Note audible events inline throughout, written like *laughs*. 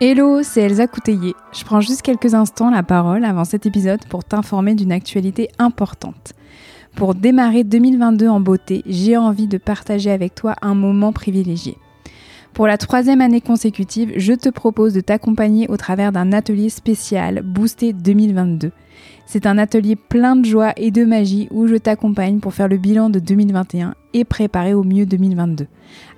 Hello, c'est Elsa Couteillé. Je prends juste quelques instants la parole avant cet épisode pour t'informer d'une actualité importante. Pour démarrer 2022 en beauté, j'ai envie de partager avec toi un moment privilégié. Pour la troisième année consécutive, je te propose de t'accompagner au travers d'un atelier spécial Boosté 2022. C'est un atelier plein de joie et de magie où je t'accompagne pour faire le bilan de 2021 et préparer au mieux 2022.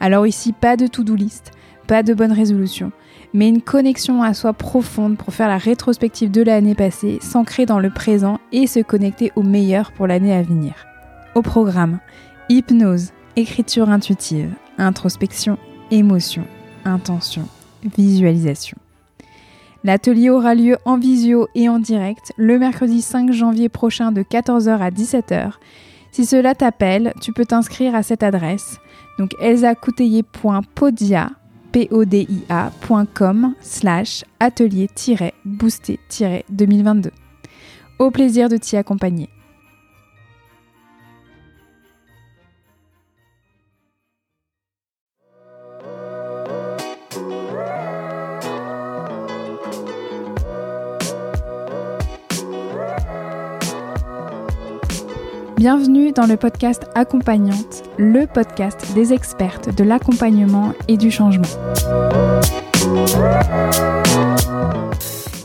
Alors ici, pas de to-do list, pas de bonne résolution mais une connexion à soi profonde pour faire la rétrospective de l'année passée, s'ancrer dans le présent et se connecter au meilleur pour l'année à venir. Au programme, hypnose, écriture intuitive, introspection, émotion, intention, visualisation. L'atelier aura lieu en visio et en direct le mercredi 5 janvier prochain de 14h à 17h. Si cela t'appelle, tu peux t'inscrire à cette adresse, donc elsacouteiller.podia podia.com slash atelier-boosté-2022. Au plaisir de t'y accompagner. Bienvenue dans le podcast Accompagnante, le podcast des expertes de l'accompagnement et du changement.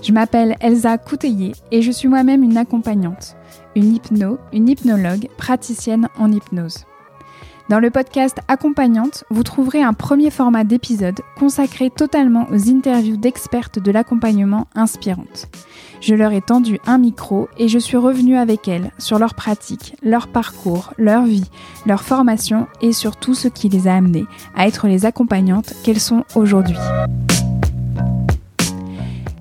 Je m'appelle Elsa Couteillé et je suis moi-même une accompagnante, une hypno, une hypnologue, praticienne en hypnose. Dans le podcast Accompagnante, vous trouverez un premier format d'épisode consacré totalement aux interviews d'expertes de l'accompagnement inspirantes. Je leur ai tendu un micro et je suis revenue avec elles sur leur pratique, leur parcours, leur vie, leur formation et sur tout ce qui les a amenées à être les accompagnantes qu'elles sont aujourd'hui.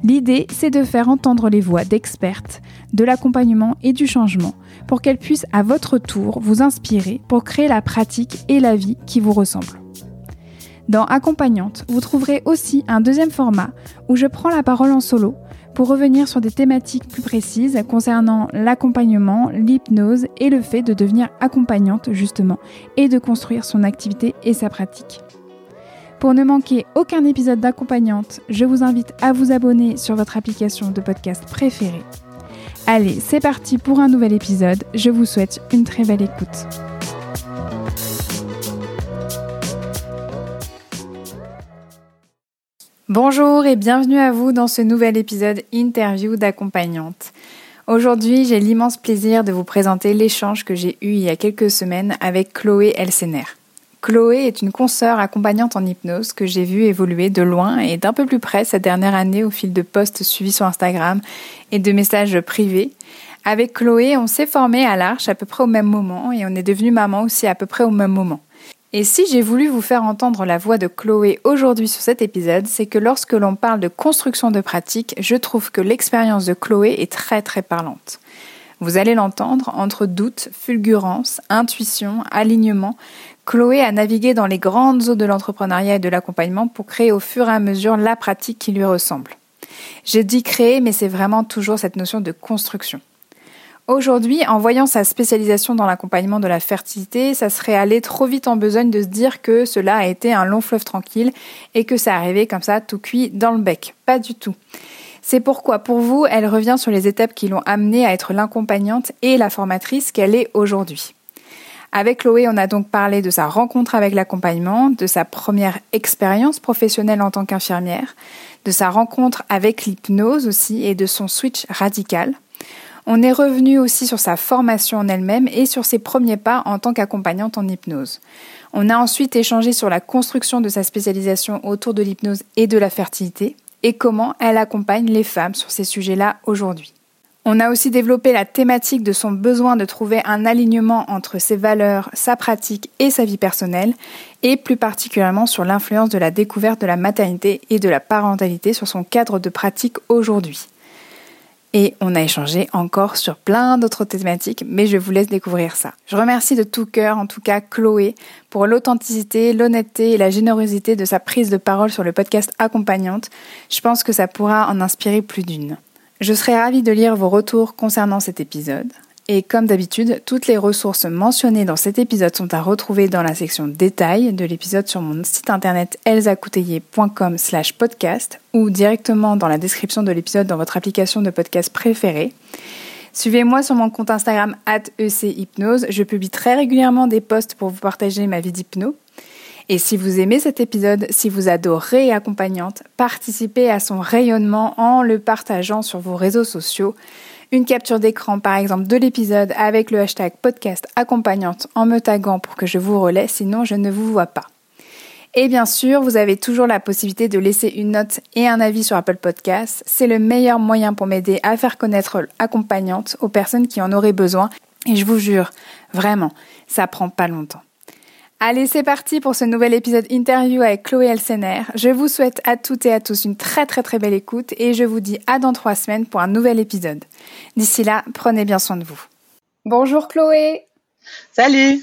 L'idée, c'est de faire entendre les voix d'expertes, de l'accompagnement et du changement pour qu'elles puissent à votre tour vous inspirer pour créer la pratique et la vie qui vous ressemblent. Dans Accompagnante, vous trouverez aussi un deuxième format où je prends la parole en solo pour revenir sur des thématiques plus précises concernant l'accompagnement, l'hypnose et le fait de devenir accompagnante justement et de construire son activité et sa pratique. Pour ne manquer aucun épisode d'accompagnante, je vous invite à vous abonner sur votre application de podcast préférée. Allez, c'est parti pour un nouvel épisode. Je vous souhaite une très belle écoute. Bonjour et bienvenue à vous dans ce nouvel épisode interview d'accompagnante. Aujourd'hui, j'ai l'immense plaisir de vous présenter l'échange que j'ai eu il y a quelques semaines avec Chloé Elsener. Chloé est une consoeur accompagnante en hypnose que j'ai vue évoluer de loin et d'un peu plus près cette dernière année au fil de posts suivis sur Instagram et de messages privés. Avec Chloé, on s'est formé à l'Arche à peu près au même moment et on est devenu maman aussi à peu près au même moment. Et si j'ai voulu vous faire entendre la voix de Chloé aujourd'hui sur cet épisode, c'est que lorsque l'on parle de construction de pratique, je trouve que l'expérience de Chloé est très très parlante. Vous allez l'entendre, entre doute, fulgurance, intuition, alignement, Chloé a navigué dans les grandes eaux de l'entrepreneuriat et de l'accompagnement pour créer au fur et à mesure la pratique qui lui ressemble. J'ai dit créer, mais c'est vraiment toujours cette notion de construction. Aujourd'hui, en voyant sa spécialisation dans l'accompagnement de la fertilité, ça serait aller trop vite en besogne de se dire que cela a été un long fleuve tranquille et que ça arrivait comme ça tout cuit dans le bec. Pas du tout. C'est pourquoi, pour vous, elle revient sur les étapes qui l'ont amenée à être l'accompagnante et la formatrice qu'elle est aujourd'hui. Avec Chloé, on a donc parlé de sa rencontre avec l'accompagnement, de sa première expérience professionnelle en tant qu'infirmière, de sa rencontre avec l'hypnose aussi et de son switch radical. On est revenu aussi sur sa formation en elle-même et sur ses premiers pas en tant qu'accompagnante en hypnose. On a ensuite échangé sur la construction de sa spécialisation autour de l'hypnose et de la fertilité et comment elle accompagne les femmes sur ces sujets-là aujourd'hui. On a aussi développé la thématique de son besoin de trouver un alignement entre ses valeurs, sa pratique et sa vie personnelle, et plus particulièrement sur l'influence de la découverte de la maternité et de la parentalité sur son cadre de pratique aujourd'hui. Et on a échangé encore sur plein d'autres thématiques, mais je vous laisse découvrir ça. Je remercie de tout cœur, en tout cas Chloé, pour l'authenticité, l'honnêteté et la générosité de sa prise de parole sur le podcast Accompagnante. Je pense que ça pourra en inspirer plus d'une. Je serais ravie de lire vos retours concernant cet épisode. Et comme d'habitude, toutes les ressources mentionnées dans cet épisode sont à retrouver dans la section détails de l'épisode sur mon site internet elsacouteiller.com slash podcast ou directement dans la description de l'épisode dans votre application de podcast préférée. Suivez-moi sur mon compte Instagram @echypnose. Je publie très régulièrement des posts pour vous partager ma vie d'hypno. Et si vous aimez cet épisode, si vous adorez Accompagnante, participez à son rayonnement en le partageant sur vos réseaux sociaux une capture d'écran par exemple de l'épisode avec le hashtag podcast accompagnante en me taguant pour que je vous relaie, sinon je ne vous vois pas. Et bien sûr, vous avez toujours la possibilité de laisser une note et un avis sur Apple Podcasts. C'est le meilleur moyen pour m'aider à faire connaître accompagnante aux personnes qui en auraient besoin. Et je vous jure, vraiment, ça prend pas longtemps. Allez, c'est parti pour ce nouvel épisode interview avec Chloé Elsener. Je vous souhaite à toutes et à tous une très très très belle écoute et je vous dis à dans trois semaines pour un nouvel épisode. D'ici là, prenez bien soin de vous. Bonjour Chloé. Salut.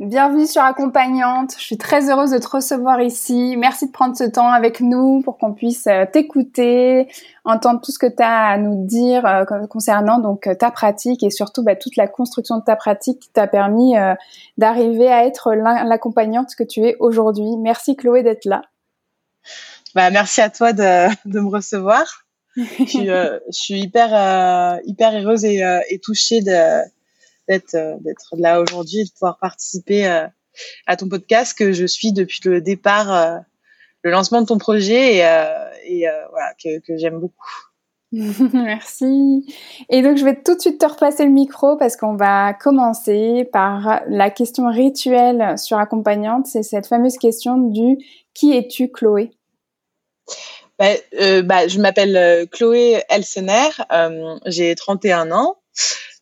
Bienvenue sur Accompagnante. Je suis très heureuse de te recevoir ici. Merci de prendre ce temps avec nous pour qu'on puisse euh, t'écouter, entendre tout ce que tu as à nous dire euh, concernant donc euh, ta pratique et surtout bah, toute la construction de ta pratique qui t'a permis d'arriver à être l'accompagnante que tu es aujourd'hui. Merci Chloé d'être là. Bah, merci à toi de, de me recevoir. *laughs* je, suis, je suis hyper hyper heureuse et, et touchée de d'être euh, d'être là aujourd'hui et de pouvoir participer euh, à ton podcast que je suis depuis le départ, euh, le lancement de ton projet et, et voilà que, que j'aime beaucoup. *laughs* Merci. Et donc, je vais tout de suite te repasser le micro parce qu'on va commencer par la question rituelle sur accompagnante. C'est cette fameuse question du qui es-tu, Chloé? Bah, euh, bah, Je m'appelle Chloé Elsener, euh, j'ai 31 ans.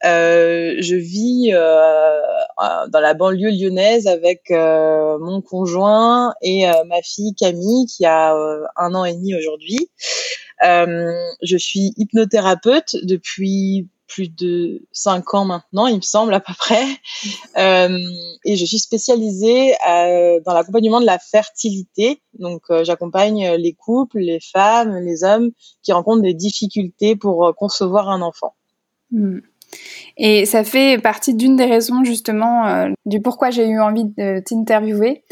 Euh, je vis euh, dans la banlieue lyonnaise avec euh, mon conjoint et ma fille Camille qui a un an et demi aujourd'hui. je suis hypnothérapeute depuis plus de cinq ans maintenant, il me semble à peu près, *laughs* euh, et je suis spécialisée dans l'accompagnement de la fertilité. Donc, j'accompagne les couples, les femmes, les hommes qui rencontrent des difficultés pour concevoir un enfant. Hmm. Et ça fait partie d'une des raisons justement euh, du pourquoi j'ai eu envie de t'interviewer,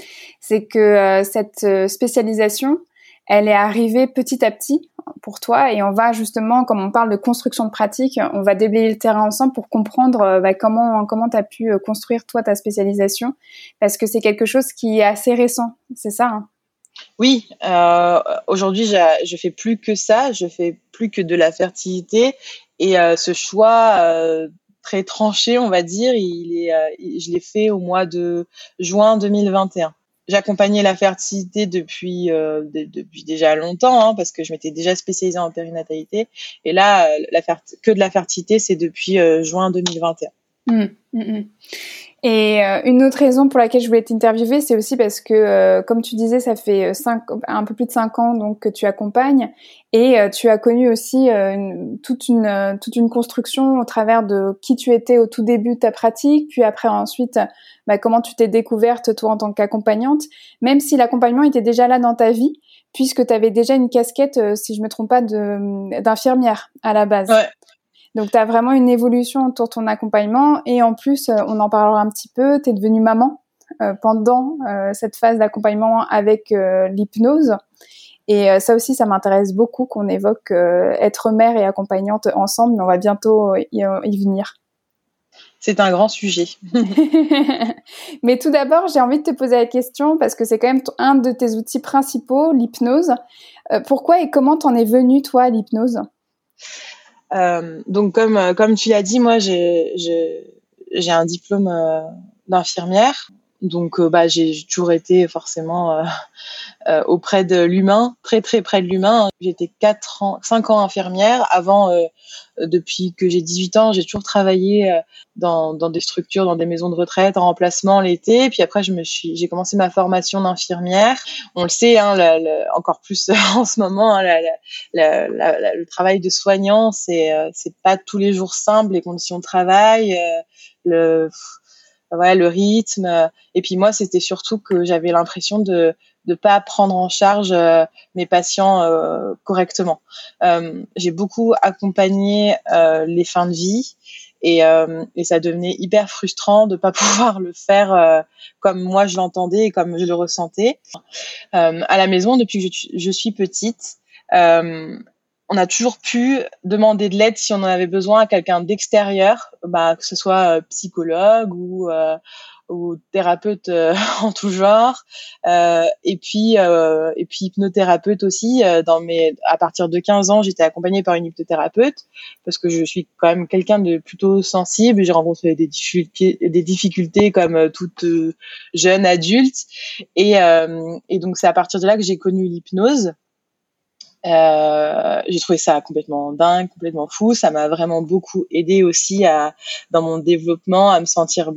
c'est que euh, cette euh, spécialisation, elle est arrivée petit à petit pour toi et on va justement, comme on parle de construction de pratique, on va déblayer le terrain ensemble pour comprendre bah, comment comment tu as pu construire toi ta spécialisation. Parce que c'est quelque chose qui est assez récent, c'est ça hein? Oui, euh, aujourd'hui, je fais plus que ça, je fais plus que de la fertilité et euh, ce choix euh, très tranché, on va dire, il est, je l'ai fait au mois de juin 2021. J'accompagnais la fertilité depuis depuis déjà longtemps, hein, parce que je m'étais déjà spécialisée en périnatalité. Et là, que de la fertilité, c'est depuis juin 2021. Mmh, mmh, mmh. Et euh, une autre raison pour laquelle je voulais t'interviewer, c'est aussi parce que, euh, comme tu disais, ça fait euh, cinq, un peu plus de cinq ans donc que tu accompagnes, et tu as connu aussi une, toute une toute une construction au travers de qui tu étais au tout début de ta pratique, puis après ensuite bah, comment tu t'es découverte toi en tant qu'accompagnante, même si l'accompagnement était déjà là dans ta vie, puisque tu avais déjà une casquette, si je me trompe pas, d'infirmière à la base. Ouais. Donc, tu as vraiment une évolution autour de ton accompagnement. Et en plus, euh, on en parlera un petit peu, tu es devenue maman euh, pendant euh, cette phase d'accompagnement avec l'hypnose. Et ça aussi, ça m'intéresse beaucoup qu'on évoque être mère et accompagnante ensemble, mais on va bientôt y, y venir. C'est un grand sujet. *laughs* mais tout d'abord, j'ai envie de te poser la question, parce que c'est quand même un de tes outils principaux, l'hypnose. pourquoi et comment t'en es venue, toi, à l'hypnose? Euh, donc comme euh, comme tu l'as dit, moi j'ai j'ai un diplôme euh, d'infirmière. Donc bah j'ai toujours été forcément *laughs* auprès de l'humain, très très près de l'humain. J'étais quatre ans, cinq ans infirmière. Avant, depuis que j'ai 18 ans, j'ai toujours travaillé dans, dans des structures, dans des maisons de retraite, en remplacement l'été. Puis après, je me suis, j'ai commencé ma formation d'infirmière. On le sait, hein, encore plus *laughs* en ce moment, hein, le travail de soignant, c'est euh, c'est pas tous les jours simple, les conditions de travail, euh, le ouais, le rythme. Et puis moi, c'était surtout que j'avais l'impression de de pas prendre en charge euh, mes patients correctement. j'ai beaucoup accompagné les fins de vie et, et ça devenait hyper frustrant de pas *laughs* pouvoir le faire comme moi je l'entendais et comme je le ressentais. à la maison, depuis que je, je suis petite, on a toujours pu demander de l'aide si on en avait besoin à quelqu'un d'extérieur, bah, que ce soit psychologue ou ou thérapeute euh, *laughs* en tout genre. Euh, et puis euh, et puis hypnothérapeute aussi dans mes à partir de 15 ans j'étais accompagnée par une hypnothérapeute parce que je suis quand même quelqu'un de plutôt sensible. J'ai rencontré des difficultés des difficultés comme toute jeune adulte. Et et donc c'est à partir de là que j'ai connu l'hypnose euh, j'ai trouvé ça complètement dingue, complètement fou. Ça m'a vraiment beaucoup aidé aussi à, dans mon développement, à me sentir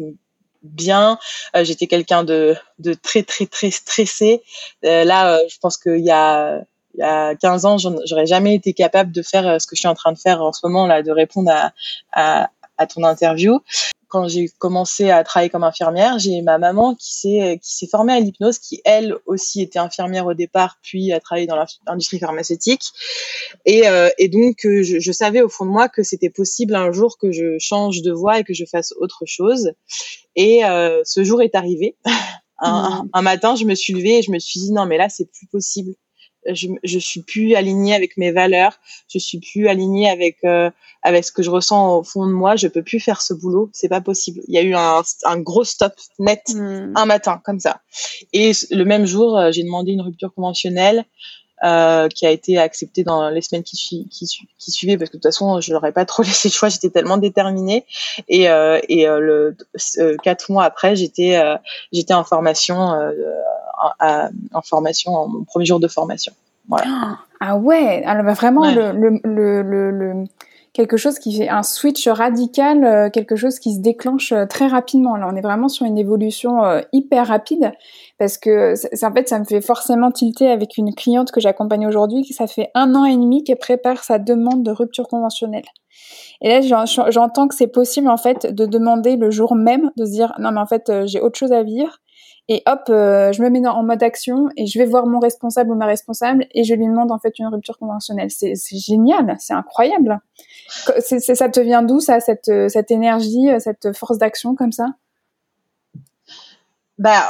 bien. Euh, j'étais quelqu'un de, de très très très stressé. Euh, là, je pense qu'il y a il y a 15 ans, j'aurais jamais été capable de faire ce que je suis en train de faire en ce moment là, de répondre à, à, à ton interview quand j'ai commencé à travailler comme infirmière, j'ai ma maman qui s'est qui s'est formée à l'hypnose, qui elle aussi était infirmière au départ, puis a travaillé dans l'industrie pharmaceutique. Et, euh, et donc euh, je, je, savais au fond de moi que c'était possible un jour que je change de voie et que je fasse autre chose. Et euh, ce jour est arrivé. *laughs* un, mmh. un, matin, je me suis levée et je me suis dit non mais là c'est plus possible je, je suis plus alignée avec mes valeurs, je suis plus alignée avec euh, avec ce que je ressens au fond de moi. Je peux plus faire ce boulot, c'est pas possible. Il y a eu un, un gros stop net hmm. un matin comme ça. Et le même jour, euh, j'ai demandé une rupture conventionnelle. Euh, qui a été acceptée dans les semaines qui, qui, qui suivaient parce que de toute façon je n'aurais pas trop *laughs* laissé le choix j'étais tellement déterminée et, euh, et euh, le quatre mois après j'étais j'étais en formation en formation, en mon premier jour de formation. Voilà. Ah ouais, alors bah, vraiment Le, le, le, le, quelque chose qui fait un switch radical, euh, quelque chose qui se déclenche euh, très rapidement. Là, on est vraiment sur une évolution euh, hyper rapide parce que en fait ça me fait forcément tilter avec une cliente que j'accompagne aujourd'hui qui ça fait un an et demi qu'elle prépare sa demande de rupture conventionnelle. Et là, j'entends que c'est possible en fait de demander le jour même, de se dire non mais en fait j'ai autre chose à vivre et hop, euh, je me mets en mode action et je vais voir mon responsable ou ma responsable et je lui demande en fait une rupture conventionnelle. C'est génial, c'est incroyable. C'est ça te vient d'où ça, cette, cette énergie, cette force d'action comme ça? Bah,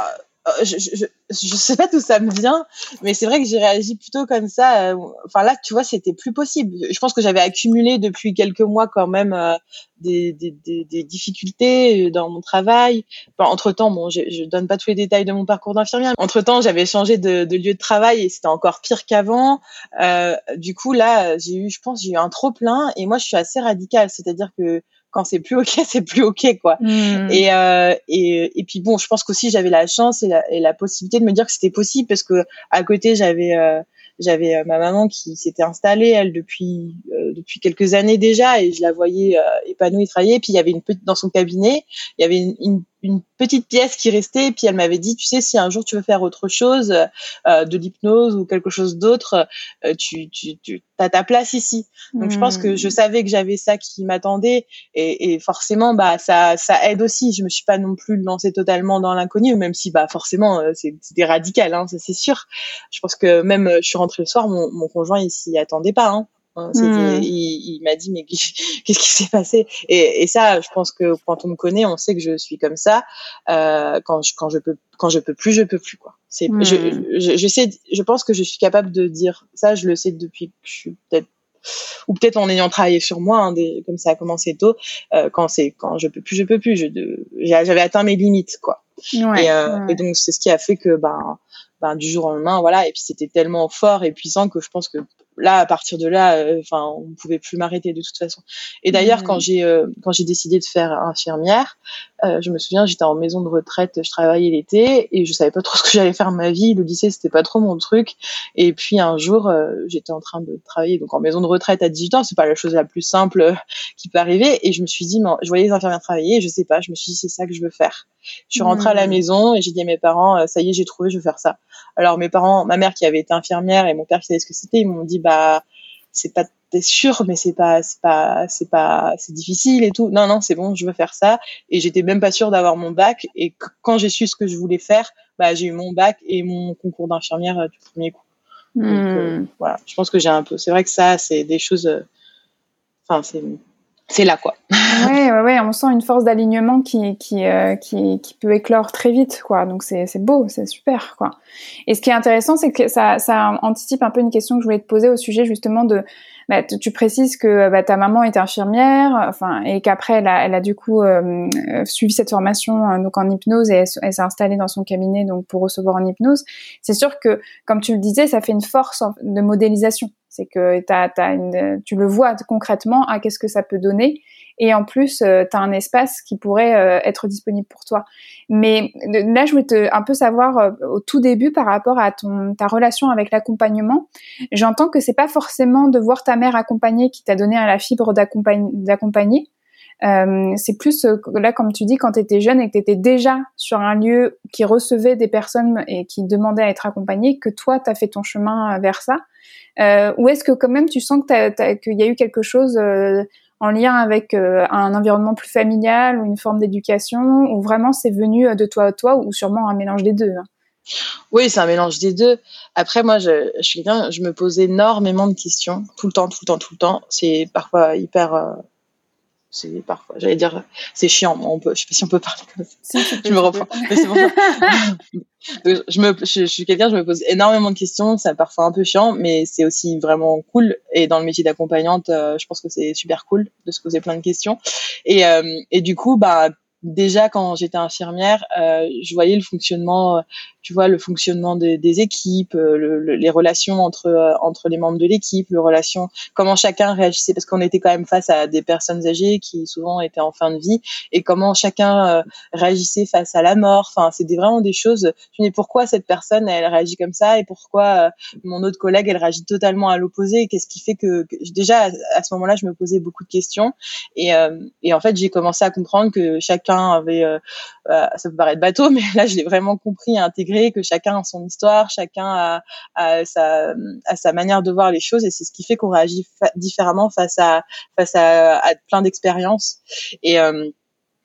je, je, je, sais pas d'où ça me vient, mais c'est vrai que j'ai réagi plutôt comme ça. Euh, enfin là, tu vois, c'était plus possible. Je pense que j'avais accumulé depuis quelques mois quand même euh, des, des, des, des, difficultés dans mon travail. Enfin, entre temps, bon, je, je donne pas tous les détails de mon parcours d'infirmière. Entre temps, j'avais changé de, de, lieu de travail et c'était encore pire qu'avant. Euh, du coup, là, j'ai eu, je pense, j'ai eu un trop plein. Et moi, je suis assez radicale, c'est-à-dire que quand c'est plus ok, *laughs* c'est plus ok quoi. Hmm. Et, euh, et et puis bon, je pense qu'aussi j'avais la chance et la, et la, possibilité de me dire que c'était possible parce que à côté j'avais euh, j'avais euh, ma maman qui s'était installée elle depuis euh, depuis quelques années déjà et je la voyais épanouie travailler. Puis il y avait une petite dans son cabinet, il y avait une, une une petite pièce qui restait et puis elle m'avait dit tu sais si un jour tu veux faire autre chose euh, de l'hypnose ou quelque chose d'autre euh, tu tu tu as ta place ici donc je pense que je hmm. savais que j'avais ça qui m'attendait et, et, forcément bah ça ça aide aussi je me suis pas non plus lancée totalement dans l'inconnu même si bah forcément euh, c'était radical hein, ça c'est sûr je pense que même je suis rentrée le soir mon, mon conjoint il s'y attendait pas hein. Hein, hmm. Il, il m'a dit mais *laughs* qu'est-ce qui s'est passé? Et, et, ça, je pense que quand on me connaît, on sait que je suis comme ça. Euh, quand je quand je peux quand je peux plus, je peux plus quoi. C'est je, hmm. je, je, sais, je pense que je suis capable de dire ça. Je le sais depuis que je suis peut-être ou peut-être en ayant travaillé sur moi, hein, des, comme ça a commencé tôt. Euh, quand c'est quand je peux plus, je peux plus. J'avais atteint mes limites quoi. Ouais, et, euh, et, donc c'est ce qui a fait que ben ben du jour au lendemain voilà et puis c'était tellement fort et puissant que je pense que là, à partir de là, euh, enfin, on pouvait plus m'arrêter de toute façon. Et d'ailleurs, quand mmh. j'ai euh, quand j'ai décidé de faire infirmière, euh, je me souviens, j'étais en maison de retraite, je travaillais l'été et je savais pas trop *laughs* ce que j'allais faire de ma vie. Le lycée, c'était pas trop mon truc. Et puis un jour, j'étais en train de travailler donc en maison de retraite à 18 ans. C'est pas la chose la plus simple qui peut arriver. Et je me suis dit, je voyais les infirmières travailler, et je sais pas. Je me suis dit, c'est ça que je veux faire. Je suis rentrée à la mmh. maison et j'ai dit à mes parents, ça y est, j'ai trouvé, je veux faire ça. Alors mes parents, ma mère qui avait été infirmière et mon père qui savait ce que c'était, ils m'ont dit bah c'est pas t'es sûr mais c'est pas c'est pas c'est pas c'est difficile et tout. Non non, c'est bon, je veux faire ça et j'étais même pas sûre d'avoir mon bac et quand j'ai su ce que je voulais faire, bah j'ai eu mon bac et mon concours d'infirmière euh, du premier coup. Donc euh, hmm. voilà, je pense que j'ai un peu c'est vrai que ça c'est des choses euh, enfin c'est c'est là quoi. *laughs* ouais, ouais, ouais, on sent une force d'alignement qui qui, euh, qui qui peut éclore très vite quoi. Donc c'est beau, c'est super quoi. Et ce qui est intéressant, c'est que ça ça anticipe un peu une question que je voulais te poser au sujet justement de bah, tu précises que bah, ta maman est infirmière, enfin, et qu'après elle a, elle a du coup euh, suivi cette formation euh, donc en hypnose et elle, s'est installée dans son cabinet donc pour recevoir en hypnose. C'est sûr que, comme tu le disais, ça fait une force de modélisation. C'est que t'as, t'as une, tu le vois concrètement à qu'est-ce que ça peut donner et en plus euh, tu as un espace qui pourrait euh, être disponible pour toi. Mais là je voulais te, un peu savoir euh, au tout début par rapport à ton ta relation avec l'accompagnement. J'entends que c'est pas forcément de voir ta mère accompagnée qui t'a donné à la fibre d'accompagner. Euh, c'est plus là, comme tu dis, quand tu étais jeune et que tu étais déjà sur un lieu qui recevait des personnes et qui demandait à être accompagné, que toi, tu as fait ton chemin vers ça. Euh, ou est-ce que quand même tu sens qu'il y a eu quelque chose en lien avec euh, un environnement plus familial ou une forme d'éducation ou vraiment c'est venu euh, de toi à toi ou sûrement un mélange des deux hein? Oui, c'est un mélange des deux. Après, moi, je, je me pose énormément de questions, tout le temps, tout le temps, tout le temps. C'est parfois hyper euh, c'est parfois, j'allais dire, c'est chiant. On peut, je sais pas si on peut parler comme ça. je me reprends. *laughs* je me, je, suis quelqu'un, je me pose énormément de questions. C'est parfois un peu chiant, mais c'est aussi vraiment cool. Et dans le métier d'accompagnante, euh, je pense que c'est super cool de se poser plein de questions. Et, euh, et du coup, bah, déjà quand j'étais infirmière, euh, je voyais le fonctionnement tu vois le fonctionnement des, équipes, euh, le, les relations entre euh, entre les membres de l'équipe, le relation comment chacun réagissait parce qu'on était quand même face à des personnes âgées qui souvent étaient en fin de vie et comment chacun euh, réagissait face à la mort. Enfin, c'était vraiment des choses. Me dis pourquoi cette personne elle réagit comme ça et pourquoi mon autre collègue elle réagit totalement à l'opposé. Qu'est-ce qui fait que, déjà à, ce moment-là je me posais beaucoup de questions et et en fait j'ai commencé à comprendre que chacun avait ça peut paraître bateau *laughs* mais là je l'ai vraiment compris et que chacun a son histoire, chacun a, sa, manière de voir les choses, et c'est ce qui fait qu'on réagit différemment face à face à, plein d'expériences. Et euh,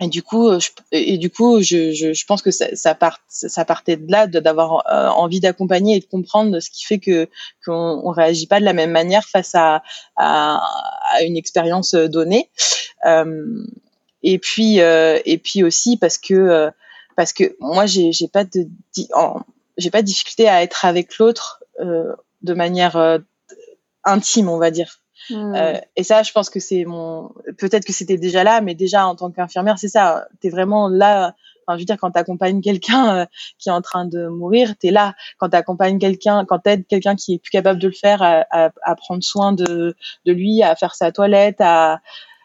et du coup, je, et du coup, je, je, pense que ça, ça, part, ça partait de là, d'avoir euh, envie d'accompagner et de comprendre ce qui fait que qu'on on réagit pas de la même manière face à, à, une expérience donnée. Euh, et puis, et puis aussi parce que parce que moi j'ai pas de j'ai pas de difficulté à être avec l'autre euh, de manière euh, intime on va dire hmm. euh, et ça je pense que c'est mon peut-être que c'était déjà là mais déjà en tant qu'infirmière c'est ça t'es vraiment là Enfin, je veux dire, quand tu accompagnes quelqu'un euh, qui est en train de mourir, tu es là. Quand tu accompagnes quelqu'un, quand tu aides quelqu'un qui est plus capable de le faire, à, à, à prendre soin de, de lui, à faire sa toilette, à,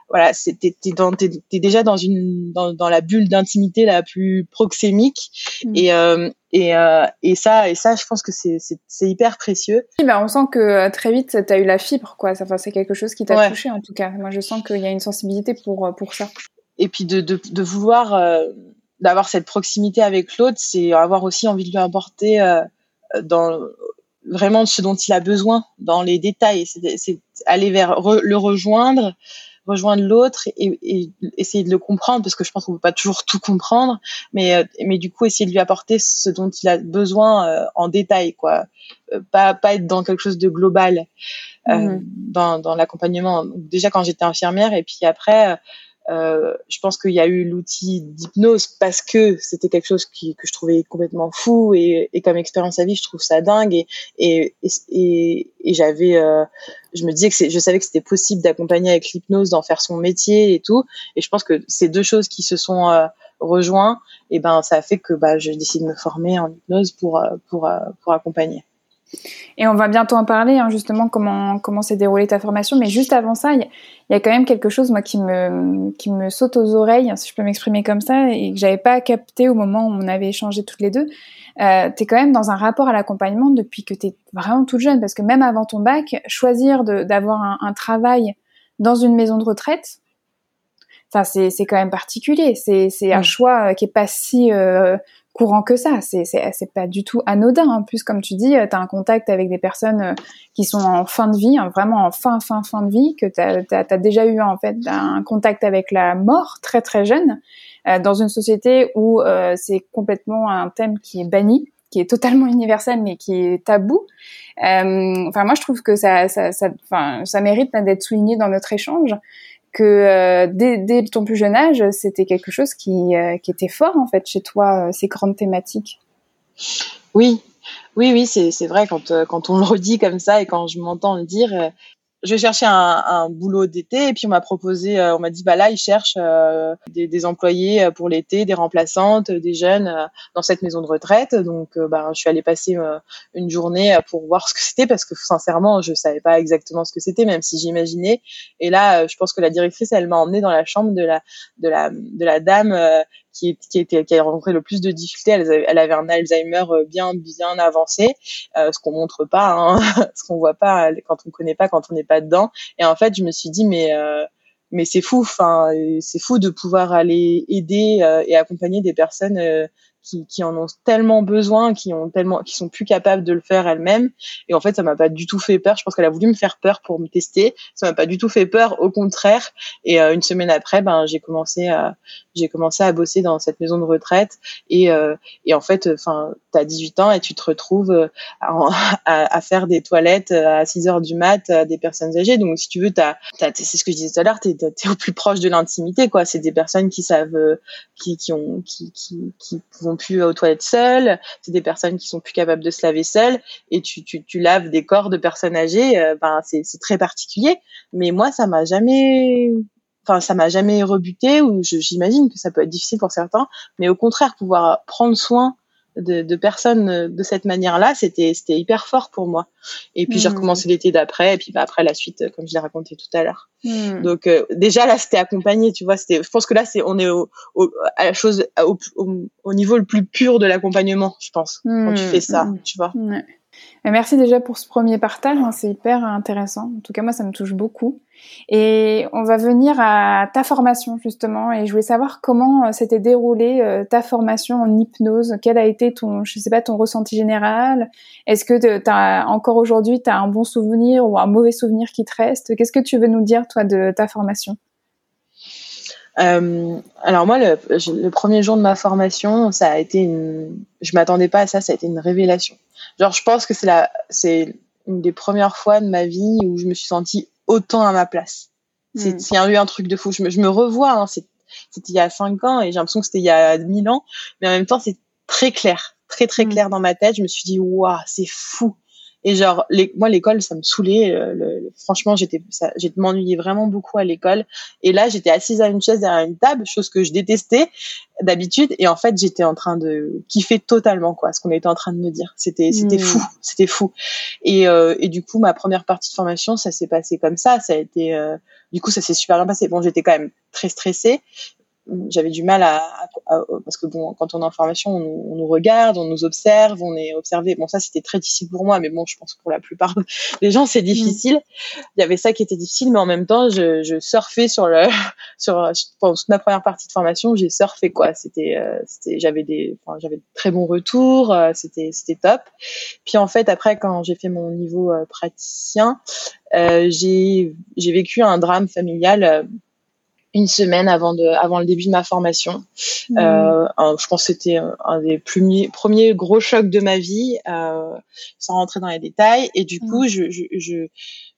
voilà, t'es es, déjà dans une dans, dans la bulle d'intimité la plus proxémique mm. et euh, et, euh, et ça et ça je pense que c'est c'est hyper précieux. Oui, bah on sent que euh, très vite tu as eu la fibre quoi, enfin c'est quelque chose qui t'a touché en tout cas. Moi je sens qu'il y a une sensibilité pour pour ça. Et puis de de, de vouloir euh, d'avoir cette proximité avec l'autre, c'est avoir aussi envie de lui apporter dans vraiment ce dont il a besoin dans les détails. C'est aller vers le rejoindre, rejoindre l'autre et, et, essayer de le comprendre parce que je pense qu'on peut pas toujours tout comprendre mais euh, mais du coup essayer de lui apporter ce dont il a besoin euh, en détail quoi euh, pas pas être dans quelque chose de global mmh. dans dans l'accompagnement déjà quand j'étais infirmière et puis après euh, je pense qu'il y a eu l'outil d'hypnose parce que c'était quelque chose qui, que je trouvais complètement fou et, et, comme expérience à vie, je trouve ça dingue et, et, et, et j'avais, euh, je me disais que je savais que c'était possible d'accompagner avec l'hypnose, d'en faire son métier et tout. Et je pense que ces deux choses qui se sont euh, rejoints, et ben ça a fait que bah, je décide de me former en hypnose pour euh, pour pour accompagner. Et on va bientôt en parler, hein, justement, comment comment s'est déroulée ta formation. Mais juste avant ça, il y, a quand même quelque chose, moi, qui me qui me saute aux oreilles, si je peux m'exprimer comme ça, et que j'avais pas capté au moment où on avait échangé toutes les deux. Euh, tu es quand même dans un rapport à l'accompagnement depuis que tu es vraiment toute jeune, parce que même avant ton bac, choisir d'avoir un, un, travail dans une maison de retraite, c'est quand même particulier. C'est un choix qui est pas si euh, courant que ça. C'est pas du tout anodin. En plus, comme tu dis, tu as un contact avec des personnes euh, qui sont en fin de vie, hein, vraiment en fin fin fin de vie, que tu as, déjà eu en fait un contact avec la mort très très jeune, euh, dans une société où euh, c'est complètement un thème qui est banni qui est totalement universel mais qui est tabou. enfin moi je trouve que ça ça ça, ça mérite d'être souligné dans notre échange que dès, dès, ton plus jeune âge, c'était quelque chose qui, qui était fort en fait chez toi, ces grandes thématiques. Oui, oui, oui, c'est vrai quand, quand on le redit comme ça et quand je m'entends le dire, je cherchais un, un boulot d'été et puis on m'a proposé, euh, on m'a dit bah là ils cherchent euh, des, des, employés euh, pour l'été, des remplaçantes, des jeunes dans cette maison de retraite. Donc bah, je suis allée passer une journée pour voir ce que c'était parce que sincèrement je savais pas exactement ce que c'était même si j'imaginais. Et là je pense que la directrice elle m'a emmenée dans la chambre de la de la de la dame qui, qui, était, qui a rencontré le plus de difficultés. Elle elle avait un Alzheimer euh, bien bien avancé, euh, ce qu'on montre pas, hein, *laughs* ce qu'on voit pas quand on connaît pas, quand on n'est pas dedans. Et en fait, je me suis dit mais euh, mais c'est fou, enfin c'est fou de pouvoir aller aider euh, et accompagner des personnes qui, qui, en ont tellement besoin, qui ont tellement, qui sont plus capables de le faire elles-mêmes. Et en fait, ça m'a pas du tout fait peur. Je pense qu'elle a voulu me faire peur pour me tester. Ça m'a pas du tout fait peur, au contraire. Et euh, une semaine après, ben j'ai commencé à, j'ai commencé à bosser dans cette maison de retraite. Et, euh, et en fait, enfin, t'as 18 ans et tu te retrouves euh, *laughs* à, à, faire des toilettes à 6 heures du mat à des personnes âgées. Donc, si tu veux, t'as, t'as c'est ce que je disais tout à l'heure, t'es, t'es au plus proche de l'intimité, quoi. C'est des personnes qui savent, qui, qui ont, qui, qui, plus aux toilettes seules, c'est des personnes qui sont plus capables de se laver seules, et tu, tu, laves des corps de personnes âgées, euh, ben c'est, c'est très particulier. Mais moi, ça m'a jamais, ça m'a jamais rebuté, ou j'imagine que ça peut être difficile pour certains, mais au contraire, pouvoir prendre soin de, de, personnes euh, de cette manière-là, c'était c'était hyper fort pour moi. Et puis j'ai mmh. recommencé l'été d'après, et puis bah, après la suite, euh, comme je l'ai raconté tout à l'heure. Mmh. Donc euh, déjà là, c'était accompagné, tu vois. C'était, je pense que là, c'est on est au, au, à la chose au, au, niveau le plus pur de l'accompagnement, je pense, quand tu mmh. fais ça, tu vois. Merci déjà pour ce premier partage, hein, c'est hyper intéressant. En tout cas, moi, ça me touche beaucoup. Et on va venir à ta formation justement, et je voulais savoir comment euh, s'était déroulée euh, ta formation en hypnose. Quel a été ton, je sais pas, ton ressenti général? Est-ce que as, encore aujourd'hui, tu as un bon souvenir ou un mauvais souvenir qui te reste? Qu'est-ce que tu veux nous dire toi de ta formation? Euh, alors moi, le, le, premier jour de ma formation, ça a été une, je m'attendais pas à ça, ça a été une révélation. Genre, je pense que c'est la, c'est une des premières fois de ma vie où je me suis sentie autant à ma place. C'est, mm. c'est eu un truc de fou. Je me, je me revois, hein, c'est, c'était il y a cinq ans et j'ai l'impression que c'était il y a mille ans, mais en même temps, c'est très clair, très très mm. clair dans ma tête. Je me suis dit, waouh, c'est fou. Et genre, les, moi, l'école, ça me saoulait. Euh, le, franchement, j'étais, j'ai m'ennuyais vraiment beaucoup à l'école. Et là, j'étais assise à une chaise derrière une table, chose que je détestais d'habitude. Et en fait, j'étais en train de kiffer totalement, quoi, ce qu'on était en train de me dire. C'était, c'était hmm. fou, c'était fou. Et, euh, et du coup, ma première partie de formation, ça s'est passé comme ça. Ça a été, euh, du coup, ça s'est super bien passé. Bon, j'étais quand même très stressée j'avais du mal à, parce que bon quand on est en formation on, nous regarde on nous observe on est observé. Bon ça c'était très difficile pour moi mais bon je pense que pour la plupart *laughs* des gens c'est difficile. Il y avait ça qui était difficile mais en même temps je, je surfais sur le *laughs* sur pendant toute ma première partie de formation j'ai surfé quoi. C'était euh, c'était j'avais des enfin, j'avais de très bons retours euh, c'était c'était top. Puis en fait après quand j'ai fait mon niveau euh, praticien j'ai j'ai vécu un drame familial une semaine avant de avant le début de ma formation. Mmh. Euh, je pense que c'était un des premiers premiers gros chocs de ma vie, euh, sans rentrer dans les détails. Et du mmh. coup, je j'ai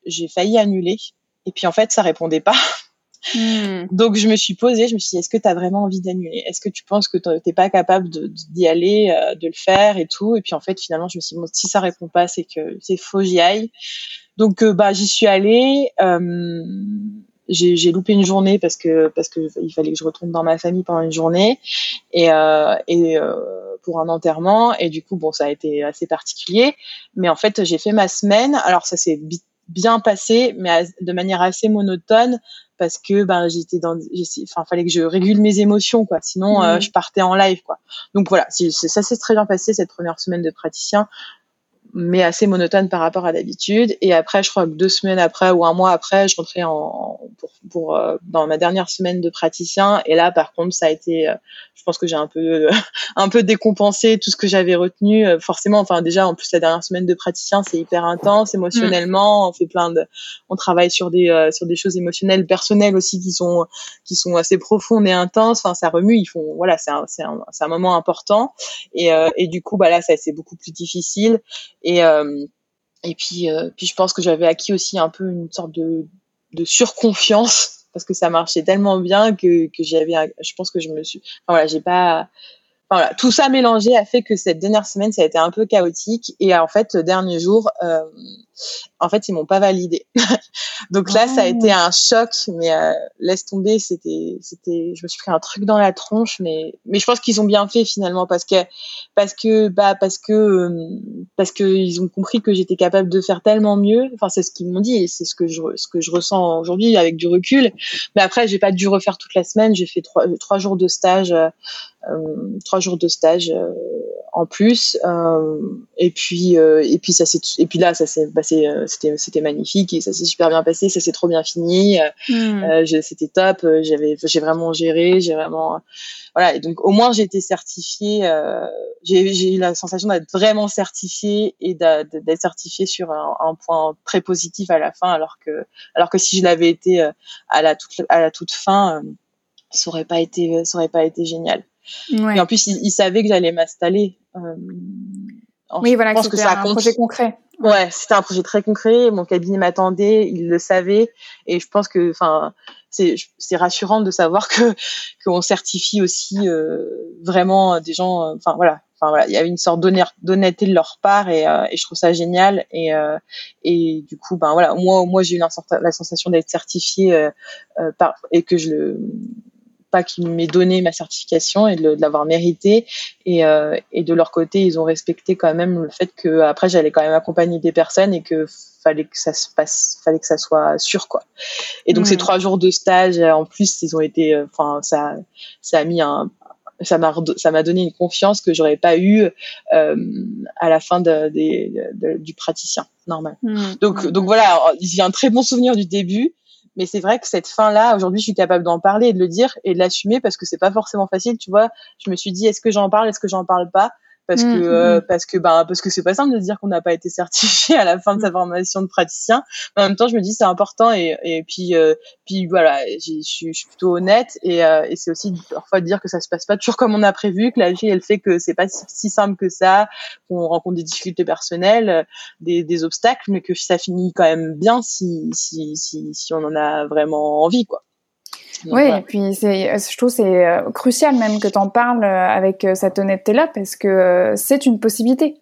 je, failli annuler. Et puis en fait, ça répondait pas. Mmh. Donc je me suis posée, je me suis dit, est-ce que tu as vraiment envie d'annuler? Est-ce que tu penses que t'es pas capable d'y aller, euh, de le faire et tout? Et puis en fait, finalement, je me suis dit, bon, si ça répond pas, c'est que c'est faux, j'y aille. Donc bah j'y suis allée. Euh, j'ai loupé une journée parce que parce que il fallait que je retourne dans ma famille pendant une journée. Et euh, et euh, pour un enterrement. Et du coup bon ça a été assez particulier. Mais en fait j'ai fait ma semaine. Alors ça s'est bien passé mais de manière assez monotone parce que ben j'étais dans enfin fallait que je régule mes émotions quoi. Sinon euh, mmh. je partais en live quoi. Donc voilà ça s'est très bien passé cette première semaine de praticien mais assez monotone par rapport à d'habitude. Et après, je crois que deux semaines après ou un mois après, je rentrais en, pour, pour euh, dans ma dernière semaine de praticien. Et là, par contre, ça a été, euh, je pense que j'ai un peu, *laughs* un peu décompensé tout ce que j'avais retenu. Euh, forcément, enfin déjà, en plus la dernière semaine de praticien, c'est hyper intense émotionnellement. On fait plein de, on travaille sur des, sur des choses émotionnelles, personnelles aussi qui sont, qui sont assez profondes et intenses. Enfin, ça remue. Ils font, voilà, c'est un, c'est un, un, moment important. Et, et du coup, bah là, ça c'est beaucoup plus difficile. Et, euh, et puis, euh, puis je pense que j'avais acquis aussi un peu une sorte de, de surconfiance parce que ça marchait tellement bien que, que j'avais, je pense que je me suis, enfin, voilà, j'ai pas, voilà, tout ça mélangé a fait que cette dernière semaine, ça a été un peu chaotique. Et en fait, le dernier jour, euh, en fait, ils m'ont pas validé. *laughs* Donc là, ça a été ah. un choc, mais euh, laisse tomber, c'était, c'était, je me suis pris un truc dans la tronche, mais, mais je pense qu'ils ont bien fait finalement parce que, parce que, bah, parce que, euh, parce que ils ont compris que j'étais capable de faire tellement mieux. Enfin, c'est ce qu'ils m'ont dit et c'est ce que je, ce que je ressens aujourd'hui avec du recul. Mais après, j'ai pas dû refaire toute la semaine. J'ai fait trois, trois jours de stage. Euh, trois jours de stage euh, en plus euh, et puis et puis ça s'est et puis là ça s'est passé c'était c'était magnifique et ça s'est super bien passé ça s'est trop bien fini hmm. c'était top j'avais j'ai vraiment géré j'ai vraiment voilà et donc au moins j'ai été certifiée j'ai j'ai eu la sensation d'être vraiment certifiée et d'être certifiée sur un, un, point très positif à la fin alors que alors que si je l'avais été à la toute à la toute fin ça aurait pas été ça aurait pas été génial et en plus, ils, savaient que j'allais m'installer. Euh, oui, voilà, que c'était un projet concret. Ouais, c'était un projet très concret. Mon cabinet m'attendait, ils le savaient, et je pense que, enfin, c'est rassurant de savoir que *laughs* qu'on certifie aussi euh, vraiment des gens. Euh, enfin voilà, enfin voilà, il y avait une sorte d'honnêteté de leur part, et, euh, et, je trouve ça génial. Et euh, et du coup, ben voilà, moi moi j'ai eu la, la sensation d'être certifiée par et que je le pas qu'ils m'aient donné ma certification et de, l'avoir mérité. Et, euh, et de leur côté, ils ont respecté quand même le fait que après j'allais quand même accompagner des personnes et que fallait que ça se passe, fallait que ça soit sûr quoi. Et donc ces trois jours de stage, en plus, ils ont été, euh, enfin ça, ça a mis un, ça m'a ça m'a donné une confiance que j'aurais pas eu euh, à la fin de, de, du praticien normal. Mmh. Donc donc voilà, j'ai un très bon souvenir du début mais c'est vrai que cette fin-là, aujourd'hui, je suis capable d'en parler et de le dire et de l'assumer parce que c'est pas forcément facile. Tu vois, je me suis dit, est-ce que j'en parle, est-ce que j'en parle pas? Parce que mmh, euh, mmh. parce que ben parce que c'est pas simple de dire qu'on n'a pas été certifié à la fin de sa mmh. formation de praticien mais en même temps je me dis c'est important et et puis euh, puis voilà je suis plutôt honnête et euh, et c'est aussi parfois de dire que ça se passe pas toujours comme on a prévu que la vie elle fait que c'est pas si simple que ça qu'on rencontre des difficultés personnelles des des obstacles mais que ça finit quand même bien si si si si on en a vraiment envie quoi oui, et puis je trouve c'est euh, crucial même que tu en parles euh, avec euh, cette honnêteté-là parce que c'est une possibilité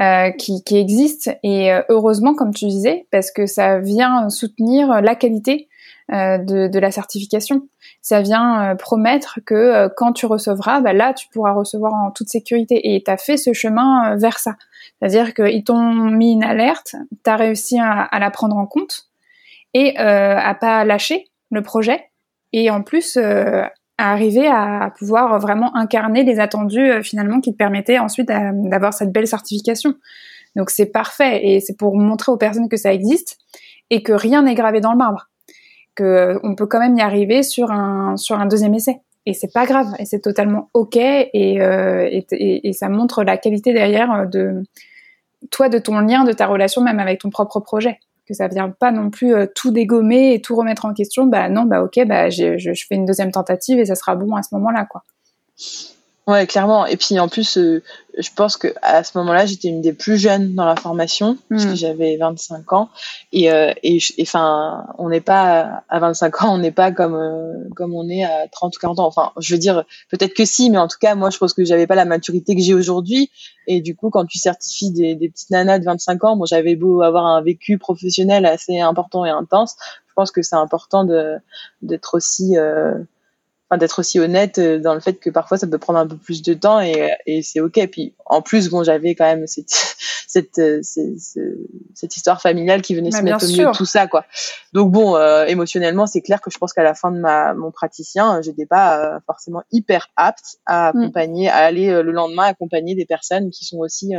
euh, qui, qui, existe et heureusement, comme tu disais, parce que ça vient soutenir la qualité euh, de, de, la certification. Ça vient promettre que quand tu recevras, bah là, tu pourras recevoir en toute sécurité et tu as fait ce chemin vers ça. C'est-à-dire qu'ils t'ont mis une alerte, tu as réussi à, à, la prendre en compte et à pas lâcher le projet et en plus euh, à arriver à pouvoir vraiment incarner les attendus euh, finalement qui te permettaient ensuite euh, d'avoir cette belle certification. Donc c'est parfait. Et c'est pour montrer aux personnes que ça existe et que rien n'est gravé dans le marbre, que on peut quand même y arriver sur un sur un deuxième essai. Et c'est pas grave. Et c'est totalement ok. Et, et, et, ça montre la qualité derrière de toi de ton lien de ta relation même avec ton propre projet que ça vient pas non plus euh, tout dégommer et tout remettre en question. Bah non, bah ok, bah je, je fais une deuxième tentative et ça sera bon à ce moment-là, quoi. Ouais, clairement. Et puis en plus, euh, je pense que à ce moment-là, j'étais une des plus jeunes dans la formation parce que hmm. j'avais 25 ans. Et euh, et enfin, on n'est pas à 25 ans, on n'est pas comme euh, comme on est à 30 ou 40 ans. Enfin, je veux dire, peut-être que si, mais en tout cas, moi, je pense que j'avais pas la maturité que j'ai aujourd'hui. Et du coup, quand tu certifies des, des petites nanas de 25 ans, bon, j'avais beau avoir un vécu professionnel assez important et intense, je pense que c'est important de d'être aussi euh, enfin d'être aussi honnête euh, dans le fait que parfois ça peut prendre un peu plus de temps et, et c'est ok puis en plus bon j'avais quand même cette *laughs* cette, euh, cette, cette histoire familiale qui venait bah, se mettre au milieu de tout ça quoi donc bon euh, émotionnellement c'est clair que je pense qu'à la fin de ma mon praticien j'étais pas forcément hyper apte à mm. accompagner à aller le lendemain accompagner des personnes qui sont aussi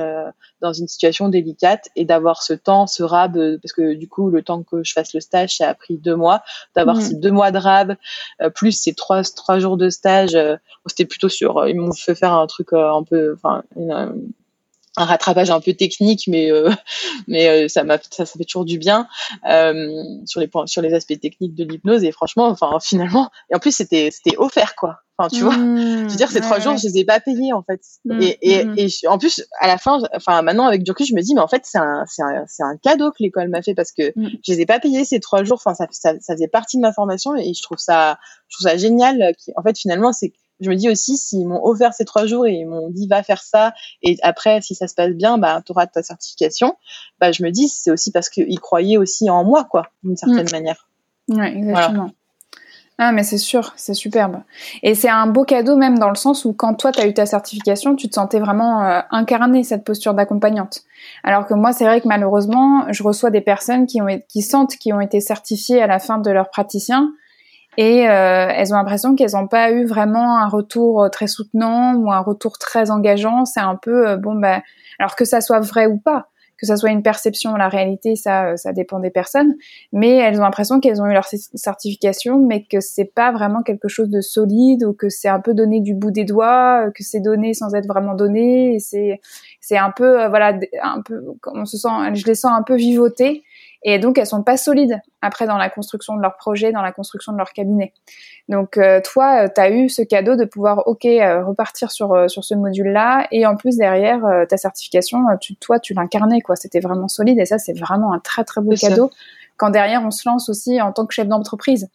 dans une situation délicate et d'avoir ce temps ce rab parce que du coup le temps que je fasse le stage ça a pris deux mois d'avoir mm. ces deux mois de rab plus ces trois trois jours de stage. Euh, c'était plutôt sur, euh, ils m'ont fait faire un truc euh, un peu, enfin, un rattrapage un peu technique, mais euh, *laughs* mais euh, ça m'a ça, ça fait toujours du bien euh, sur les points sur les aspects techniques de l'hypnose et franchement, enfin *laughs* finalement et en plus c'était c'était offert quoi. Enfin tu vois, je veux dire ces trois jours je les ai pas payés en fait mmh, et et, mmh. et en plus à la fin, enfin maintenant avec du recul je me dis mais en fait c'est un c'est un c'est un cadeau que l'école m'a fait parce que mmh. je les ai pas payés ces trois jours. Enfin ça, ça ça faisait partie de ma formation et je trouve ça je trouve ça génial. En fait finalement c'est je me dis aussi s'ils m'ont offert ces trois jours et ils m'ont dit va faire ça et après si ça se passe bien bah tu auras ta certification bah je me dis c'est aussi parce qu'ils croyaient aussi en moi quoi d'une certaine mm. manière ouais exactement Ah mais c'est sûr, c'est superbe. Et c'est un beau cadeau même dans le sens où quand toi tu as eu ta certification, tu te sentais vraiment euh, incarner cette posture d'accompagnante. Alors que moi c'est vrai que malheureusement, je reçois des personnes qui ont qui sentent qui ont été certifiées à la fin de leur praticien et euh, elles ont l'impression qu'elles n'ont pas eu vraiment un retour euh, très soutenant ou un retour très engageant. C'est un peu euh, bon bah alors que ça soit vrai ou pas, que ça soit une perception, la réalité, ça ça dépend des personnes. Mais elles ont l'impression qu'elles ont eu leur certification, mais que c'est pas vraiment quelque chose de solide ou que c'est un peu donné du bout des doigts, que c'est donné sans être vraiment donné. C'est c'est un peu voilà un peu on se sent, je les sens un peu vivoter et donc elles sont pas solides après dans la construction de leur projet, dans la construction de leur cabinet. Donc euh, toi, euh, tu as eu ce cadeau de pouvoir ok euh, repartir sur sur ce module-là et en plus derrière ta certification, tu, toi tu l'incarnais quoi, c'était vraiment solide et ça c'est vraiment un très très beau cadeau quand derrière on se lance aussi en tant que chef d'entreprise.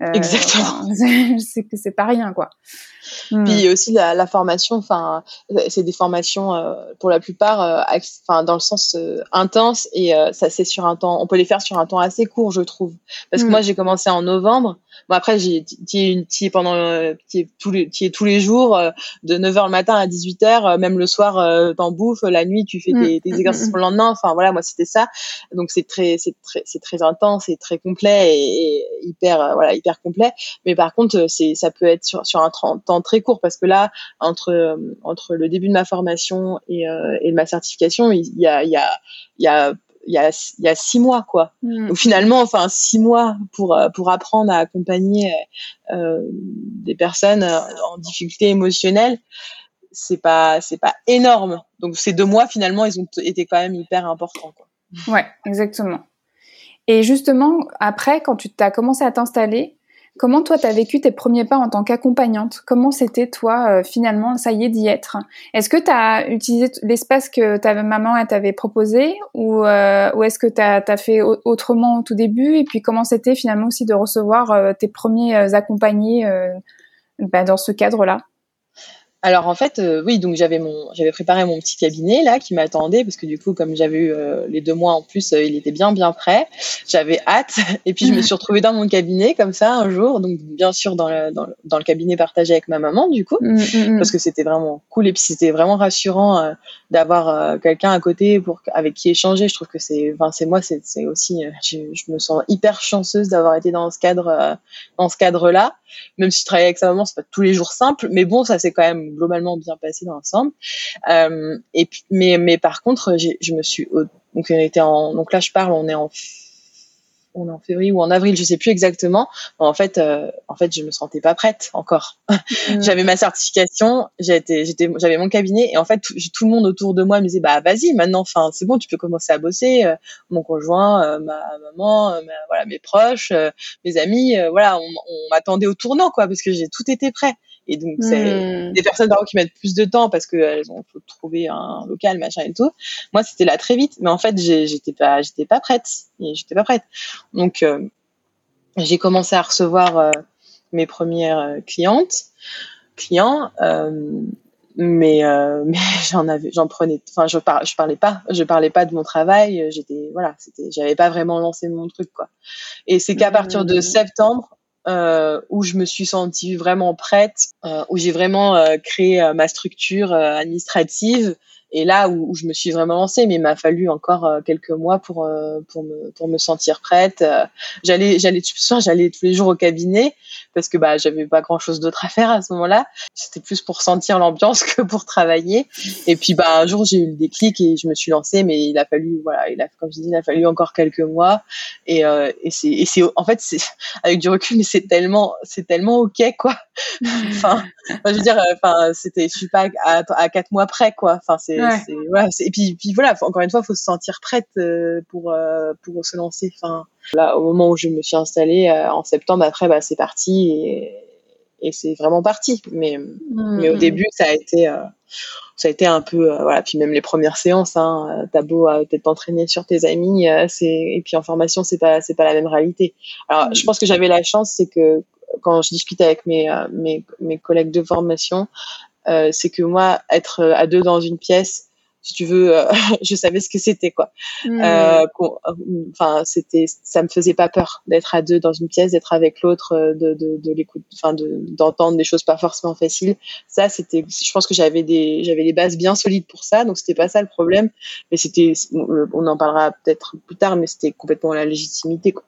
Exactement. *laughs* c'est que c'est pas rien quoi. Hmm. Puis aussi la, la formation, enfin, c'est des formations euh, pour la plupart, euh, enfin, dans le sens euh, intense et ça c'est sur un temps, on peut les faire sur un temps assez court, je trouve. Parce que hmm. moi j'ai commencé en novembre. Bon après j'ai es pendant es tous les es tous les jours de 9h le matin à 18h, même le soir t'en bouffes, la nuit tu fais tes, hmm. tes exercices pour le lendemain. Enfin voilà, moi c'était ça. Donc c'est très c'est très c'est très intense, c'est très complet et, et hyper voilà hyper complet. Mais par contre c'est ça peut être sur sur un temps très court parce que là, entre euh, entre le début de ma formation et, euh, et ma certification, il y a il y a il y a il y a, il y a six mois quoi. Mm. Donc finalement, enfin six mois pour euh, pour apprendre à accompagner euh, des personnes en difficulté émotionnelle, c'est pas c'est pas énorme. Donc ces deux mois finalement, ils ont été quand même hyper importants quoi. Ouais, exactement. Et justement, après, quand tu as commencé à t'installer, Comment toi, tu as vécu tes premiers pas en tant qu'accompagnante? Comment c'était toi, euh, finalement, ça y est, d'y être? Est-ce que tu utilisé l'espace que ta maman t'avait proposé? Ou, euh, ou est-ce que tu as, fait autrement au tout début? Et puis comment c'était finalement aussi de recevoir euh, tes premiers accompagnés bah, dans ce cadre-là? Alors en fait, euh, oui, donc j'avais mon, j'avais préparé mon petit cabinet là qui m'attendait parce que du coup, comme j'avais eu euh, les deux mois en plus, euh, il était bien bien prêt. J'avais hâte et puis je me *laughs* suis retrouvée dans mon cabinet comme ça un jour, donc bien sûr dans le dans le, dans le cabinet partagé avec ma maman du coup, mm, mm, mm. parce que c'était vraiment cool et puis c'était vraiment rassurant d'avoir quelqu'un à côté pour avec qui échanger. Je trouve que c'est, enfin c'est moi, c'est, c'est aussi, je, je, me sens hyper chanceuse d'avoir été dans ce cadre, dans ce cadre là, même si je travaille avec sa maman, c'est pas tous les jours simple, mais bon, ça c'est quand même globalement bien passé dans l'ensemble. Euh, et puis, mais, mais par contre, je me suis donc on était en donc là je parle, on est en on est en février ou en avril, je sais plus exactement. En fait, euh, en fait, je me sentais pas prête encore. Mm. *laughs* j'avais ma certification, j'étais, j'étais, j'avais mon cabinet et en fait, tout, tout, le monde autour de moi me disait bah vas-y, maintenant, enfin c'est bon, tu peux commencer à bosser. Euh, mon conjoint, euh, ma maman, voilà, mes proches, mes amis, voilà, on, on m'attendait au tournant quoi, parce que j'ai tout été prêt. Et donc, c'est hmm. des personnes qui mettent plus de temps parce qu'elles ont faut trouver un local, machin et tout. Moi, c'était là très vite, mais en fait, j'étais pas, j'étais pas prête. J'étais pas prête. Donc, euh, j'ai commencé à recevoir euh, mes premières euh, clientes, clients, mais *laughs* mais j'en avais, j'en prenais. Enfin, je, par, je parlais pas, je parlais pas de mon travail. J'étais, voilà, c'était, j'avais pas vraiment lancé mon truc, quoi. Et c'est qu'à partir de hmm. septembre, euh, où je me suis sentie vraiment prête, euh, où j'ai vraiment euh, créé ma structure administrative et là où, où, je me suis vraiment lancée, mais il m'a fallu encore euh, quelques mois pour euh, pour me pour me sentir prête. Euh, j'allais j'allais j'allais tous les jours au cabinet parce que bah j'avais pas grand chose d'autre à faire à ce moment-là. C'était plus pour sentir l'ambiance *laughs* que pour travailler. Et puis bah un jour j'ai eu le déclic et je me suis lancée, mais il a fallu voilà, il a comme je dis, il a fallu encore quelques mois. Et c'est et c'est en fait c'est *laughs* avec du recul, mais c'est tellement c'est tellement ok quoi. *laughs* enfin, je veux dire, enfin c'était je suis pas à, à quatre mois près quoi. Enfin c'est et puis, puis voilà, encore une fois, faut se sentir prête pour pour se lancer. Enfin, là, au moment où je me suis installée en septembre, après, bah, c'est parti et, et c'est vraiment parti. Mais mmh. mais au début, ça a été ça a été un peu euh, voilà puis même les premières séances hein, euh, t'as beau euh, peut-être t'entraîner sur tes amis c'est et puis en formation c'est pas c'est pas la même réalité alors je pense que j'avais la chance c'est que quand je discutais avec mes mes, mes collègues de formation c'est que moi être à deux dans une pièce si tu veux, euh, *laughs* je savais ce que c'était quoi. Euh, enfin, c'était, ça me faisait pas peur d'être à deux dans une pièce, d'être avec l'autre, euh, de, de, de l'écoute, enfin, de, d'entendre des choses pas forcément faciles. Ça, c'était, je pense que j'avais des, j'avais les bases bien solides pour ça, donc c'était pas ça le problème. Mais c'était, on en parlera peut-être plus tard, mais c'était complètement la légitimité quoi.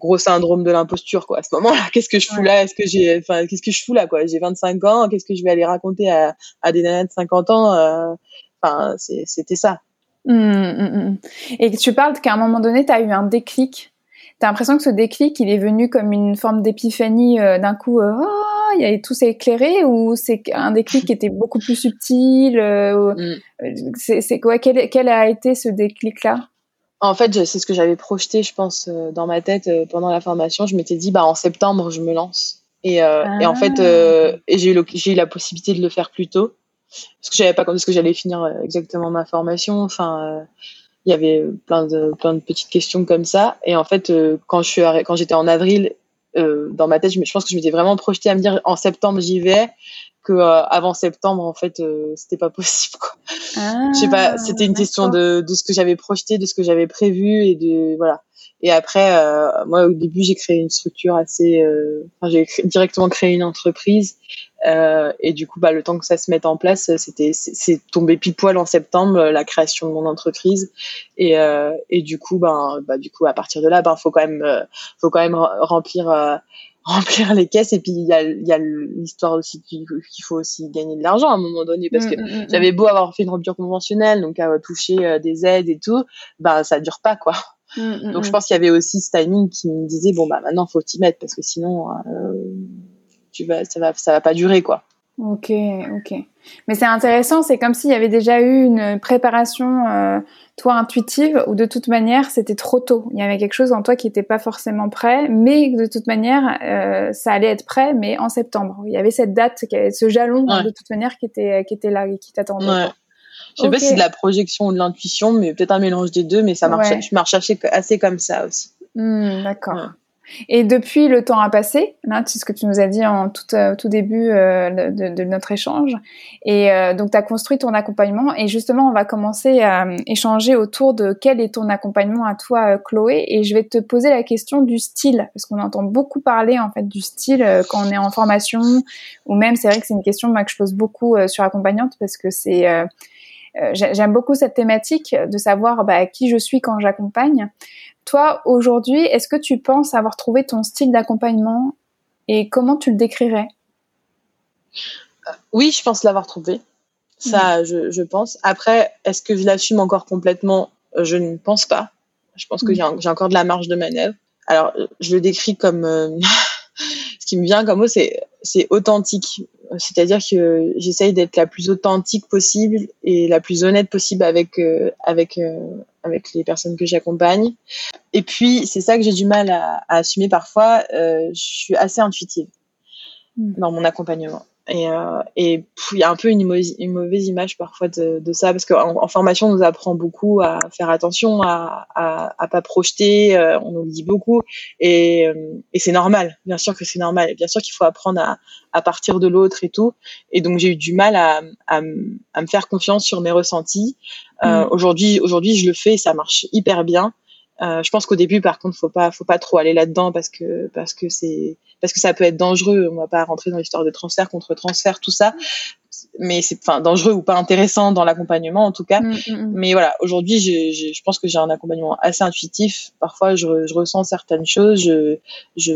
Gros syndrome de l'imposture quoi. À ce moment-là, *laughs* qu'est-ce que je fous là? Est-ce que j'ai, enfin, qu'est-ce que je fous là quoi? J'ai 25 ans, qu'est-ce que je vais aller raconter à, à des nanas de 50 ans euh, c'était ça. Mmh, mmh, mmh. Et tu parles qu'à un moment donné, tu as eu un déclic. Tu as l'impression que ce déclic, il est venu comme une forme d'épiphanie euh, d'un coup, euh, oh, il y a tout s'est éclairé ou c'est un déclic qui était beaucoup plus subtil euh, *laughs* C'est quoi quel, quel, a été ce déclic-là? En fait, c'est ce que j'avais projeté, je pense, dans ma tête pendant la formation. Je m'étais dit, bah, en septembre, je me lance. Et, et en fait, ah. j'ai eu, eu, la possibilité de le faire plus tôt parce que j'avais pas quand est-ce que j'allais finir euh, exactement ma formation. Enfin, euh, il y avait plein de plein de petites questions comme ça. Et en fait, euh, quand je suis quand j'étais en avril, dans ma tête, je, pense que je m'étais vraiment projetée à me dire en septembre j'y vais. Que avant septembre, en fait, c'était pas *laughs* possible. Quoi. Ah, je sais pas. C'était une question de de ce que j'avais projeté, de ce que j'avais prévu et de voilà. Et après, euh, moi, au début, j'ai créé une structure assez. Euh, enfin, j'ai directement créé une entreprise. Euh, et du coup, bah, le temps que ça se mette en place, c'était, c'est tombé pile poil en septembre, la création de mon entreprise. Et, euh, et du coup, ben, bah, du coup, à partir de là, ben, faut quand même, faut quand même remplir, *laughs* remplir les caisses. Et puis, il y a, y a l'histoire aussi qu'il faut aussi gagner de l'argent à un moment donné, parce que mmh, mmh, mmh, j'avais beau avoir fait une rupture conventionnelle, donc à toucher des aides et tout, bah, ça dure pas, quoi. Mm, mm, Donc je mm. pense qu'il y avait aussi ce timing qui me disait bon bah maintenant faut t'y mettre parce que sinon euh, tu vas ça va ça va pas durer quoi. Ok ok. Mais c'est intéressant, c'est comme s'il y avait déjà eu une préparation euh, toi intuitive ou de toute manière c'était trop tôt. Il y avait quelque chose en toi qui n'était pas forcément prêt, mais de toute manière euh, ça allait être prêt, mais en septembre. Il y avait cette date, ce jalon de toute manière qui était qui était là et qui t'attendait. Ouais. Je sais pas si c'est de la projection ou de l'intuition, mais peut-être un mélange des deux, mais ça marche, je marche assez, comme ça aussi. Hmm, d'accord. Et depuis, le temps a passé, là, c'est ce que tu nous as dit en tout, euh, début euh, de, notre échange. Et euh, donc, tu as construit ton accompagnement. Et justement, on va commencer à échanger autour de quel est ton accompagnement à toi, Chloé. Et je vais te poser la question du style, parce qu'on entend beaucoup parler en fait du style quand on est en formation, ou même, c'est vrai que c'est une question que je pose beaucoup sur accompagnante, parce que c'est j'aime beaucoup cette thématique de savoir bah, qui je suis quand j'accompagne. Toi, aujourd'hui, est-ce que tu penses avoir trouvé ton style d'accompagnement et comment tu le décrirais? Euh, Oui, je pense l'avoir trouvé. Ça, je, je, pense. Après, est-ce que je l'assume encore complètement? Euh, Je ne pense pas. Je pense que mm. j'ai encore de la marge de manœuvre. Alors, je le décris comme... *laughs* ce qui me vient comme mot, c'est authentique c'est-à-dire que j'essaye d'être la plus authentique possible et la plus honnête possible avec euh, avec euh, avec les personnes que j'accompagne. Et puis c'est ça que j'ai du mal à, à assumer parfois. Euh, je suis assez intuitive hmm. dans mon accompagnement. Et euh, et il y a un peu une, une mauvaise image parfois de, de ça parce qu'en en formation on nous apprend beaucoup à faire attention, à à, à pas projeter, euh, on nous le dit beaucoup et euh, et c'est normal, bien sûr que c'est normal, et bien sûr qu'il faut apprendre à à partir de l'autre et tout. Et donc j'ai eu du mal à à, à me faire confiance sur mes ressentis. Euh, mm. Aujourd'hui aujourd'hui je le fais, et ça marche hyper bien. Euh, je pense qu'au début, par contre, faut pas, faut pas trop aller là-dedans parce que parce que c'est parce que ça peut être dangereux. On va pas rentrer dans l'histoire de transfert contre transfert, tout ça. Mais c'est enfin dangereux ou pas intéressant dans l'accompagnement en tout cas. Mm, mm, mm. Mais voilà, aujourd'hui, je, je, pense que j'ai un accompagnement assez intuitif. Parfois, je, je ressens certaines choses, je, je,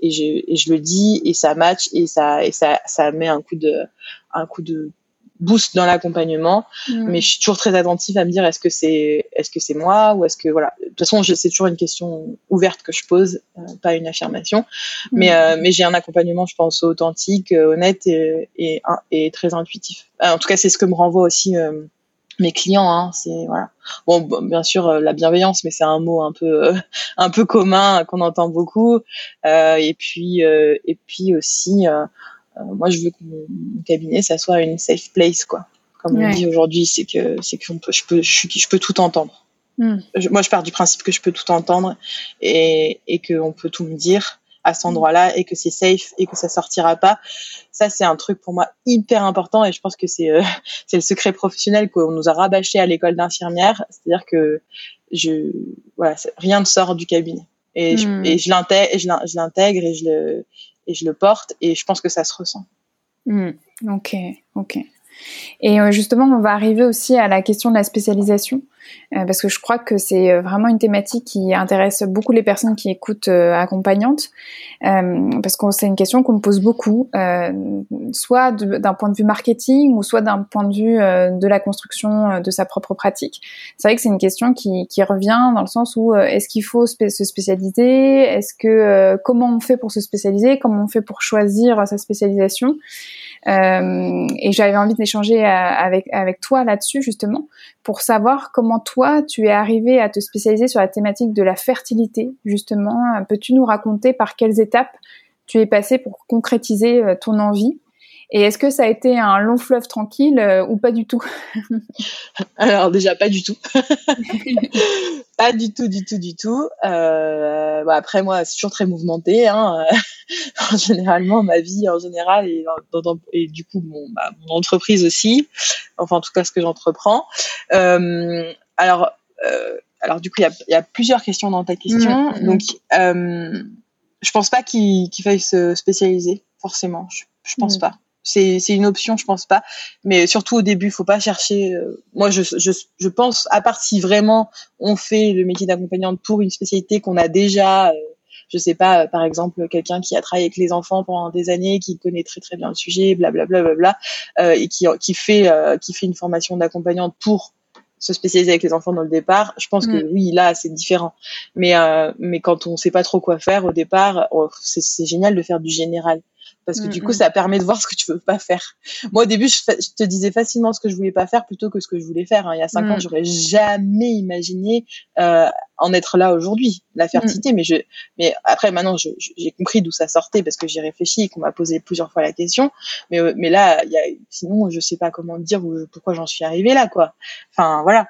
et je et je le dis et ça match et ça et ça ça met un coup de un coup de boost dans l'accompagnement mm. mais je suis toujours très attentive à me dire est-ce que c'est est-ce que c'est moi ou est-ce que voilà. De toute façon c'est toujours une question ouverte que je pose euh, pas une affirmation. Mais mm. euh, mais j'ai un accompagnement je pense authentique euh, honnête et, et, et très intuitif. En tout cas c'est ce que me renvoie aussi mes clients hein, c'est voilà. Bon bien sûr la bienveillance mais c'est un mot un peu *laughs* un peu commun qu'on entend beaucoup. Et puis et puis aussi moi je veux que mon, cabinet ça soit une safe place quoi comme on dit aujourd'hui c'est que c'est que peut je peux je, je peux tout entendre Hmm. moi, je pars du principe que je peux tout entendre et, et qu'on peut tout me dire à cet endroit-là et que c'est safe et que ça sortira pas. Ça, c'est un truc pour moi hyper important et je pense que c'est euh, *laughs* c'est le secret professionnel qu'on nous a rabâché à l'école d'infirmière. C'est-à-dire que je voilà, rien ne sort du cabinet et je, hmm. et je l'intègre et je l'intègre et je le et je le porte et je pense que ça se ressent. Hmm. Ok, ok. Et euh, justement, on va arriver aussi à la question de la spécialisation. Euh, parce que je crois que c'est euh, vraiment une thématique qui intéresse beaucoup les personnes qui écoutent accompagnantes, parce que c'est une question qu'on me pose beaucoup, soit d'un point de vue marketing ou soit d'un point de vue de la construction de sa propre pratique. C'est vrai que c'est une question qui, qui, revient dans le sens où est-ce qu'il faut se spécialiser, est-ce que comment on fait pour se spécialiser, comment on fait pour choisir sa spécialisation? Euh, et j'avais envie d'échanger avec, avec toi là-dessus justement pour savoir comment toi tu es arrivé à te spécialiser sur la thématique de la fertilité justement. Peux-tu nous raconter par quelles étapes tu es passé pour concrétiser euh, ton envie? Et est-ce que ça a été un long fleuve tranquille euh, ou pas du tout *laughs* Alors déjà pas du tout, *laughs* pas du tout, du tout, du tout. Euh, après moi c'est toujours très mouvementé. Hein. *laughs* Généralement ma vie en général et, et du coup mon, bah, mon, entreprise aussi. Enfin en tout cas ce que j'entreprends. Euh, alors alors du coup il y a, y a, plusieurs questions dans ta question. Mmh. Donc je pense pas qu'il faille se spécialiser forcément. Je, je pense mmh. pas c'est c'est une option je pense pas mais surtout au début faut pas chercher euh, moi je, je je pense à part si vraiment on fait le métier d'accompagnante pour une spécialité qu'on a déjà euh, je sais pas par exemple quelqu'un qui a travaillé avec les enfants pendant des années qui connaît très très bien le sujet blablabla bla, bla, bla, euh, et qui qui fait euh, qui fait une formation d'accompagnante pour se spécialiser avec les enfants dans le départ, je pense que mm. oui, là, c'est différent. Mais euh, mais quand on sait pas trop quoi faire au départ, oh, c'est génial de faire du général parce que du coup, ça permet de voir *laughs* ce que tu veux pas faire. Moi, au début, je, te disais facilement ce que je voulais pas faire plutôt que ce que je voulais faire. Hein. Il y a cinq ans, mm. j'aurais jamais imaginé euh, en être là aujourd'hui, la fertilité. Mais je, mais après, maintenant, j'ai compris d'où ça sortait parce que j'ai réfléchi et qu'on m'a posé plusieurs fois la question. Mais, euh, mais là, il y a, sinon, je sais pas comment dire ou pourquoi j'en suis arrivée là, quoi. Enfin, voilà.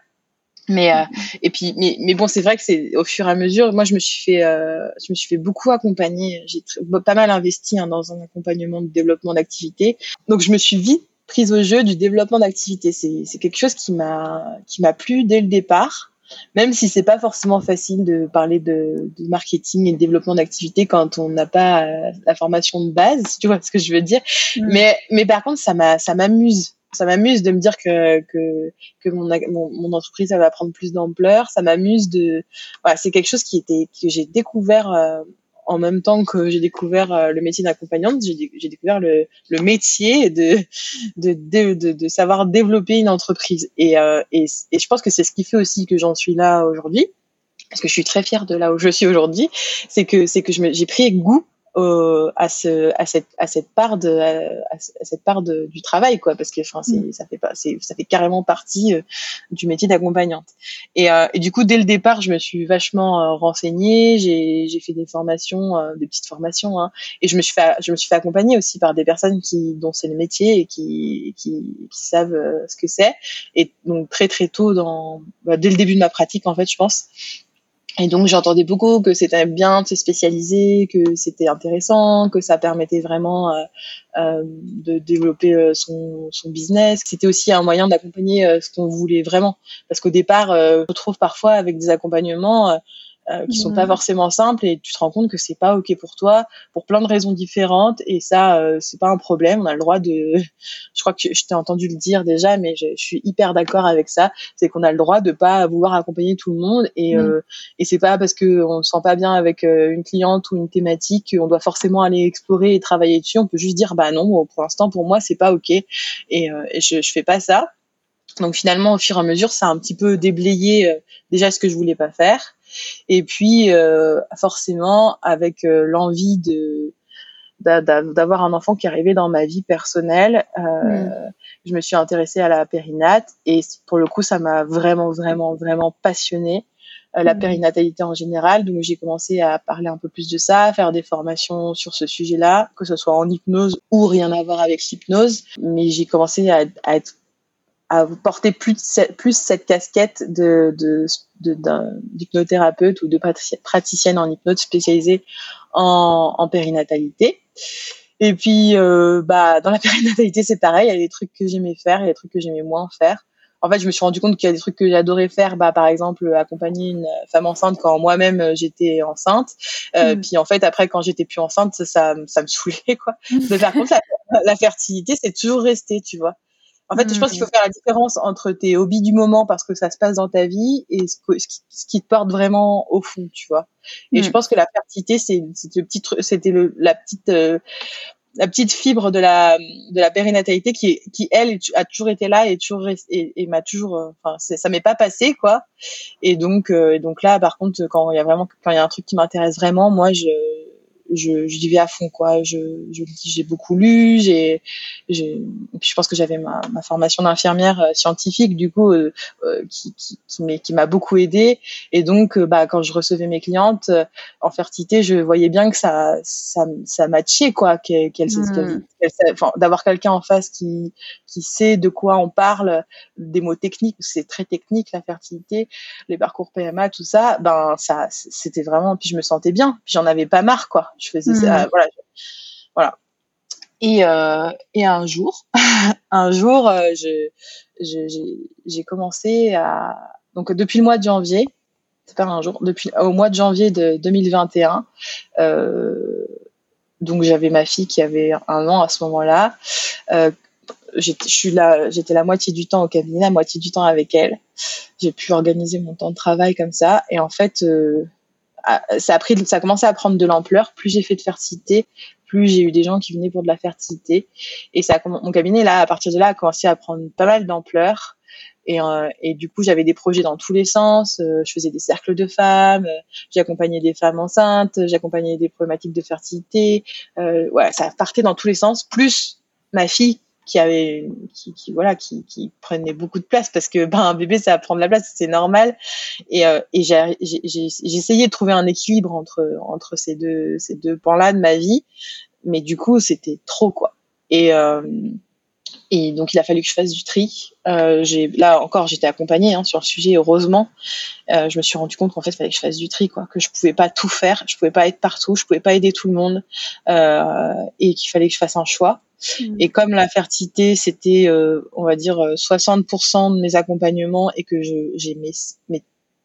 Mais euh, et puis mais, mais bon c'est vrai que c'est au fur et à mesure moi je me suis fait euh, je me suis fait beaucoup accompagner. J'ai pas mal investi hein, dans un accompagnement de développement d'activité. Donc je me suis vite prise au jeu du développement d'activité. C'est c'est quelque chose qui m'a qui m'a plu dès le départ même si c'est pas forcément facile de parler de, de marketing et de développement d'activité quand on n'a pas euh, la formation de base tu vois ce que je veux dire? Mmh. mais mais par contre ça m'a ça m'amuse ça m'amuse de me dire que que, que mon, mon, entreprise elle va prendre plus d'ampleur. Ça m'amuse de voilà c'est quelque chose qui était que j'ai découvert euh, en même temps que j'ai découvert euh, le métier d'accompagnante. J'ai découvert le, le métier de de, de de, savoir développer une entreprise. Et, euh, et et je pense que c'est ce qui fait aussi que j'en suis là aujourd'hui parce que je suis très fière de là où je suis aujourd'hui. C'est que c'est que j'ai pris goût à ce à cette à cette part de à, cette part de, du travail quoi parce que enfin mm. ça fait pas c'est ça fait carrément partie euh, du métier d'accompagnante et, euh, et du coup dès le départ je me suis vachement euh, renseignée j'ai j'ai fait des formations des petites formations hein, et je me suis fait je me suis fait accompagner aussi par des personnes qui dont c'est le métier et qui qui, qui savent ce que c'est et donc très très tôt dans bah, dès le début de ma pratique en fait je pense et donc j'entendais beaucoup que c'était bien de se spécialiser, que c'était intéressant, que ça permettait vraiment euh, euh de développer euh, son, son business. C'était aussi un moyen d'accompagner euh, ce qu'on voulait vraiment. Parce qu'au départ, on retrouve parfois avec des accompagnements euh, qui sont pas forcément simples et tu te rends compte que c'est pas ok pour toi pour plein de raisons différentes et ça euh, c'est pas un problème. On a le droit de *laughs* je crois que je t'ai entendu le dire déjà mais je, je suis hyper d'accord avec ça. C'est qu'on a le droit de pas vouloir accompagner tout le monde et mhm. euh, et c'est pas parce que on se sent pas bien avec euh, une cliente ou une thématique qu'on doit forcément aller explorer et travailler dessus. On peut juste dire bah non pour l'instant pour moi c'est pas ok et, et je, je fais pas ça. Donc finalement, au fur et à mesure, ça a un petit peu déblayé déjà ce que je voulais pas faire. Et puis, euh, forcément, avec euh, l'envie de d'avoir un enfant qui arrivait dans ma vie personnelle. Euh, mm. Je me suis intéressée à la périnate et pour le coup, ça m'a vraiment, vraiment, vraiment passionnée. Euh, la mm. périnatalité en général. Donc j'ai commencé à parler un peu plus de ça, à faire des formations sur ce sujet-là, que ce soit en hypnose ou rien à voir avec l'hypnose. Mais j'ai commencé à, à, être à porter plus plus cette casquette de d'hypnothérapeute de, ou de praticienne en hypnose spécialisée en, en périnatalité. Et puis, euh, bah, dans la *laughs* périnatalité, c'est pareil. Il y a des trucs que j'aimais faire, il y a des trucs que j'aimais moins faire. En fait, je me suis rendu compte qu'il y a des trucs que j'adorais faire. Bah, par exemple, accompagner une femme enceinte quand moi-même euh, j'étais enceinte. Euh, mm. Puis en fait, après, quand j'étais plus enceinte, ça, ça, me *laughs* saoulait quoi. Mais par contre, la, la fertilité, c'est toujours resté, tu vois. En fait, je pense qu'il faut mm. faire la différence entre tes hobbies du moment parce que ça se passe dans ta vie et ce, ce, qui, te porte vraiment au fond, tu vois. Et je mm. pense que la fertilité, c'est c'était c'était la petite euh, la petite fibre de la de la périnatalité qui qui elle a toujours été là et toujours et, et m'a toujours euh, enfin ça m'est pas passé quoi. Et donc euh, donc là par contre quand il y a vraiment quand il y a un truc qui m'intéresse vraiment, moi je je, je vais à fond quoi. Je, je j'ai beaucoup lu, j'ai, j'ai, puis je pense que j'avais ma, ma formation d'infirmière euh, scientifique du coup euh, euh, qui, qui, qui m'a beaucoup aidé. Et donc bah quand je recevais mes clientes en fertilité, je voyais bien que ça ça, ça matchait quoi, qu'elle, qu'elle, mmh. enfin, d'avoir quelqu'un en face qui qui sait de quoi on parle, des mots techniques, c'est très technique la fertilité, les parcours PMA, tout ça, ben ça c'était vraiment puis je me sentais bien, puis j'en avais pas marre quoi. Je faisais ça, hmm. voilà. voilà. Et, euh, et un jour, *laughs* un jour, euh, je, j'ai commencé à donc depuis le mois de janvier, c'est pas un jour, depuis au mois de janvier de 2021. Euh, donc j'avais ma fille qui avait un an à ce moment-là. Euh, j'étais la moitié du temps au cabinet, la moitié du temps avec elle. J'ai pu organiser mon temps de travail comme ça. Et en fait, euh, ça a pris, ça a commencé à prendre de l'ampleur. Plus j'ai fait de fertilité, plus j'ai eu des gens qui venaient pour de la fertilité. Et ça, mon cabinet là, à partir de là, a commencé à prendre pas mal d'ampleur. Et, euh, du coup, j'avais des projets dans tous les sens. Euh, je faisais des cercles de femmes, euh, j'accompagnais des femmes enceintes, j'accompagnais des problématiques de fertilité. Ouais, ça partait dans tous les sens. Plus ma fille qui avait qui, voilà qui, prenait beaucoup de place parce que ben un bébé ça va prendre la place c'est normal et, euh, j'ai essayé de trouver un équilibre entre entre ces deux ces deux pans là de ma vie mais du coup c'était trop quoi et euh, et donc il a fallu que je fasse du tri. Euh, là encore j'étais accompagnée hein, sur le sujet heureusement. Euh, je me suis rendu compte qu'en fait il fallait que je fasse du tri quoi, que je pouvais pas tout faire, je pouvais pas être partout, je pouvais pas aider tout le monde euh, et qu'il fallait que je fasse un choix. Mm. Et comme la fertilité c'était euh, on va dire 60% de mes accompagnements et que j'aimais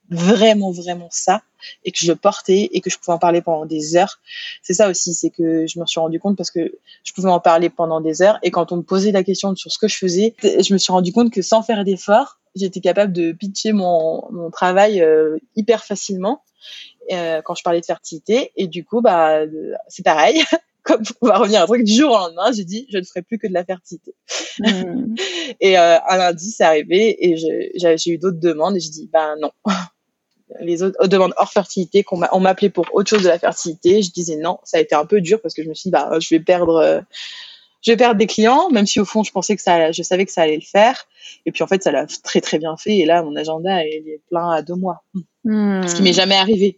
vraiment vraiment ça et que je le portais et que je pouvais en parler pendant des heures. C'est ça aussi, c'est que je me suis rendu compte parce que je pouvais en parler pendant des heures et quand on me posait la question sur ce que je faisais, je me suis rendu compte que sans faire d'efforts, j'étais capable de pitcher mon, mon travail euh, hyper facilement euh, quand je parlais de fertilité et du coup bah c'est pareil. *laughs* *laughs* Comme on va revenir à un truc du jour au lendemain, j'ai dit je ne ferai plus que de la fertilité. Mmh. *laughs* et euh, un lundi, c'est arrivé et j'ai eu d'autres demandes et j'ai dit bah non, *laughs* les autres demandes hors fertilité qu'on on m'appelait pour autre chose de la fertilité je disais non. Ça a été un peu dur parce que je me suis dit bah je vais perdre euh, je vais perdre des clients même si au fond je pensais que ça je savais que ça allait le faire. Et puis en fait ça l'a très très bien fait. Et là mon agenda est plein à deux mois Hmm. Ce qui m'est jamais arrivé.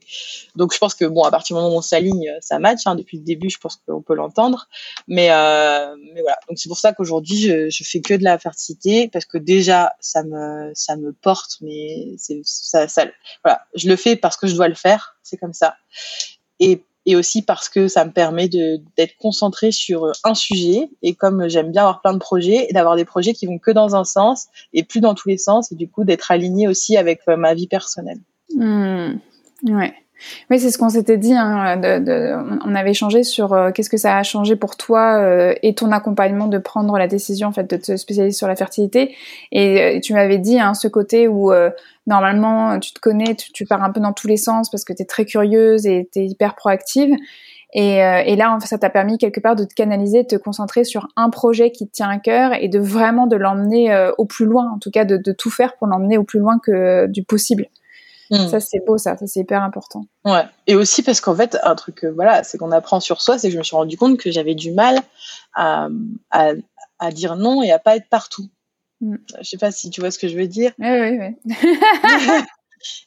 Donc je pense que bon, à partir du moment où on s'aligne, ça match. Hein. Depuis le début, je pense qu'on peut l'entendre. Mais euh, mais voilà. Donc c'est pour ça qu'aujourd'hui, je, je fais que de la fertilité parce que déjà ça me ça me porte, mais c'est ça, ça voilà. Je le fais parce que je dois le faire. C'est comme ça. Et et aussi parce que ça me permet de d'être concentré sur un sujet et comme j'aime bien avoir plein de projets et d'avoir des projets qui vont que dans un sens et plus dans tous les sens et du coup d'être aligné aussi avec euh, ma vie personnelle. Mmh. Ouais. Oui, c'est ce qu'on s'était dit. Hein, de, de, on avait échangé sur euh, qu'est-ce que ça a changé pour toi euh, et ton accompagnement de prendre la décision en fait de te spécialiser sur la fertilité. Et euh, tu m'avais dit hein, ce côté où normalement tu te connais, tu, tu, pars un peu dans tous les sens parce que tu es très curieuse et tu es hyper proactive. Et, et là, en fait, ça t'a permis quelque part de te canaliser, de te concentrer sur un projet qui te tient à cœur et de vraiment de l'emmener au plus loin, en tout cas de, de tout faire pour l'emmener au plus loin que du possible. Mm. Ça, c'est beau, ça. Ça, c'est hyper important. Ouais. Et aussi parce qu'en fait, un truc, euh, voilà, c'est qu'on apprend sur soi, c'est que je me suis rendu compte que j'avais du mal à, à, à, dire non et à pas être partout. Mm. Je sais pas si tu vois ce que je veux dire. Oui, oui, oui. *laughs*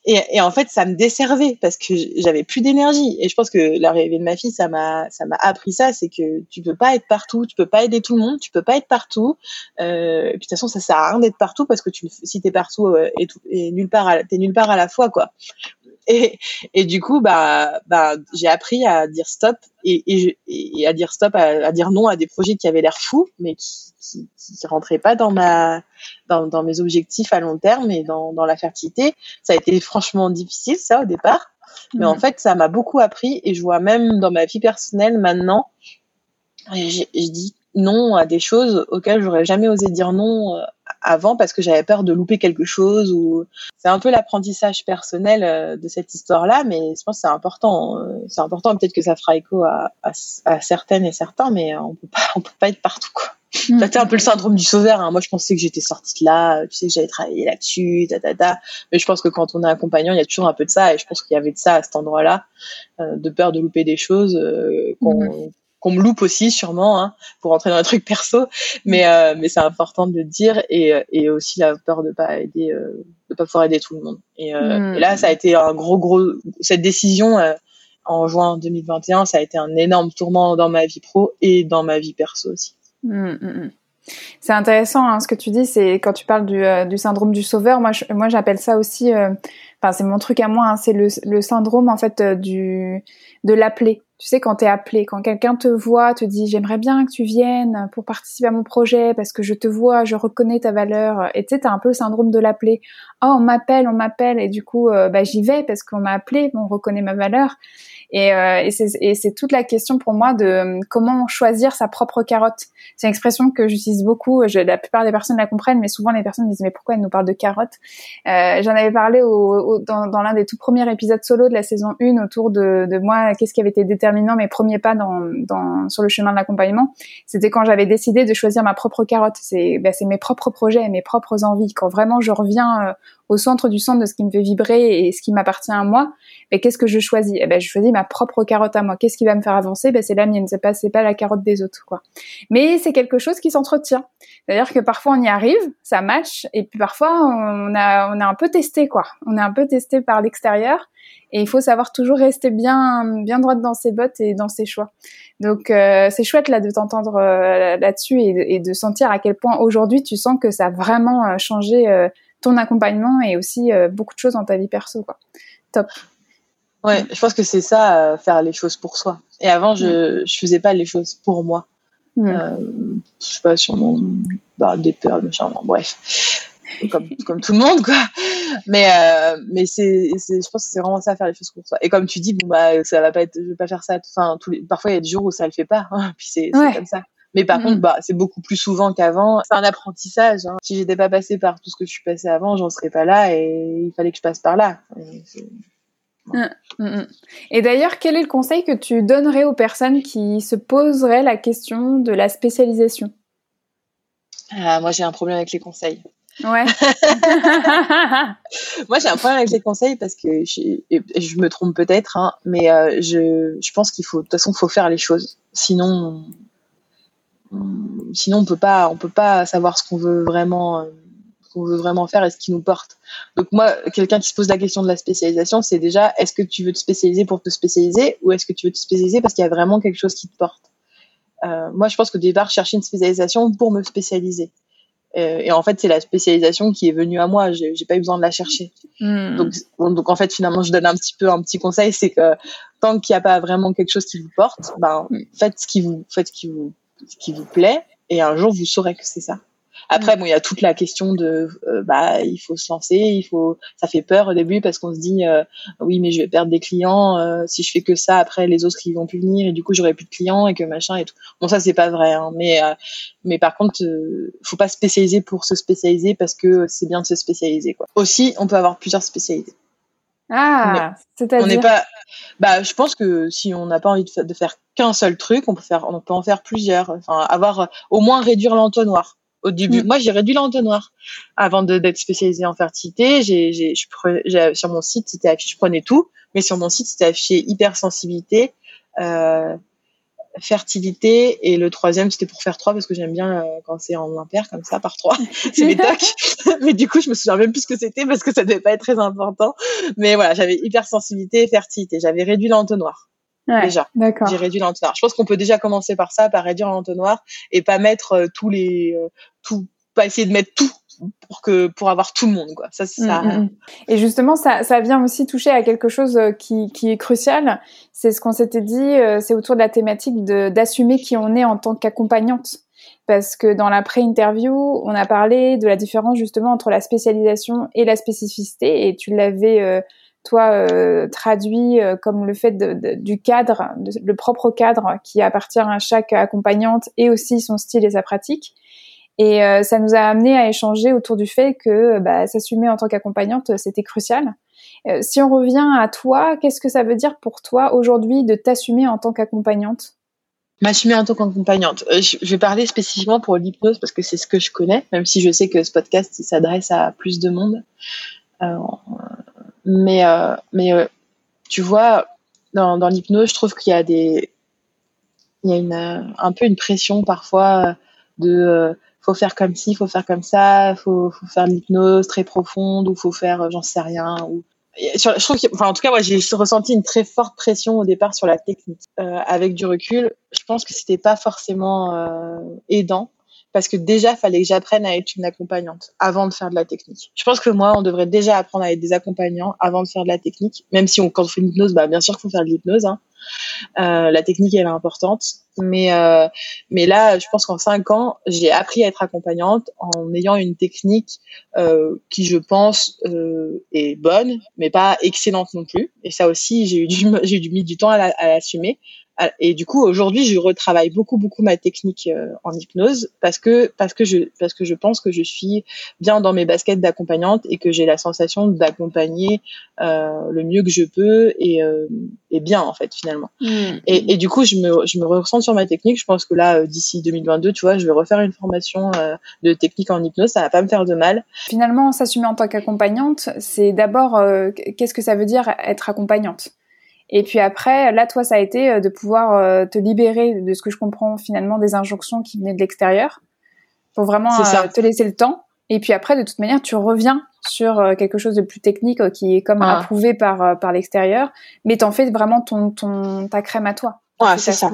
Et, en fait, ça me desservait parce que j'avais plus d'énergie. Et je pense que l'arrivée de ma fille, ça m'a, ça m'a appris ça, c'est que tu peux pas être partout, tu peux pas aider tout le monde, tu peux pas être partout. Euh, et puis de toute façon, ça sert à rien d'être partout parce que tu, si t'es partout euh, et, tout, nulle part, t'es nulle part à la fois, quoi. *laughs* Et, et du coup, bah, bah, j'ai appris à dire stop et, et, et à dire stop, à, dire non à des projets qui avaient l'air fous, mais qui, qui, qui rentraient pas dans ma, dans, dans mes objectifs à long terme et dans, dans la fertilité. Ça a été franchement difficile, ça, au départ. Mais en mm. fait, ça m'a beaucoup appris et je vois même dans ma vie personnelle maintenant, je dis non à des choses auxquelles j'aurais jamais osé dire non euh, avant parce que j'avais peur de louper quelque chose ou c'est un peu l'apprentissage personnel euh, de cette histoire-là, mais je pense que c'est important. Euh, c'est important. Peut-être que ça fera écho à, à, certaines et certains, mais on peut pas, *laughs* on peut pas être partout quoi. Mm. C'était un peu le syndrome du sauveur. Hein. Moi, je pensais que j'étais sortie de là, tu sais, que j'avais travaillé là-dessus, ta, ta, ta. Mais je pense que quand on est accompagnant, il y a toujours un peu de ça, et je pense qu'il y avait de ça à cet endroit-là, euh, de peur de louper des choses qu'on mm qu'on me loupe aussi sûrement hein, pour entrer dans un truc perso. Mais euh, mais c'est important de le dire et, et aussi la peur de pas aider euh, de pas pouvoir aider tout le monde. Et, euh, hmm. et, là ça a été un gros gros cette décision euh, en juin 2021 ça a été un énorme tourment dans ma vie pro et dans ma vie perso aussi. Hmm, hmm, c'est intéressant hein, ce que tu dis c'est quand tu parles du, euh, du syndrome du sauveur moi je, moi j'appelle ça aussi enfin c'est mon truc à moi hein, c'est le, le syndrome en fait du de l'appeler tu sais, quand tu es appelé, quand quelqu'un te voit, te dit j'aimerais bien que tu viennes pour participer à mon projet parce que je te vois, je reconnais ta valeur. Et tu sais, t'as un peu le syndrome de l'appeler. Oh, on m'appelle, on m'appelle, et du coup, euh, bah, j'y vais parce qu'on m'a appelé, on reconnaît ma valeur. Et, euh, et c'est toute la question pour moi de euh, comment choisir sa propre carotte. C'est une expression que j'utilise beaucoup. Je, la plupart des personnes la comprennent, mais souvent les personnes disent mais pourquoi elle nous parle de carotte euh, J'en avais parlé au, dans, dans l'un des tout premiers épisodes solo de la saison 1 autour de, de moi, qu'est-ce qui avait été déterminant mes premiers pas sur le chemin de l'accompagnement. C'était quand j'avais décidé de choisir ma propre carotte. C'est ben, mes propres projets, mes propres envies. Quand vraiment je reviens au centre du centre de ce qui me fait vibrer et ce qui m'appartient à moi, mais qu'est-ce que je choisis? Eh ben, je choisis ma propre carotte à moi. Qu'est-ce qui va me faire avancer? Ben, c'est la mienne. C'est pas, c'est pas la carotte des autres, quoi. Mais c'est quelque chose qui s'entretient. C'est-à-dire que parfois on y arrive, ça match, et puis parfois on a, on a un peu testé, quoi. On est un peu testé par l'extérieur, et il faut savoir toujours rester bien, bien droite dans ses bottes et dans ses choix. Donc euh, c'est chouette là de t'entendre euh, là-dessus et, de sentir à quel point aujourd'hui tu sens que ça a vraiment euh, changé ton accompagnement et aussi euh, beaucoup de choses dans ta vie perso. Quoi. Top. Ouais, je pense que c'est ça, euh, faire les choses pour soi. Et avant, je, je faisais pas les choses pour moi. Euh, je sais pas, sur mon bah, des peurs, machin, bref. Comme, comme tout le monde, quoi. Mais, euh, mais c'est, je pense que c'est vraiment ça, faire les choses pour soi. Et comme tu dis, bon, bah, ça va pas être, je vais pas faire ça, enfin, tous les, parfois il y a des jours où ça le fait pas, hein, puis c'est, comme ça. Mais par contre, mm. bah, c'est beaucoup plus souvent qu'avant. C'est un apprentissage. Hein. Si j'étais pas passée par tout ce que je suis passée avant, j'en serais pas là et il fallait que je passe par là. Mm, mm, et d'ailleurs, quel est le conseil que tu donnerais aux personnes qui se poseraient la question de la spécialisation? Ah, Moi, j'ai un problème avec les conseils. Ouais. *laughs* moi, j'ai un problème avec les conseils parce que je, je me trompe peut-être, hein, mais euh, je, je pense qu'il faut, de toute façon, faut faire les choses. Sinon, sinon on peut pas on peut pas savoir ce qu'on veut vraiment euh, qu'on veut vraiment faire et ce qui nous porte donc moi quelqu'un qui se pose la question de la spécialisation c'est déjà est-ce que tu veux te spécialiser pour te spécialiser ou est-ce que tu veux te spécialiser parce qu'il y a vraiment quelque chose qui te porte? Euh, moi je pense qu'au départ je cherchais une spécialisation pour me spécialiser euh, et en fait c'est la spécialisation qui est venue à moi j'ai pas eu besoin de la chercher hmm. donc donc en fait finalement je donne un petit peu un petit conseil c'est que tant qu'il n'y a pas vraiment quelque chose qui vous porte ben hmm. faites ce qui vous faites ce qui vous ce qui vous plaît, et un jour vous saurez que c'est ça. Après, bon, il y a toute la question de, euh, bah, il faut se lancer, il faut, ça fait peur au début parce qu'on se dit, euh, oui, mais je vais perdre des clients euh, si je fais que ça. Après, les autres ils vont plus venir et du coup j'aurai plus de clients et que machin et tout. Bon, ça c'est pas vrai, hein, mais mais par contre, faut pas spécialiser pour se spécialiser parce que c'est bien de se spécialiser quoi. Aussi, on peut avoir plusieurs spécialités. Ah, c'est-à-dire. On n'est pas. Bah, je pense que si on n'a pas envie de, faire qu'un seul truc, on peut faire, on peut en faire plusieurs. Enfin, avoir au moins réduire l'entonnoir. Au début, mm. moi, j'ai réduit l'entonnoir avant d'être spécialisée en fertilité. J'ai, j'ai, je, sur mon site, c'était affiché, je prenais tout, mais sur mon site, c'était affiché hypersensibilité, euh, fertilité, et le troisième, c'était pour faire trois parce que j'aime bien euh, quand c'est en impair comme ça par trois. *laughs* c'est mes tocs. *laughs* mais du coup, je me souviens même plus ce que c'était parce que ça devait pas être très important. Mais voilà, j'avais hypersensibilité et fertilité. J'avais réduit l'entonnoir. Ouais, déjà. J'ai réduit l'entonnoir. Je pense qu'on peut déjà commencer par ça, par réduire l'entonnoir et pas mettre euh, tous les, euh, tout, pas essayer de mettre tout pour que pour avoir tout le monde quoi ça c'est ça mm, mm, mm. et justement ça ça vient aussi toucher à quelque chose euh, qui qui est crucial c'est ce qu'on s'était dit c'est autour de la thématique de d'assumer qui on est en tant qu'accompagnante parce que dans la pré-interview on a parlé de la différence justement entre la spécialisation et la spécificité et tu l'avais toi euh, traduit euh, comme le fait du cadre, le propre cadre qui appartient à chaque accompagnante et aussi son style et sa pratique. Et euh, ça nous a amené à échanger autour du fait que bah, s'assumer en tant qu'accompagnante, c'était crucial. si on revient à toi, qu'est-ce que ça veut dire pour toi aujourd'hui de t'assumer en tant qu'accompagnante? M'assumer en tant qu'accompagnante. je vais parler spécifiquement pour l'hypnose parce que c'est ce que je connais, même si je sais que ce podcast s'adresse à plus de monde. Mais, euh, mais euh, tu vois, dans, l'hypnose, je trouve qu'il y a des, il y a une, euh, un peu une pression parfois de faut faire comme ci, faut faire comme ça, faut, faut faire de l'hypnose très profonde ou faut faire j'en sais rien. Ou... Je trouve enfin, en tout cas, moi, j'ai ressenti une très forte pression au départ sur la technique. Avec du recul, je pense que c'était pas forcément aidant parce que déjà, fallait que j'apprenne à être une accompagnante avant de faire de la technique. Je pense que moi, on devrait déjà apprendre à être des accompagnants avant de faire de la technique, même si on, quand on fait une hypnose, bah, bien sûr qu'il faut faire de l'hypnose. Hein. Euh, la technique, elle est importante. Mais, euh, mais là, je pense qu'en cinq ans, j'ai appris à être accompagnante en ayant une technique euh, qui, je pense, est bonne, mais pas excellente non plus. Et ça aussi, j'ai eu *laughs* eu mis du temps à l'assumer. Ah, et du coup, aujourd'hui, je retravaille beaucoup, beaucoup ma technique euh, en hypnose parce que parce que je parce que je pense que je suis bien dans mes baskets d'accompagnante et que j'ai la sensation d'accompagner euh, le mieux que je peux et, euh, et bien en fait finalement. Mmh. Et, et, du coup, je me je me ressens sur ma technique. Je pense que là, euh, d'ici 2022, tu vois, je vais refaire une formation euh, de technique en hypnose. Ça va pas me faire de mal. Finalement, s'assumer en tant qu'accompagnante, c'est d'abord qu'est-ce que ça veut dire être accompagnante? Et puis après, là, toi, ça a été euh, de pouvoir euh, te libérer de ce que je comprends finalement des injonctions qui venaient de l'extérieur, pour vraiment euh, te laisser le temps. Et puis après, de toute manière, tu reviens sur quelque chose de plus technique qui est comme ah. approuvé par par l'extérieur, mais t'en fais vraiment ton ton ta crème à toi. Ouais, c'est ça.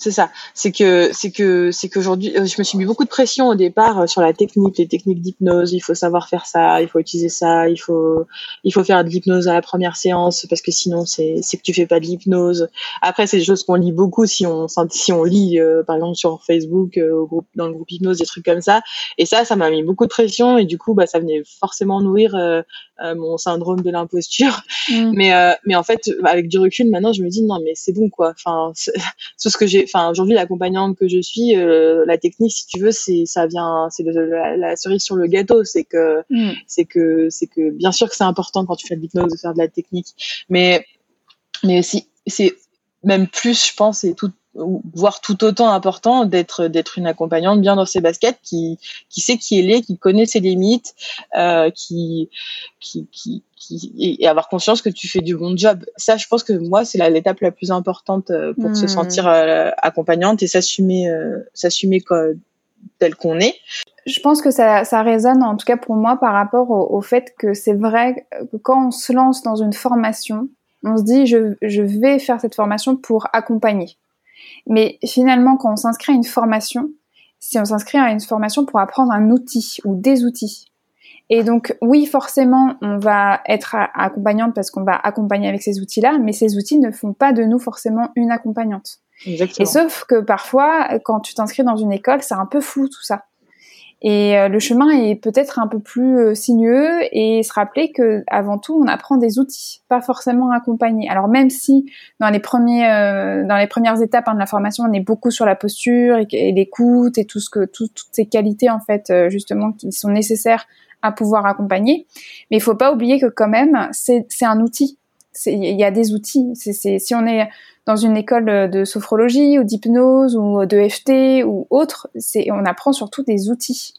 C'est ça. C'est que c'est que c'est qu'aujourd'hui, euh, je me suis mis beaucoup de pression au départ euh, sur la technique, les techniques d'hypnose. Il faut savoir faire ça, il faut utiliser ça, il faut il faut faire de l'hypnose à la première séance parce que sinon c'est c'est que tu fais pas de l'hypnose. Après, c'est des choses qu'on lit beaucoup si on si on lit euh, par exemple sur Facebook au groupe dans le groupe hypnose des trucs comme ça. Et ça, ça m'a mis beaucoup de pression et du coup, bah ça venait forcément nourrir mon syndrome de l'imposture. Mm. Mais mais en fait, avec du recul, maintenant, je me dis non mais c'est bon quoi. Enfin, c'est *laughs* ce que j'ai enfin aujourd'hui l'accompagnante que je suis euh, la technique si tu veux c'est ça vient c'est la, cerise sur le gâteau c'est que mm. c'est que c'est que bien sûr que c'est important quand tu fais de l'hypnose de faire de la technique mais mais aussi c'est même plus je pense et tout voire tout autant important d'être d'être une accompagnante bien dans ses baskets qui qui sait qui elle est qui connaît ses limites euh, qui, qui qui et avoir conscience que tu fais du bon job. Ça, je pense que moi, c'est l'étape la plus importante euh, pour se hmm. sentir euh, accompagnante et s'assumer, euh, s'assumer tel qu'on est. Je pense que ça, ça résonne, en tout cas pour moi, par rapport au, fait que c'est vrai que quand on se lance dans une formation, on se dit je, je vais faire cette formation pour accompagner. Mais finalement, quand on s'inscrit à une formation, si on s'inscrit à une formation pour apprendre un outil ou des outils, et donc, oui, forcément, on va être accompagnante parce qu'on va accompagner avec ces outils-là, mais ces outils ne font pas de nous forcément une accompagnante. Exactement. Et sauf que parfois, quand tu t'inscris dans une école, c'est un peu flou tout ça. Et euh, le chemin est peut-être un peu plus euh, sinueux et se rappeler que avant tout, on apprend des outils, pas forcément accompagner. Alors même si dans les premiers, euh, dans les premières étapes hein, de la formation, on est beaucoup sur la posture et, l'écoute et tout ce que, toutes ces qualités en fait justement qui sont nécessaires à pouvoir accompagner. Mais il faut pas oublier que quand même, c'est un outil. Il y a des outils. Si on est dans une école de sophrologie ou d'hypnose ou de FT ou autre, on apprend surtout des outils.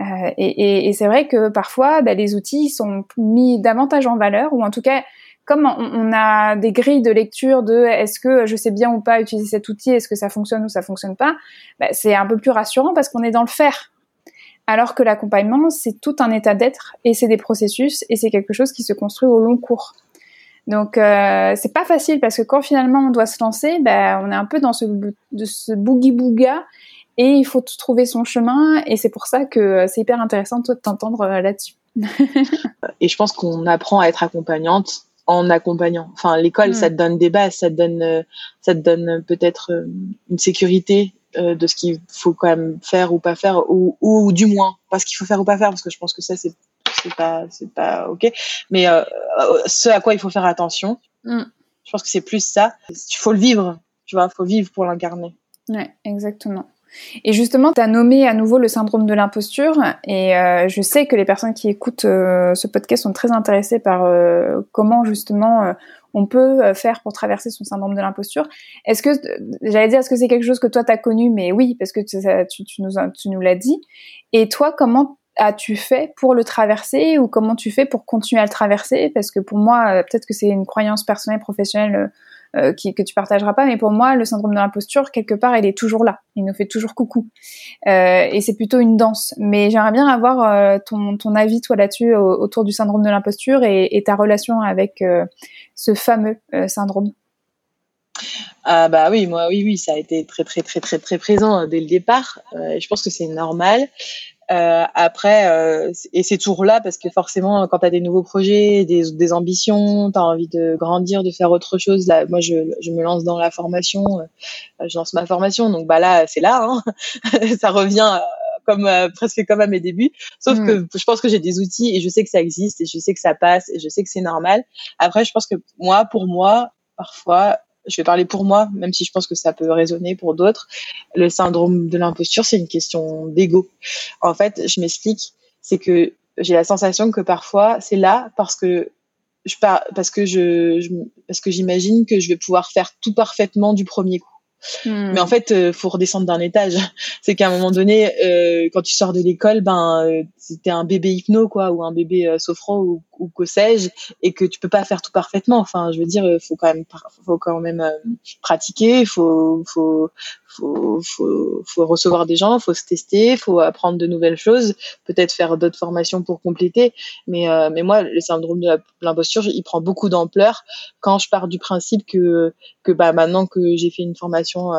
Euh, et c'est vrai que parfois, bah, les outils sont mis davantage en valeur, ou en tout cas, comme on, a des grilles de lecture de est-ce que je sais bien ou pas utiliser cet outil, est-ce que ça fonctionne ou ça fonctionne pas, bah, c'est un peu plus rassurant parce qu'on est dans le faire. Alors que l'accompagnement, c'est tout un état d'être et c'est des processus et c'est quelque chose qui se construit au long cours. Donc euh, c'est pas facile parce que quand finalement on doit se lancer, bah, on est un peu dans ce, de ce boogie booga et il faut trouver son chemin et c'est pour ça que c'est hyper intéressant de t'entendre euh, là-dessus. *laughs* et je pense qu'on apprend à être accompagnante en accompagnant. Enfin, l'école, ça hmm. te donne des bases, ça te donne, euh, ça te donne peut-être euh, une sécurité euh, de ce qu'il faut quand même faire ou pas faire, ou, ou du moins pas ce qu'il faut faire ou pas faire, parce que je pense que ça c'est c'est pas c'est pas ok. Mais euh, ce à quoi il faut faire attention, hmm. je pense que c'est plus ça. Il faut le vivre, tu vois, faut vivre pour l'incarner. Ouais, exactement. Et justement, tu as nommé à nouveau le syndrome de l'imposture, et euh, je sais que les personnes qui écoutent euh, ce podcast sont très intéressées par euh, comment justement on peut faire pour traverser son syndrome de l'imposture. Est-ce que, j'allais dire, est-ce que c'est quelque chose que toi tu as connu, mais oui, parce que tu, tu, nous, tu nous l'as dit. Et toi, comment as-tu fait pour le traverser ou comment tu fais pour continuer à le traverser? Parce que pour moi, peut-être que c'est une croyance personnelle, professionnelle euh, qui, que tu partageras pas, mais pour moi, le syndrome de l'imposture, quelque part, il est toujours là. Il nous fait toujours coucou. Euh, et c'est plutôt une danse. Mais j'aimerais bien avoir euh, ton, ton avis, toi, là-dessus, autour du syndrome de l'imposture et, ta relation avec euh, ce fameux syndrome. Ah bah oui, moi oui oui, ça a été très très très très très présent dès le départ. je pense que c'est normal. Euh, après, euh, et c'est toujours là parce que forcément, quand tu as des nouveaux projets, des, des ambitions, tu as envie de grandir, de faire autre chose. Là, moi, je, je me lance dans la formation, euh, je lance ma formation, donc bah là, c'est là, hein. *laughs* ça revient euh, comme euh, presque comme à mes débuts. Sauf mm. que je pense que j'ai des outils et je sais que ça existe et je sais que ça passe et je sais que c'est normal. Après, je pense que moi, pour moi, parfois, je vais parler pour moi, même si je pense que ça peut résonner pour d'autres. Le syndrome de l'imposture, c'est une question d'ego. En fait, je m'explique, c'est que j'ai la sensation que parfois c'est là parce que je parce que je, je parce que j'imagine que je vais pouvoir faire tout parfaitement du premier coup. Hmm. Mais en fait, euh, faut redescendre d'un étage. *laughs* C'est qu'à un moment donné, euh, quand tu sors de l'école, ben, euh, c'était un bébé hypno, quoi, ou un bébé euh, sophro, ou, ou que sais-je, et que tu peux pas faire tout parfaitement. Enfin, je veux dire, faut quand même, faut quand même euh, pratiquer, faut, faut, faut, faut, faut recevoir des gens, faut se tester, faut apprendre de nouvelles choses, peut-être faire d'autres formations pour compléter. Mais, euh, mais moi, le syndrome de l'imposture, il prend beaucoup d'ampleur quand je pars du principe que, que bah, maintenant que j'ai fait une formation euh,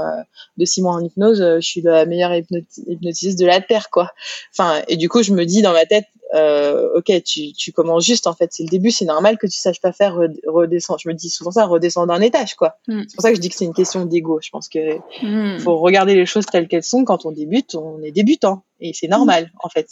de six mois en hypnose, euh, je suis la meilleure hypnotisiste de la Terre, quoi. Enfin, et du coup, je me dis dans ma tête, euh, ok, tu, tu commences juste en fait, c'est le début, c'est normal que tu saches pas faire redescendre. Je me dis souvent ça, redescendre d'un étage, quoi. Mm. C'est pour ça que je dis que c'est une question d'ego. Je pense que mm. faut regarder les choses telles qu'elles sont. Quand on débute, on est débutant et c'est normal en fait.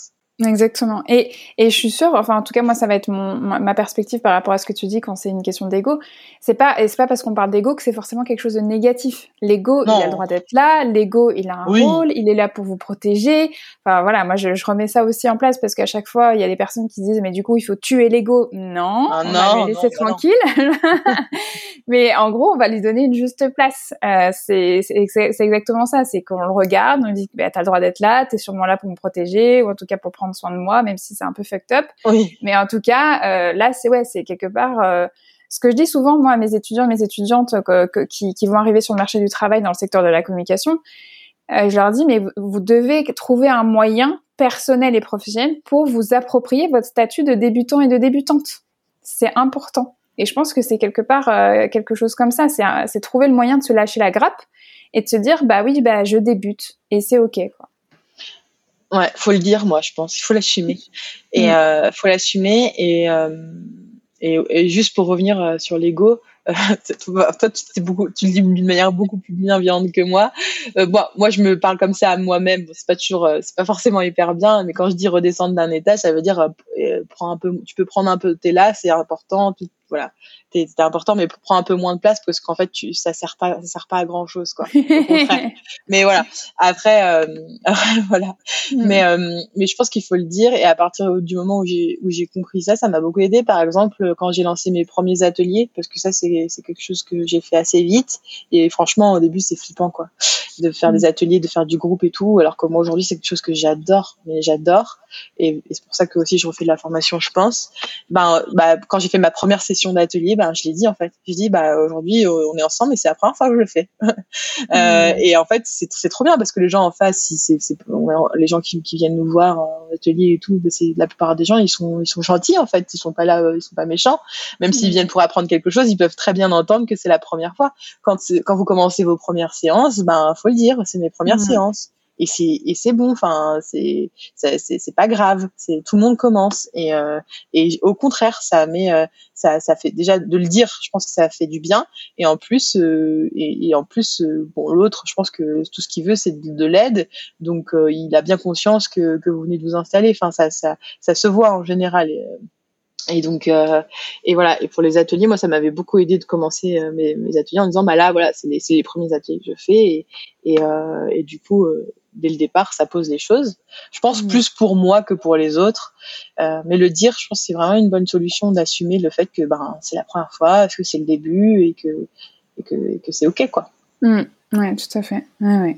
Exactement. Et, et je suis sûre, enfin en tout cas moi ça va être mon, ma perspective par rapport à ce que tu dis quand c'est une question d'ego. C'est pas et c'est pas parce qu'on parle d'ego que c'est forcément quelque chose de négatif. L'ego il a le droit d'être là, l'ego il a un rôle, il est là pour vous protéger. Enfin voilà, moi je, je remets ça aussi en place parce qu'à chaque fois il y a des personnes qui disent mais du coup il faut tuer l'ego. Non, ah, on va lui laisser tranquille. *laughs* mais en gros on va lui donner une juste place. Euh, c'est c'est exactement ça, c'est qu'on le regarde, on dit bah, t'as le droit d'être là, t'es sûrement là pour me protéger ou en tout cas pour prendre soin de moi, même si c'est un peu fucked up. Mais en tout cas, euh, là, c'est ouais, c'est quelque part. Euh, ce que je dis souvent, moi, à mes étudiants et mes étudiantes qui, qui, vont arriver sur le marché du travail dans le secteur de la communication, euh, je leur dis, mais vous, devez trouver un moyen personnel et professionnel pour vous approprier votre statut de débutant et de débutante. C'est important. Et je pense que c'est quelque part quelque chose comme ça. C'est trouver le moyen de se lâcher la grappe et de se dire, bah oui, bah je débute et c'est ok. Quoi. Ouais, faut le dire, moi, je pense. Il faut l'assumer. *laughs* Et mm. euh, faut l'assumer. Et, euh, et, et, juste pour revenir euh, sur l'ego, euh, *laughs* toi, tu, beaucoup, tu le dis d'une manière beaucoup plus bienveillante que moi. Euh, bon, moi, je me parle comme ça à moi-même. c'est pas toujours, euh, c'est pas forcément hyper bien. Mais quand je dis redescendre d'un état, ça veut dire prends un peu, tu peux prendre un peu. T'es là, c'est important. Voilà, t'es important, mais prends un peu moins de place parce qu'en fait, tu, ça sert pas, ça sert pas à grand chose, quoi. *laughs* mais voilà. Après, euh, *laughs* voilà. Mm. Mais euh, mais je pense qu'il faut le dire. Et à partir du moment où j'ai où j'ai compris ça, ça m'a beaucoup aidé. Par exemple, quand j'ai lancé mes premiers ateliers, parce que ça c'est c'est quelque chose que j'ai fait assez vite. Et franchement, au début, c'est flippant, quoi, de faire des mm. ateliers, de faire du groupe et tout. Alors que moi aujourd'hui, c'est quelque chose que j'adore, mais j'adore. Et, c'est pour ça que aussi je refais de la formation, je pense. Ben, bah, quand j'ai fait ma première session d'atelier, ben je l'ai dit en fait. Je dis bah aujourd'hui on est ensemble et c'est la première fois que je le fais. *laughs* euh. Et en fait c'est trop bien parce que les gens en face, c'est les gens qui, qui viennent nous voir en atelier et tout, ben, c'est la plupart des gens ils sont ils sont gentils en fait, ils sont pas là, ils sont pas méchants. Même s'ils mm. viennent pour apprendre quelque chose, ils peuvent très bien entendre que c'est la première fois. Quand quand vous commencez vos premières séances, ben faut le dire, c'est mes premières mm. séances et c'est et c'est bon enfin c'est c'est c'est pas grave. C'est tout le monde commence. Et euh, et au contraire ça met euh, ça ça fait déjà de le dire je pense que ça fait du bien. Et en plus euh, et, et, en plus euh, bon l'autre je pense que tout ce qu'il veut c'est de, de l'aide. Donc il a bien conscience que que vous venez de vous installer. Enfin ça ça ça se voit en général. Et, et donc euh, et voilà. Et pour les ateliers moi ça m'avait beaucoup aidé de commencer mes, mes, ateliers en disant bah là voilà c'est les, les premiers ateliers que je fais. Et et, euh, et du coup dès le départ, ça pose les choses. Je pense mm. plus pour moi que pour les autres. Euh, mais le dire, je pense que c'est vraiment une bonne solution d'assumer le fait que ben, c'est la première fois, que c'est le début et que, et que, que c'est OK. quoi. Mm. Oui, tout à fait. Ouais.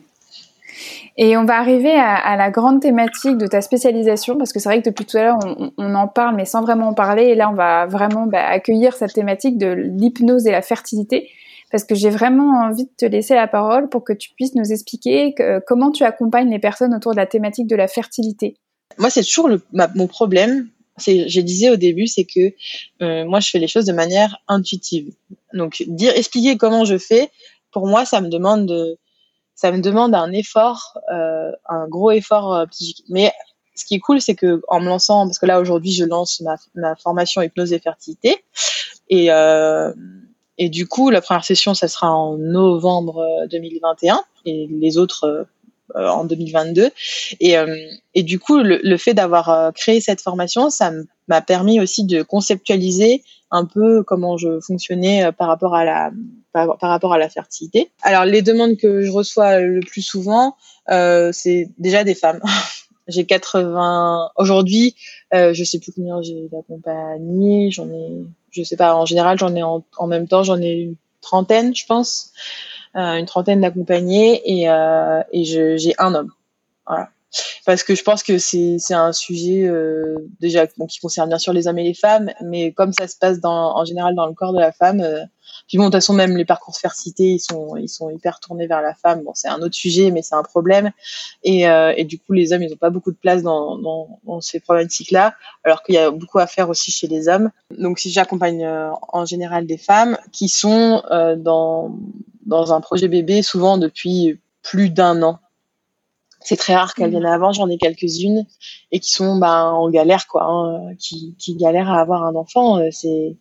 Et on va arriver à, à, la grande thématique de ta spécialisation, parce que c'est vrai que depuis tout à l'heure, on, on, en parle, mais sans vraiment en parler. Et là, on va vraiment bah, accueillir cette thématique de l'hypnose et la fertilité parce que j'ai vraiment envie de te laisser la parole pour que tu puisses nous expliquer comment tu accompagnes les personnes autour de la thématique de la fertilité. Moi, c'est toujours mon problème. Je disais au début, c'est que euh, moi, je fais les choses de manière intuitive. Donc, dire, expliquer comment je fais, pour moi, ça me demande de, ça me demande un effort, euh, un gros effort euh, psychique. Mais ce qui est cool, c'est que en me lançant, parce que là aujourd'hui, je lance ma, ma formation hypnose et fertilité, et et du coup, la première session, ça sera en novembre 2021 euh, et les autres euh, euh, en 2022. Et, et du coup, le, le fait d'avoir créé cette formation, ça m'a permis aussi de conceptualiser un peu comment je fonctionnais par rapport à la par, rapport à la fertilité. Alors les demandes que je reçois le plus souvent, euh, c'est déjà des femmes. *laughs* j'ai 80 aujourd'hui, euh, je sais plus combien j'ai d'accompagnés, j'en ai je sais pas, en général, j'en ai en, même temps, j'en ai une trentaine, je pense, euh, une trentaine d'accompagnés et, euh, et j'ai un homme. Voilà. Parce que je pense que c'est un sujet euh, déjà bon, qui concerne bien sûr les hommes et les femmes, mais comme ça se passe dans, en général dans le corps de la femme, euh, puis bon, de toute façon, même les parcours de fertilité, ils sont, ils sont hyper tournés vers la femme. Bon, c'est un autre sujet, mais c'est un problème. Et, euh, et, du coup, les hommes, ils n'ont pas beaucoup de place dans, dans, dans ces problématiques-là, alors qu'il y a beaucoup à faire aussi chez les hommes. Donc, si j'accompagne euh, en général des femmes qui sont euh, dans, dans un projet bébé, souvent depuis plus d'un an c'est très rare qu'elles viennent avant. J'en ai quelques-unes et qui sont bah, en galère, quoi, hein, qui, qui galèrent à avoir un enfant. Euh, c'est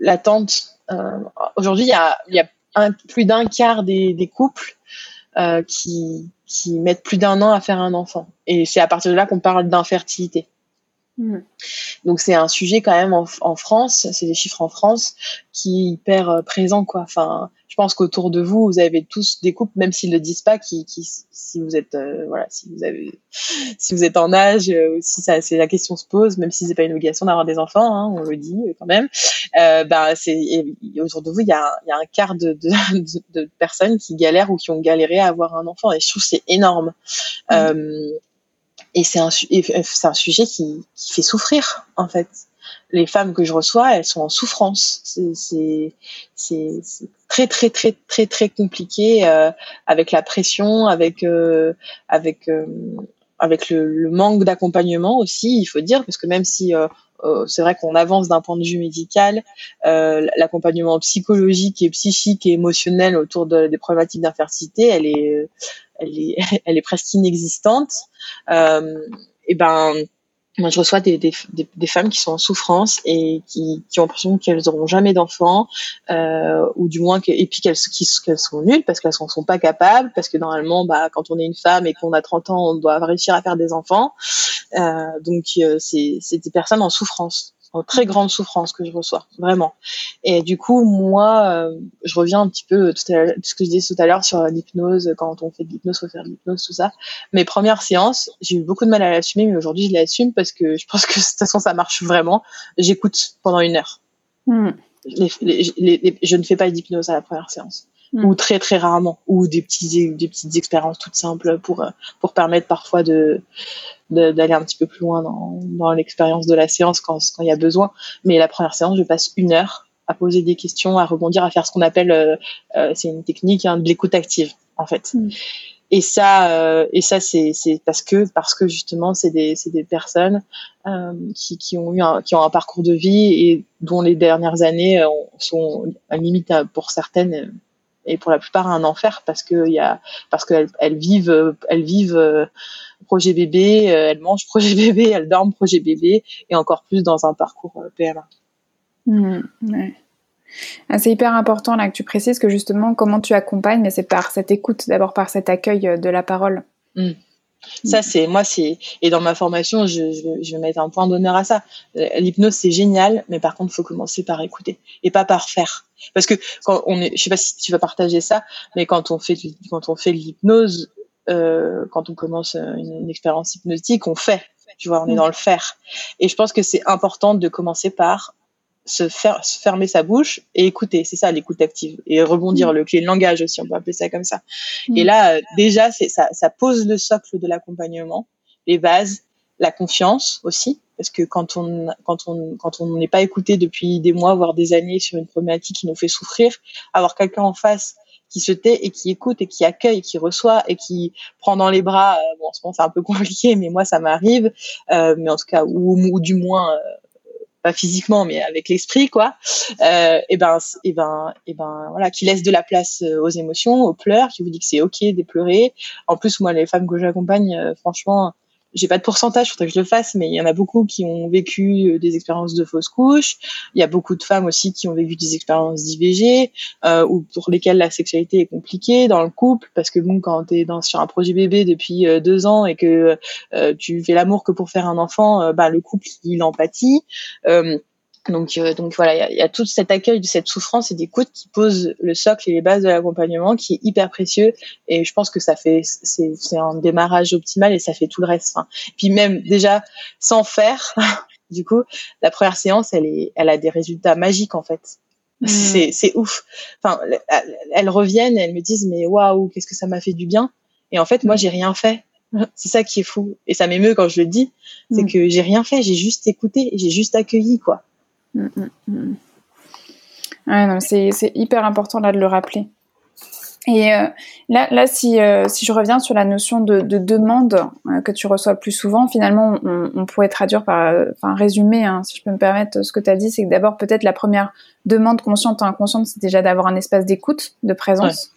l'attente. Euh, Aujourd'hui, il y a, y a un, plus d'un quart des, des couples euh, qui qui mettent plus d'un an à faire un enfant. Et c'est à partir de là qu'on parle d'infertilité. Mmh. Donc c'est un sujet quand même en, en France, c'est des chiffres en France qui est hyper euh, présent quoi. Enfin, je pense qu'autour de vous, vous avez tous des couples, même s'ils ne le disent pas, qui, qui si vous êtes, euh, voilà, si vous avez, si vous êtes en âge, euh, si ça, c'est la question se pose, même si c'est pas une obligation d'avoir des enfants, hein, on le dit quand même. Euh, bah, c'est autour de vous, il y a, y a un quart de, de, de, personnes qui galèrent ou qui ont galéré à avoir un enfant, et je trouve c'est énorme. Mmh. Et c'est un, un sujet qui, qui fait souffrir en fait les femmes que je reçois, elles sont en souffrance. C'est très très très très très compliqué euh, avec la pression, avec euh, avec euh, avec le, le manque d'accompagnement aussi, il faut dire, parce que même si euh, c'est vrai qu'on avance d'un point de vue médical, l'accompagnement psychologique et psychique et émotionnel autour de, des problématiques d'infertilité, elle est elle est *laughs* elle est presque inexistante. et ben moi, je reçois des, des, des, femmes qui sont en souffrance et qui, qui ont l'impression qu'elles n'auront jamais d'enfants, euh, ou du moins que, et puis qu'elles qu'elles sont nulles parce qu'elles ne sont pas capables, parce que normalement, bah, quand on est une femme et qu'on a 30 ans, on doit réussir à faire des enfants. Euh, donc, euh, c'est des personnes en souffrance très grande souffrance que je reçois, vraiment. Et du coup, moi, euh, je reviens un petit peu tout à ce que je disais tout à l'heure sur l'hypnose, quand on fait de l'hypnose, faut faire de l'hypnose, tout ça. Mes premières séances, j'ai eu beaucoup de mal à l'assumer, mais aujourd'hui, je l'assume parce que je pense que de toute façon, ça marche vraiment. J'écoute pendant une heure. Hmm. je ne fais pas d'hypnose à la première séance. Ou très très rarement. Ou des petits des petites expériences toutes simples pour pour permettre parfois de d'aller un petit peu plus loin dans, dans l'expérience de la séance quand quand il y a besoin. Mais la première séance je passe une heure à poser des questions à rebondir à faire ce qu'on appelle euh, euh, c'est une technique hein, de l'écoute active en fait. Hmm. et ça euh, et ça c'est c'est parce que parce que justement c'est des c'est des personnes euh, qui qui ont eu un, qui ont un parcours de vie et dont les dernières années sont à limite pour certaines et pour la plupart un enfer parce que il y a parce qu'elles elles vivent elles vivent euh, projet bébé, euh, elles mangent *laughs* projet bébé, elles dorment projet bébé et encore plus dans un parcours euh, PMA. Mmh, ah, c'est hyper important là que tu précises que justement comment tu accompagnes, mais c'est par cette écoute, d'abord par cet accueil de la parole. Mmh. Ça, c'est moi, c'est et dans ma formation, je, je, je, vais mettre un point d'honneur à ça. L'hypnose, c'est génial, mais par contre, il faut commencer par écouter et pas par faire. Parce que quand on est, je sais pas si tu vas partager ça, mais quand on fait quand on fait l'hypnose, euh, quand on commence une, une, expérience hypnotique, on fait. Tu vois, on est mm. dans le faire. Et je pense que c'est important de commencer par se faire se fermer sa bouche et écouter c'est ça l'écoute active et rebondir mm. le clé de langage aussi on peut appeler ça comme ça et mm. là euh, déjà c'est ça ça pose le socle de l'accompagnement les bases la confiance aussi parce que quand on quand on quand on n'est pas écouté depuis des mois voire des années sur une problématique qui nous fait souffrir avoir quelqu'un en face qui se tait et qui écoute et qui accueille, qui reçoit et qui prend dans les bras. Euh, bon, en ce moment c'est un peu *laughs* compliqué, mais moi ça m'arrive. Euh, mais en tout cas, ou, ou du moins euh, pas physiquement mais avec l'esprit quoi euh, et ben et ben et ben voilà qui laisse de la place euh, aux émotions aux pleurs qui vous dit que c'est ok de pleurer en plus moi les femmes que j'accompagne euh, franchement j'ai pas de pourcentage, faudrait que je le fasse, mais il y en a beaucoup qui ont vécu euh, des expériences de fausses couches. Il y a beaucoup de femmes aussi qui ont vécu des expériences d'IVG euh, ou pour lesquelles la sexualité est compliquée dans le couple, parce que bon, quand t'es dans sur un projet bébé depuis euh, deux ans et que euh, tu fais l'amour que pour faire un enfant, bah le couple il empathie. Donc, euh, donc voilà, il y a, tout cet accueil de cette souffrance et d'écoute qui pose le socle et les bases de l'accompagnement, qui est hyper précieux. Et je pense que ça fait, c'est, un démarrage optimal et ça fait tout le reste. Puis même déjà sans faire, *laughs* du coup, la première séance, elle est, elle a des résultats magiques en fait. Hmm. C'est, c'est ouf. Enfin, elles reviennent, elles me disent mais waouh, qu'est-ce que ça m'a fait du bien. Et en fait, moi, j'ai rien fait. C'est ça qui est fou. Et ça m'émeut quand je le dis. C'est hmm. que j'ai rien fait, j'ai juste écouté, j'ai juste accueilli, quoi. Mm, mm, mm. c'est hyper important là de le rappeler. Et euh, là, là si, euh, si je reviens sur la notion de, demande euh, que tu reçois plus souvent, finalement, on, pourrait traduire par, enfin, résumer, hein, si je peux me permettre, ce que tu as dit, c'est que d'abord, peut-être la première demande consciente ou inconsciente, c'est déjà d'avoir un espace d'écoute, de présence.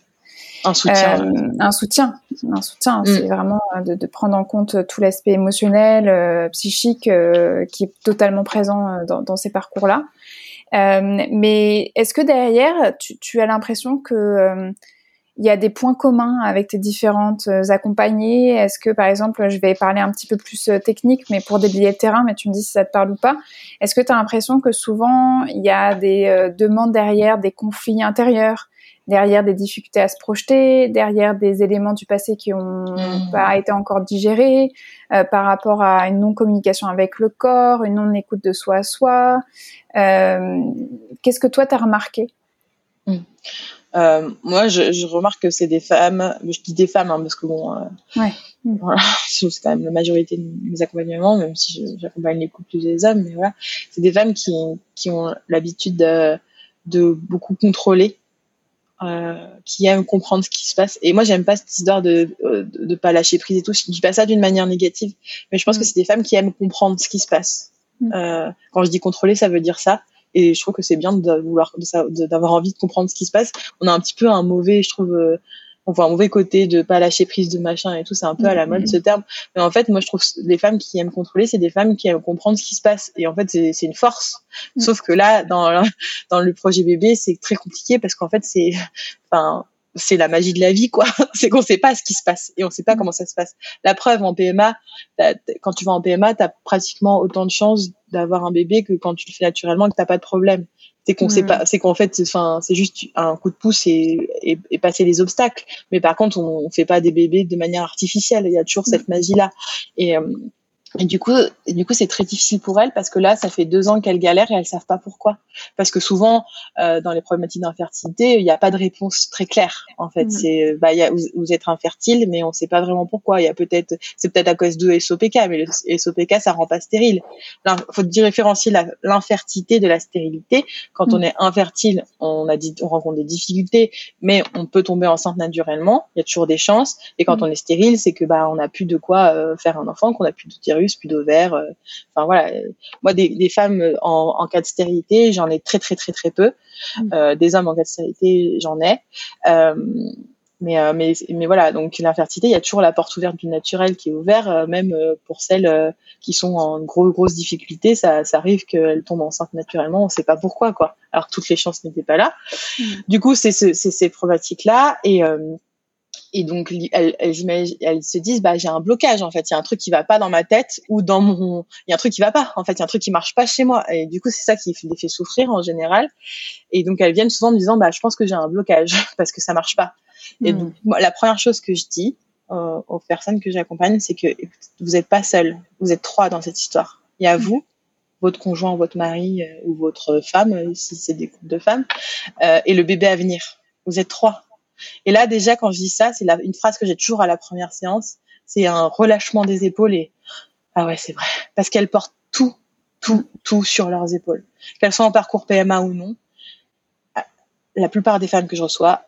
Un soutien. un soutien. Un soutien. C'est vraiment de, prendre en compte tout l'aspect émotionnel, psychique, qui est totalement présent dans, dans ces parcours-là. mais est-ce que derrière, tu, tu as l'impression que il y a des points communs avec tes différentes euh, accompagnées? Est-ce que, par exemple, je vais parler un petit peu plus euh, technique, mais pour des billets de terrain, mais tu me dis si ça te parle ou pas. Est-ce que tu as l'impression que souvent, il y a des euh, demandes derrière, des conflits intérieurs, derrière des difficultés à se projeter, derrière des éléments du passé qui ont mmh. pas été encore digérés, par rapport à une non-communication avec le corps, une non-écoute de soi à soi Qu'est-ce que toi, tu as remarqué? Mmh. Euh, moi, je, je, remarque que c'est des femmes. Je dis des femmes hein, parce que bon, euh, ouais. voilà, *laughs* c'est quand même la majorité de mes accompagnements, même si j'accompagne les couples des hommes. Mais voilà, c'est des femmes qui, qui ont l'habitude de, de, beaucoup contrôler, euh, qui aiment comprendre ce qui se passe. Et moi, j'aime pas cette histoire de, de, de pas lâcher prise et tout. Je dis pas ça d'une manière négative, mais je pense mm. que c'est des femmes qui aiment comprendre ce qui se passe. Mm. Euh, quand je dis contrôler, ça veut dire ça. Et je trouve que c'est bien de vouloir, d'avoir envie de comprendre ce qui se passe. On a un petit peu un mauvais, je trouve, euh, on voit un mauvais côté de pas lâcher prise de machin et tout. C'est un peu à la mode ce terme. Mais en fait, moi, je trouve les femmes qui aiment contrôler, c'est des femmes qui aiment comprendre ce qui se passe. Et en fait, c'est une force. Mm. Sauf que là, dans, dans le projet bébé, c'est très compliqué parce qu'en fait, c'est, enfin, c'est la magie de la vie, quoi. *laughs* c'est qu'on sait pas ce qui se passe et on sait pas comment ça se passe. La preuve en PMA, quand tu vas en PMA, tu as pratiquement autant de chances d'avoir un bébé que quand tu le fais naturellement et que t'as pas de problème. C'est qu'on sait pas, c'est qu'en fait, enfin, c'est juste un coup de pouce et, et, passer les obstacles. Mais par contre, on, on fait pas des bébés de manière artificielle. Il y a toujours cette magie là. Et euh, et du coup, du coup, c'est très difficile pour elles parce que là, ça fait deux ans qu'elles galèrent et elles savent pas pourquoi. Parce que souvent, euh, dans les problématiques d'infertilité, il n'y a pas de réponse très claire. En fait, mm. c'est, bah, y a, vous, êtes infertile, mais on ne sait pas vraiment pourquoi. Il y a peut-être, c'est peut-être à cause de SOPK, mais le SOPK, ça rend pas stérile. Il faut différencier l'infertilité de la stérilité. Quand mm. on est infertile, on a dit, on rencontre des difficultés, mais on peut tomber enceinte naturellement. Il y a toujours des chances. Et quand mm. on est stérile, c'est que bah, on n'a plus de quoi euh, faire un enfant, qu'on n'a plus de plus d'ovaires. Euh, enfin voilà, moi des, femmes en, en, cas de stérilité, j'en ai très très très très peu. Mm. Euh, des hommes en cas de stérilité, j'en ai. Euh, mais, mais, mais voilà, donc l'infertilité, il y a toujours la porte ouverte du naturel qui est ouverte, même pour celles qui sont en gros, grosse difficulté, ça, ça arrive qu'elles tombent enceintes naturellement, on ne sait pas pourquoi, quoi. Alors toutes les chances n'étaient pas là. Mm. Du coup, c'est ces problématiques-là. Et, et donc elles, elles, elles se disent bah j'ai un blocage en fait. Il y a un truc qui va pas dans ma tête ou dans mon il y a un truc qui va pas. En fait il y a un truc qui marche pas chez moi. Et du coup c'est ça qui les fait souffrir en général. Et donc elles viennent souvent me disant bah je pense que j'ai un blocage *laughs* parce que ça marche pas. Et donc hmm. moi, la première chose que je dis euh, aux personnes que j'accompagne c'est que vous êtes pas seul. Vous êtes trois dans cette histoire. Il y a hmm. vous votre conjoint votre mari euh, ou votre femme euh, si c'est des couples de femmes euh, et le bébé à venir. Vous êtes trois et là, déjà, quand je dis ça, c'est une phrase que j'ai toujours à la première séance. C'est un relâchement des épaules et ah ouais, c'est vrai, parce qu'elles portent tout, tout, tout sur leurs épaules, qu'elles soient en parcours PMA ou non. La plupart des femmes que je reçois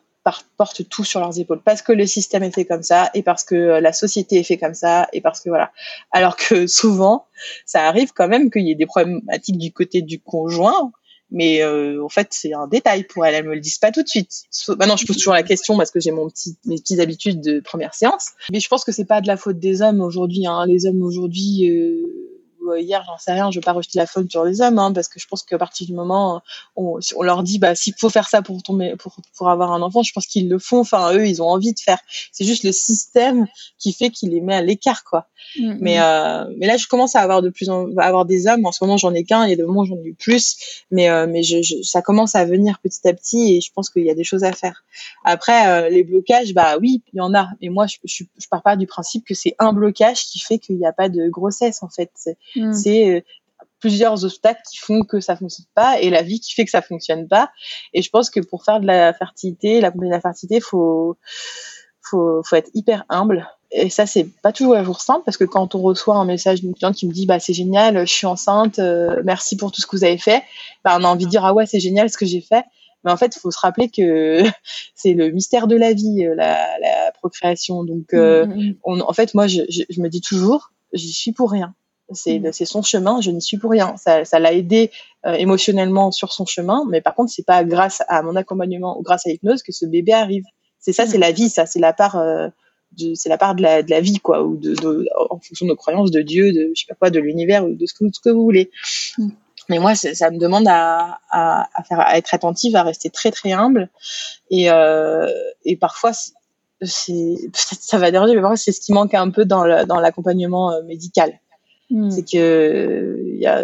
portent tout sur leurs épaules parce que le système est fait comme ça et parce que la société est fait comme ça et parce que voilà. Alors que souvent, ça arrive quand même qu'il y ait des problématiques du côté du conjoint mais euh, en fait c'est un détail pour elle. Elle me le disent pas tout de suite. Maintenant je pose toujours la question parce que j'ai mon petit mes petites habitudes de première séance. Mais je pense que c'est pas de la faute des hommes aujourd'hui. Hein. Les hommes aujourd'hui euh, hier, j'en sais rien, je veux pas rejeter la faute sur les hommes, hein, parce que je pense qu'à partir du moment où on, leur dit, bah, s'il faut faire ça pour tomber, pour, pour avoir un enfant, je pense qu'ils le font. Enfin, eux, ils ont envie de faire. C'est juste le système qui fait qu'il les met à l'écart, quoi. Mm, mais, euh, mais là, je commence à avoir de plus en avoir des hommes. En ce moment, j'en ai qu'un. Il y a des moments, j'en ai eu plus. Mais, euh, mais je, ça commence à venir petit à petit et je pense qu'il y a des choses à faire. Après, euh, les blocages, bah oui, il y en a. Et moi, je, je, je pars pas du principe que c'est un blocage qui fait qu'il n'y a pas de grossesse, en fait. Mm. C'est euh, plusieurs obstacles qui font que ça fonctionne pas et la vie qui fait que ça fonctionne pas. Et je pense que pour faire de la fertilité, la de la fertilité, faut, faut, faut être hyper humble. Et ça, c'est pas toujours à jour simple parce que quand on reçoit un message d'une cliente qui me dit, bah, c'est génial, je suis enceinte, euh, merci pour tout ce que vous avez fait, bah, on a envie de dire, ah ouais, c'est génial ce que j'ai fait. Mais en fait, il faut se rappeler que *laughs* c'est le mystère de la vie, euh, la, la procréation. Donc, mmh, mmh. on, en fait, moi, je, je, je me dis toujours, j'y suis pour rien. Mm. C'est son chemin, je n'y suis pour rien. Ça l'a aidé euh, émotionnellement sur son chemin, mais par contre, c'est pas grâce à mon accompagnement ou grâce à l'hypnose que ce bébé arrive. C'est ça, c'est mm. la vie, ça, c'est la part, euh, c'est la part de la, de la vie, quoi, ou de, de, en fonction de nos croyances, de Dieu, de je sais pas quoi, de l'univers ou de ce que, ce que vous voulez. Mm. Mais moi, ça me demande à, à, à, faire, à être attentive, à rester très très humble, et, euh, et parfois c'est ça va déranger, mais parfois c'est ce qui manque un peu dans l'accompagnement euh, médical Hmm. C'est que y a,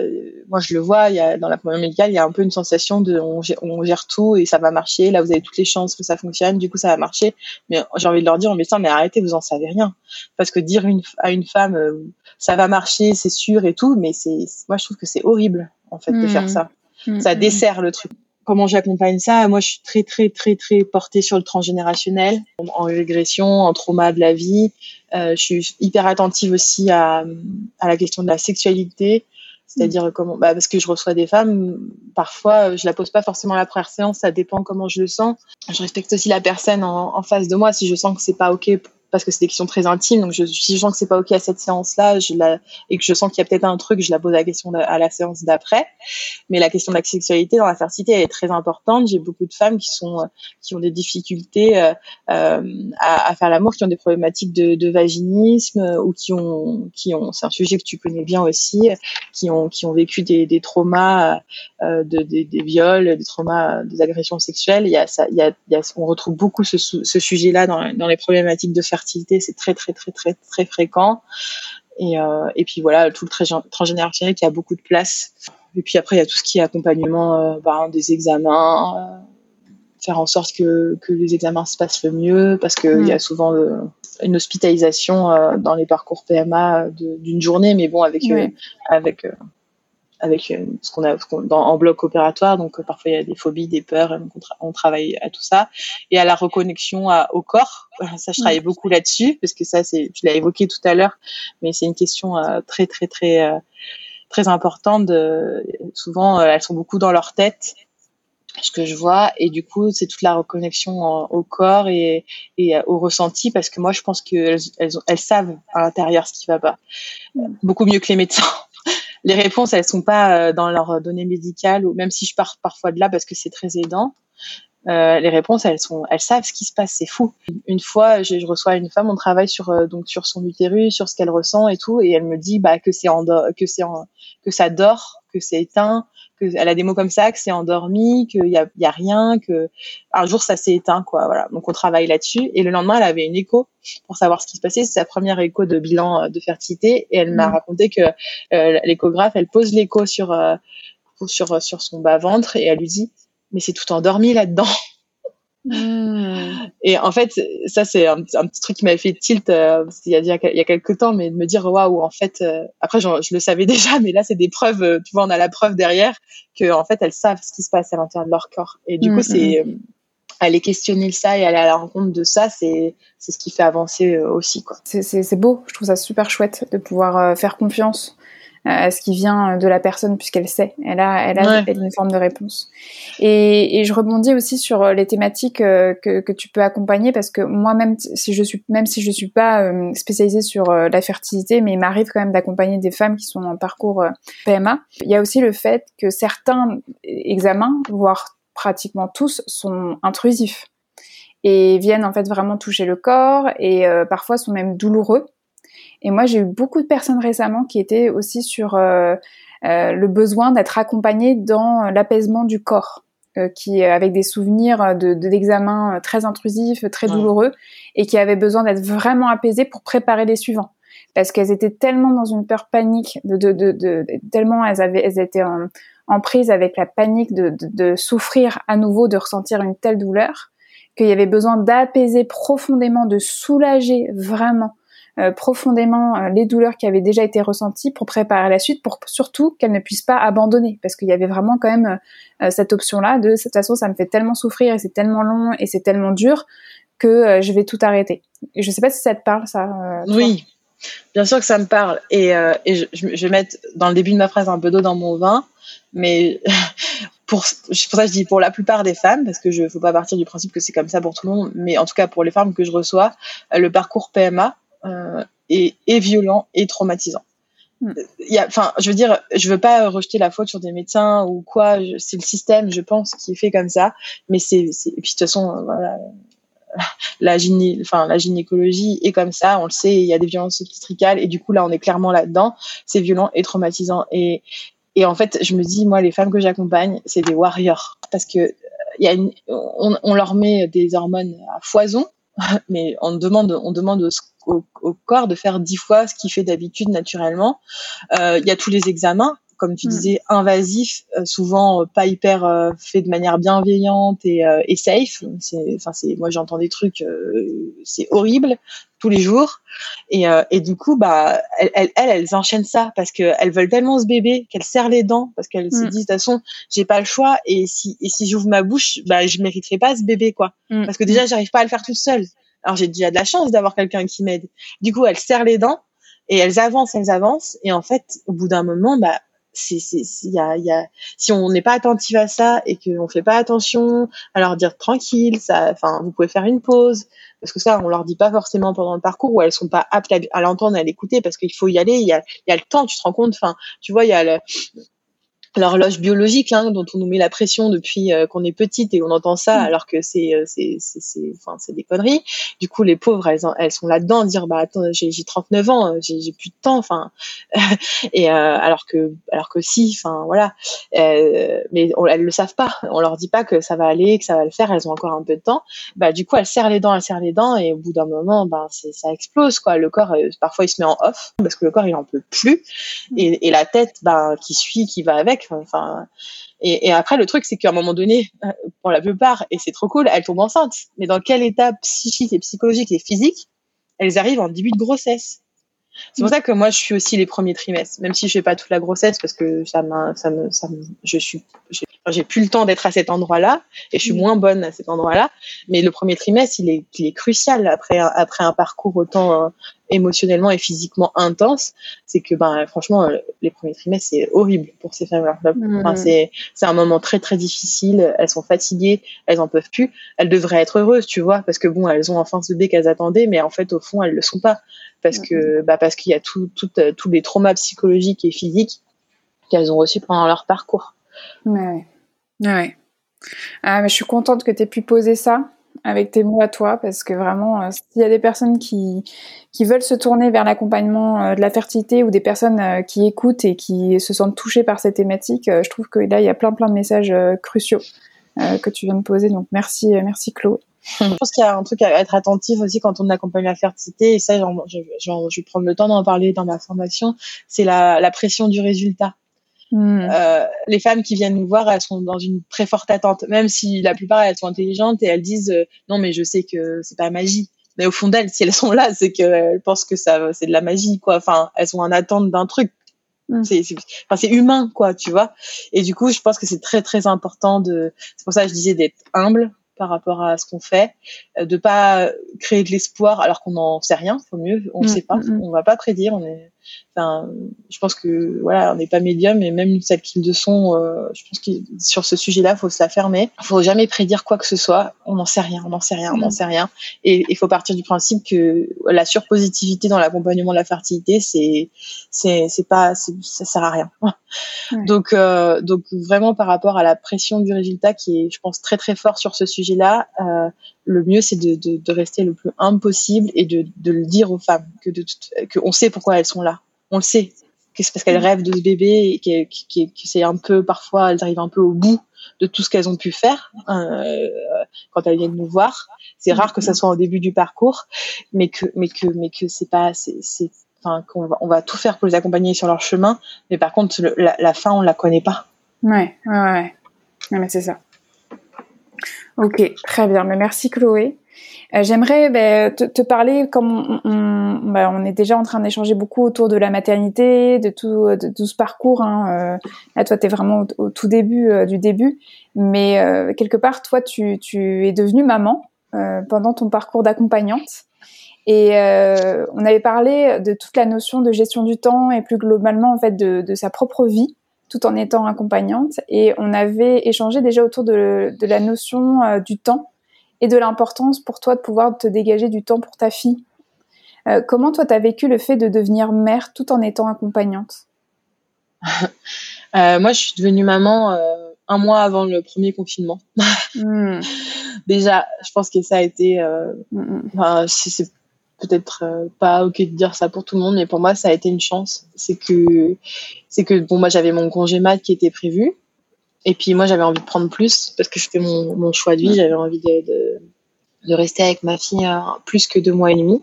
moi je le vois, y a dans la première médicale, il y a un peu une sensation de on gère, tout et ça va marcher. Là, vous avez toutes les chances que ça fonctionne, du coup ça va marcher. Mais j'ai envie de leur dire au médecin, mais arrêtez, vous en savez rien. Parce que dire une, à une femme, euh, ça va marcher, c'est sûr et tout, mais c'est moi je trouve que c'est horrible en fait de faire hmm. ça. Hmm. Ça dessert le truc comment j'accompagne ça Moi, je suis très, très, très, très portée sur le transgénérationnel, en régression, en trauma de la vie. Euh, je suis hyper attentive aussi à, à la question de la sexualité, c'est-à-dire mm. comment, bah, parce que je reçois des femmes, parfois, je la pose pas forcément à la première séance, ça dépend comment je le sens. Je respecte aussi la personne en, en face de moi. Si je sens que c'est pas ok parce que c'est des questions très intimes. Donc, je, si je sens que c'est pas ok à cette séance-là, et que je sens qu'il y a peut-être un truc, je la pose la question à la séance d'après. Mais la question de la sexualité dans la fertilité elle est très importante. J'ai beaucoup de femmes qui sont, qui ont des difficultés euh, euh à, faire l'amour, qui ont des problématiques de, vaginisme ou qui ont, qui ont, c'est un sujet que tu connais bien aussi, qui ont, qui ont vécu des, traumas, euh, de, des, viols, des traumas, des agressions sexuelles. Il y a ça, il y a, on retrouve beaucoup ce, ce sujet-là dans, dans les problématiques de fertilité c'est très très très très très fréquent. Et, euh, et puis voilà, tout le transgénérationnel qui a beaucoup de place. Et puis après, il y a tout ce qui est accompagnement euh, bah, des examens, euh, faire en sorte que, que les examens se passent le mieux, parce qu'il il y a mm. souvent une hospitalisation dans les parcours PMA d'une journée, mais bon, avec, avec avec euh, ce qu'on a dans, en bloc opératoire. Donc euh, parfois il y a des phobies, des peurs, on, travaille à tout ça et à la reconnexion à, au corps. *laughs* Ça, je travaille beaucoup là-dessus parce que ça, c'est, tu l'as évoqué tout à l'heure, mais c'est une question euh, très très très très importante. De, souvent, elles sont beaucoup dans leur tête ce que je vois et du coup c'est toute la reconnexion au corps et, et au ressenti parce que moi je pense qu'elles elles, elles savent à l'intérieur ce qui va pas beaucoup mieux que les médecins *laughs* les réponses, elles sont pas euh, dans leurs données médicales ou même si je pars parfois de là parce que c'est très aidant. Euh, les réponses, elles sont, elles savent ce qui se passe, c'est fou. Une fois, je, reçois une femme, on travaille sur euh, donc sur son utérus, sur ce qu'elle ressent et tout, et elle me dit bah que c'est en que c'est que ça dort, que c'est éteint, elle a des mots comme ça, que c'est endormi, qu'il y a, y a rien, que un jour ça s'est éteint, quoi. Voilà. Donc on travaille là-dessus. Et le lendemain, elle avait une écho pour savoir ce qui se passait. C'est sa première écho de bilan euh, de fertilité, et elle m'a mm. raconté que euh, l'échographe, elle pose l'écho sur euh, sur sur son bas ventre et elle lui dit mais c'est tout endormi là-dedans. Hmm. Et en fait, ça c'est un, petit truc qui m'avait fait tilt euh, il, y a, il y a quelques temps, mais de me dire waouh, en fait, euh, après je, le savais *laughs* déjà, mais là c'est des preuves, euh, tu vois, on a la preuve derrière que en fait elles savent ce qui se passe à l'intérieur de leur corps. Et du coup, hmm, c'est aller questionner ça et aller à la rencontre de ça, c'est c'est ce qui fait avancer aussi quoi. C'est beau, je trouve ça super chouette de pouvoir faire confiance à ce qui vient de la personne puisqu'elle sait, elle a, elle a une forme de réponse. Et, et, je rebondis aussi sur euh, les thématiques euh, que, que tu peux accompagner parce que moi même si je suis même si je suis pas euh, spécialisée sur la fertilité, mais il m'arrive quand même d'accompagner des femmes qui sont en parcours PMA. Il y a aussi le fait que certains examens, voire pratiquement tous, sont intrusifs et viennent en fait vraiment toucher le corps et parfois sont même douloureux. Et moi, j'ai eu beaucoup de personnes récemment qui étaient aussi sur euh, euh, le besoin d'être accompagnées dans l'apaisement du corps, euh, qui avec des souvenirs de, de l'examen très intrusif, très douloureux, et qui avaient besoin d'être vraiment apaisées pour préparer les suivants. Parce qu'elles étaient tellement dans une peur panique, de, de, de, de tellement elles avaient, elles étaient en, en prise avec la panique de, de, souffrir à nouveau, de ressentir une telle douleur, qu'il y avait besoin d'apaiser profondément, de soulager vraiment euh, profondément euh, les douleurs qui avaient déjà été ressenties pour préparer la suite, pour surtout qu'elle ne puisse pas abandonner, parce qu'il y avait vraiment quand même euh, cette option-là de cette façon ça me fait tellement souffrir et c'est tellement long et c'est tellement dur que je vais tout arrêter. Je sais pas si ça te parle ça. oui, bien sûr que ça me parle et, je, je, vais mettre dans le début de ma phrase un peu d'eau dans mon vin, mais *laughs* pour, pour ça je dis pour la plupart des femmes, parce que je faut pas partir du principe que c'est comme ça pour tout le monde, mais en tout cas pour les femmes que je reçois, le parcours PMA, euh, et, violent et traumatisant. Hmm. Il enfin, je veux dire, je veux pas rejeter la faute sur des médecins ou quoi. C'est le système, je pense, qui est fait comme ça. Mais c'est, et puis de toute façon, euh, voilà, *laughs* la gyné, enfin la gynécologie est comme ça. On le sait, il y a des violences obstétricales et du coup là, on est clairement là-dedans. C'est violent et traumatisant. Et et en fait, je me dis, moi, les femmes que j'accompagne, c'est des warriors parce que il y a une, on, on leur met des hormones à foison *laughs* mais on demande, on demande au, corps de faire dix fois ce qu'il fait d'habitude naturellement. Euh, il y a tous les examens, comme tu hmm. disais, invasifs, euh, souvent euh, pas hyper euh, fait de manière bienveillante et, et safe. Enfin, c'est, moi j'entends des trucs, c'est horrible tous les jours. Et, et du coup, bah, elles, elles, elles, enchaînent ça parce qu'elles veulent tellement ce bébé qu'elles serrent les dents parce qu'elles se hmm. disent de toute façon, j'ai pas le choix et si et si j'ouvre ma bouche, bah, je mériterai pas ce bébé quoi. Hmm. Parce que déjà, j'arrive pas à le faire toute seule. Alors j'ai déjà de la chance d'avoir quelqu'un qui m'aide. Du coup, elles serrent les dents et elles avancent, elles avancent et en fait, au bout d'un moment, bah si on n'est pas attentif à ça et qu'on fait pas attention à leur dire tranquille ça enfin vous pouvez faire une pause. Parce que ça on leur dit pas forcément pendant le parcours ou elles sont pas aptes à, l'entendre à l'écouter parce qu'il faut y aller il y a il y a le temps tu te rends compte enfin tu vois il y a le l'horloge biologique hein, dont on nous met la pression depuis euh, qu'on est petite et on entend ça mm. alors que c'est euh, c'est c'est enfin c'est des conneries. Du coup les pauvres elles elles sont là dedans dire bah attends j'ai j'ai 39 ans euh, j'ai j'ai plus de temps enfin. *laughs* Et alors que alors que si enfin voilà. Mais on, elles le savent pas. On leur dit pas que ça va aller que ça va le faire elles ont encore un peu de temps. Bah du coup elles serrent les dents elles serrent les dents et au bout d'un moment bah c'est ça explose quoi. Le corps parfois il se met en off parce que le corps il en peut plus. Mm. et, et la tête bah qui suit qui va avec Enfin, et, après, le truc, c'est qu'à un moment donné, euh, pour la plupart, et c'est trop cool, elles tombent enceintes. Mais dans quel état psychique et psychologique et physique elles arrivent en début de grossesse? C'est pour ça que moi, je suis aussi les premiers trimestres, même si je fais pas toute la grossesse parce que ça je suis, j'ai plus le temps d'être à cet endroit-là et je suis mm. moins bonne à cet endroit-là. Mais le premier trimestre, il est, il est crucial après, après un parcours autant euh, émotionnellement et physiquement intense. C'est que, ben, franchement, euh, les premiers trimestres, c'est horrible pour ces femmes-là. Mm. Enfin, c'est, c'est un moment très, très difficile. Elles sont fatiguées, elles en peuvent plus. Elles devraient être heureuses, tu vois, parce que bon, elles ont enfin ce bébé qu'elles attendaient, mais en fait, au fond, elles le sont pas. Parce que, bah, parce qu'il y a tout, tout, euh, tous les traumas psychologiques et physiques qu'elles ont reçus pendant leur parcours. Ouais. Ouais. Ah, mais je suis contente que tu aies pu poser ça avec tes mots à toi, parce que vraiment, euh, s'il y a des personnes qui, qui veulent se tourner vers l'accompagnement euh, de la fertilité ou des personnes euh, qui écoutent et qui se sentent touchées par cette thématique, je trouve que là, il y a plein plein de messages cruciaux que tu viens de poser. Donc merci, merci Chloé. *laughs* Je pense qu'il y a un truc à être attentif aussi quand on accompagne la fertilité, et ça, genre, je, je, vais prendre le temps d'en parler dans ma formation, c'est la, la pression du résultat. Hmm. Euh, les femmes qui viennent nous voir, elles sont dans une très forte attente, même si la plupart elles sont intelligentes et elles disent euh, non mais je sais que c'est pas magie. Mais au fond d'elles, si elles sont là, c'est qu'elles pensent que ça c'est de la magie quoi. Enfin, elles ont en attente d'un truc. Hmm. C'est enfin, c'est humain quoi, tu vois. Et du coup, je pense que c'est très très important de. C'est pour ça que je disais d'être humble par rapport à ce qu'on fait, euh, de pas créer de l'espoir alors qu'on n'en sait rien. Faut mieux, on ne hmm. sait pas, on va pas prédire. On est Enfin, je pense que voilà, on n'est pas médium et même celles qui le sont, euh, je pense que sur ce sujet-là, faut se la fermer. Faut jamais prédire quoi que ce soit. On n'en sait rien, on n'en sait rien, on n'en mm. sait rien. Et il faut partir du principe que la surpositivité dans l'accompagnement de la fertilité, c'est c'est c'est pas ça sert à rien. Donc euh, donc vraiment par rapport à la pression du résultat qui est, je pense, très très fort sur ce sujet-là. Euh, le mieux c'est de, de, de, rester le plus humble possible et de, de le dire aux femmes que de, que on sait pourquoi elles sont là. On le sait que c'est parce qu'elles rêvent de ce bébé et que, c'est un peu parfois elles arrivent un peu au bout de tout ce qu'elles ont pu faire euh, quand elles viennent nous voir. C'est rare que ça soit au début du parcours mais que mais que mais que c'est pas c'est enfin qu'on va on va tout faire pour les accompagner sur leur chemin mais par contre la, la, fin on la connaît pas. Ouais ouais ouais, ouais. Mais c'est ça Ok, très bien. Mais merci Chloé. Euh, j'aimerais ben, te, parler, comme on, ben, on, est déjà en train d'échanger beaucoup autour de la maternité, de tout, ce parcours. Hein. Euh, là, toi, tu es vraiment au, tout début euh, du début. Mais quelque part, toi, tu, es devenue maman pendant ton parcours d'accompagnante. Et on avait parlé de toute la notion de gestion du temps et plus globalement, en fait, de sa propre vie tout en étant accompagnante. Et on avait échangé déjà autour de, la notion euh, du temps et de l'importance pour toi de pouvoir te dégager du temps pour ta fille. Euh, comment toi, tu as vécu le fait de devenir mère tout en étant accompagnante? Euh, Moi, je suis devenue maman un mois avant le premier confinement. *laughs* Hmm. Déjà, je pense que ça a été... Hmm, hmm. c'est peut-être euh, pas ok de dire ça pour tout le monde, mais pour moi ça a été une chance. C'est que c'est que bon moi j'avais mon congé mat qui était prévu, et puis moi j'avais envie de prendre plus parce que fais mon, mon choix de vie, j'avais envie de, de, de rester avec ma fille euh, plus que deux mois et demi.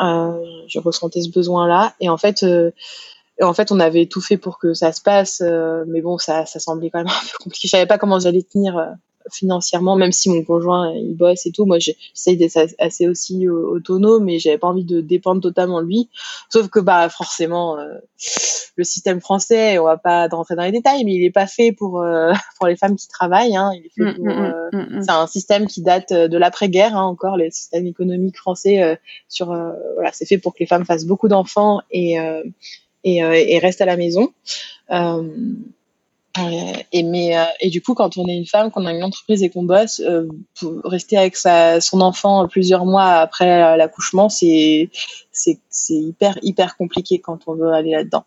Euh, je ressentais ce besoin-là, et en fait. Euh, en fait, on avait tout fait pour que ça se passe, mais bon, ça, ça semblait quand même *laughs* un peu compliqué. Je savais pas comment j'allais tenir financièrement, même si mon conjoint il bosse et tout. Moi, j'essaye d'être assez aussi euh, autonome, mais j'avais pas envie de dépendre totalement de lui. Sauf que bah forcément, euh, le système français, on va pas rentrer dans les détails, mais il est pas fait pour euh, *laughs* pour les femmes qui travaillent. Hein. Il est fait mm, pour. Mm, mm, c'est un système qui date de l'après-guerre hein, encore. Les systèmes économiques français sur voilà, c'est fait pour que les femmes fassent beaucoup d'enfants et et, et reste à la maison. Euh, et, mais, euh, et du coup, quand on est une femme, qu'on a une entreprise et qu'on bosse, euh, rester avec sa, son enfant plusieurs mois après l'accouchement, c'est hyper hyper compliqué quand on veut aller là-dedans.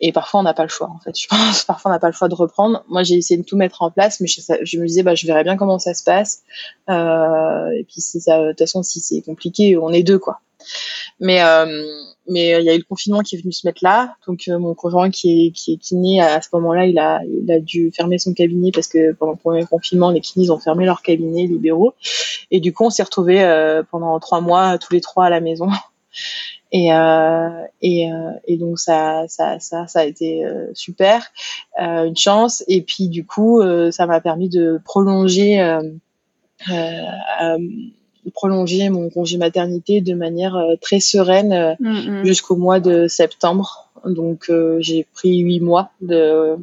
Et parfois, on n'a pas le choix. En fait, je *laughs* pense. Parfois, on n'a pas le choix de reprendre. Moi, j'ai essayé de tout mettre en place, mais je, me disais, bah, je verrai bien comment ça se passe. Euh, et puis, si ça, de toute façon, si c'est compliqué, on est deux, quoi. Mais euh, mais euh, il y a eu le confinement qui est venu se mettre là. Donc euh, mon conjoint qui est qui est kiné à ce moment-là, il a il a dû fermer son cabinet parce que pendant le premier confinement, les kinés ont fermé leur cabinet libéraux. Et du coup, on s'est retrouvés pendant trois mois tous les trois à la maison. *laughs* Et, et, et donc ça, ça, ça, ça a été super, une chance. Et puis du coup, ça m'a permis de prolonger prolonger mon congé maternité de manière euh, très sereine euh, mm, mm. jusqu'au mois de septembre. Donc euh, j'ai pris huit mois de,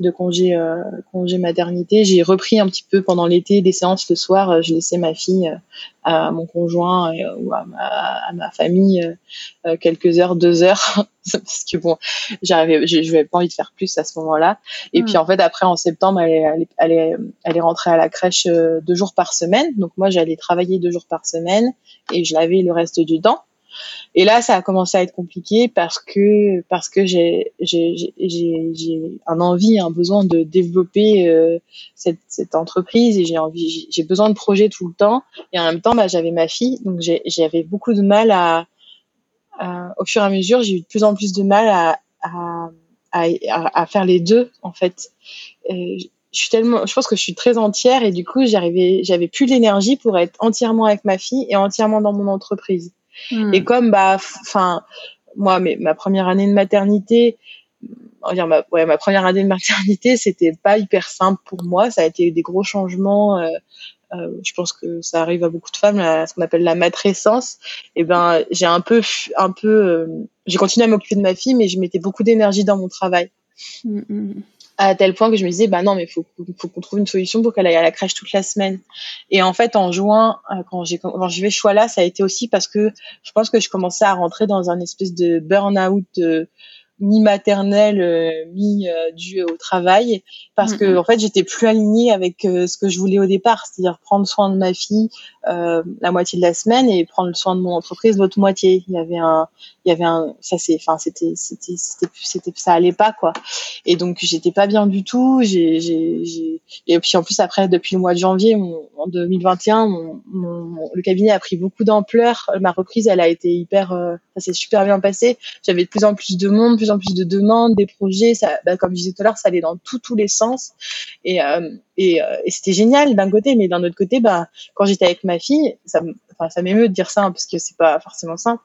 de congé, euh, congé maternité. J'ai repris un petit peu pendant l'été des séances le soir. Je laissais ma fille euh, à mon conjoint ou à ma, à ma famille quelques heures, deux heures, *laughs* parce que bon, j'arrivais, je n'avais pas envie de faire plus à ce moment-là. Et puis hmm. en fait après en septembre, elle est, elle est, elle est rentrée à la crèche deux jours par semaine. Donc moi j'allais travailler deux jours par semaine et je l'avais le reste du temps. Et là, ça a commencé à être compliqué parce que j'ai un envie, un besoin de développer euh, cette entreprise et j'ai besoin de projets tout le temps et en même temps, bah, j'avais ma fille, donc j'avais beaucoup de mal à, au fur et à mesure, j'ai eu de plus en plus de mal à à, faire les deux en fait. je pense que je suis très entière et du coup, j'avais plus l'énergie pour être entièrement avec ma fille et entièrement dans mon entreprise. Hmm. Et comme bah, enfin, moi, mais, ma première année de maternité, on va dire ma, ouais, ma première année de maternité, *laughs* c'était pas hyper simple pour moi. Ça a été des gros changements. Euh, euh, je pense que ça arrive à beaucoup de femmes, ce qu'on appelle la matrescence. Et ben, j'ai un peu, un peu, euh, j'ai continué à m'occuper de ma fille, mais je mettais beaucoup d'énergie dans mon travail. Hmm, hmm à tel point que je me disais bah non mais faut faut qu'on trouve une solution pour qu'elle aille à la crèche toute la semaine. Et en fait en juin euh, quand j'ai quand j'ai fait choix là ça a été aussi parce que je pense que je commençais à rentrer dans un espèce de burn out euh, mi maternelle euh, mi euh, au travail parce que en fait j'étais plus alignée avec euh, ce que je voulais au départ c'est-à-dire prendre soin de ma fille euh, la moitié de la semaine et prendre soin de mon entreprise l'autre moitié. Il y avait un il y avait un ça c'est enfin c'était c'était c'était c'était ça allait pas quoi. Et donc j'étais pas bien du tout. J'ai j'ai et puis en plus après depuis le mois de janvier en 2021 mon, mon, le cabinet a pris beaucoup d'ampleur. Ma reprise elle a été hyper ça s'est super bien passé. J'avais de plus en plus de monde plus en plus de demandes, des projets. Ça, bah, comme je disais tout à l'heure, ça allait dans tous tous les sens. Et, euh, euh, et c'était génial d'un côté, mais d'un autre côté, bah, quand j'étais avec ma fille, ça, ça m'émeut de dire ça hein, parce que c'est pas forcément simple.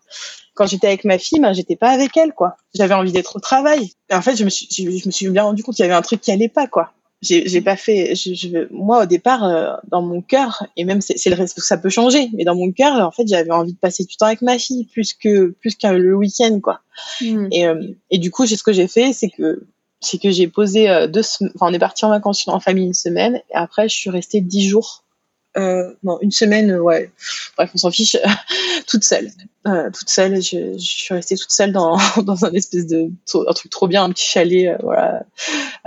Quand j'étais avec ma fille, bah, j'étais pas avec elle, quoi. J'avais envie d'être au travail. Et en fait, je me suis, je, me suis bien rendu compte qu'il y avait un truc qui allait pas, quoi j'ai j'ai pas fait je, je, moi au départ euh, dans mon cœur et même c'est le reste ça peut changer mais dans mon cœur en fait j'avais envie de passer du temps avec ma fille plus que plus qu'un le week-end quoi hmm. et euh, et du coup ce que j'ai fait c'est que c'est que j'ai posé euh, deux enfin on est parti en vacances en famille une semaine et après je suis restée dix jours euh, non, une semaine, ouais. Bref, on s'en fiche. *laughs* toute seule, euh, toute seule. Je, suis restée toute seule dans, *laughs* dans un espèce de un truc trop bien, un petit chalet, euh, voilà,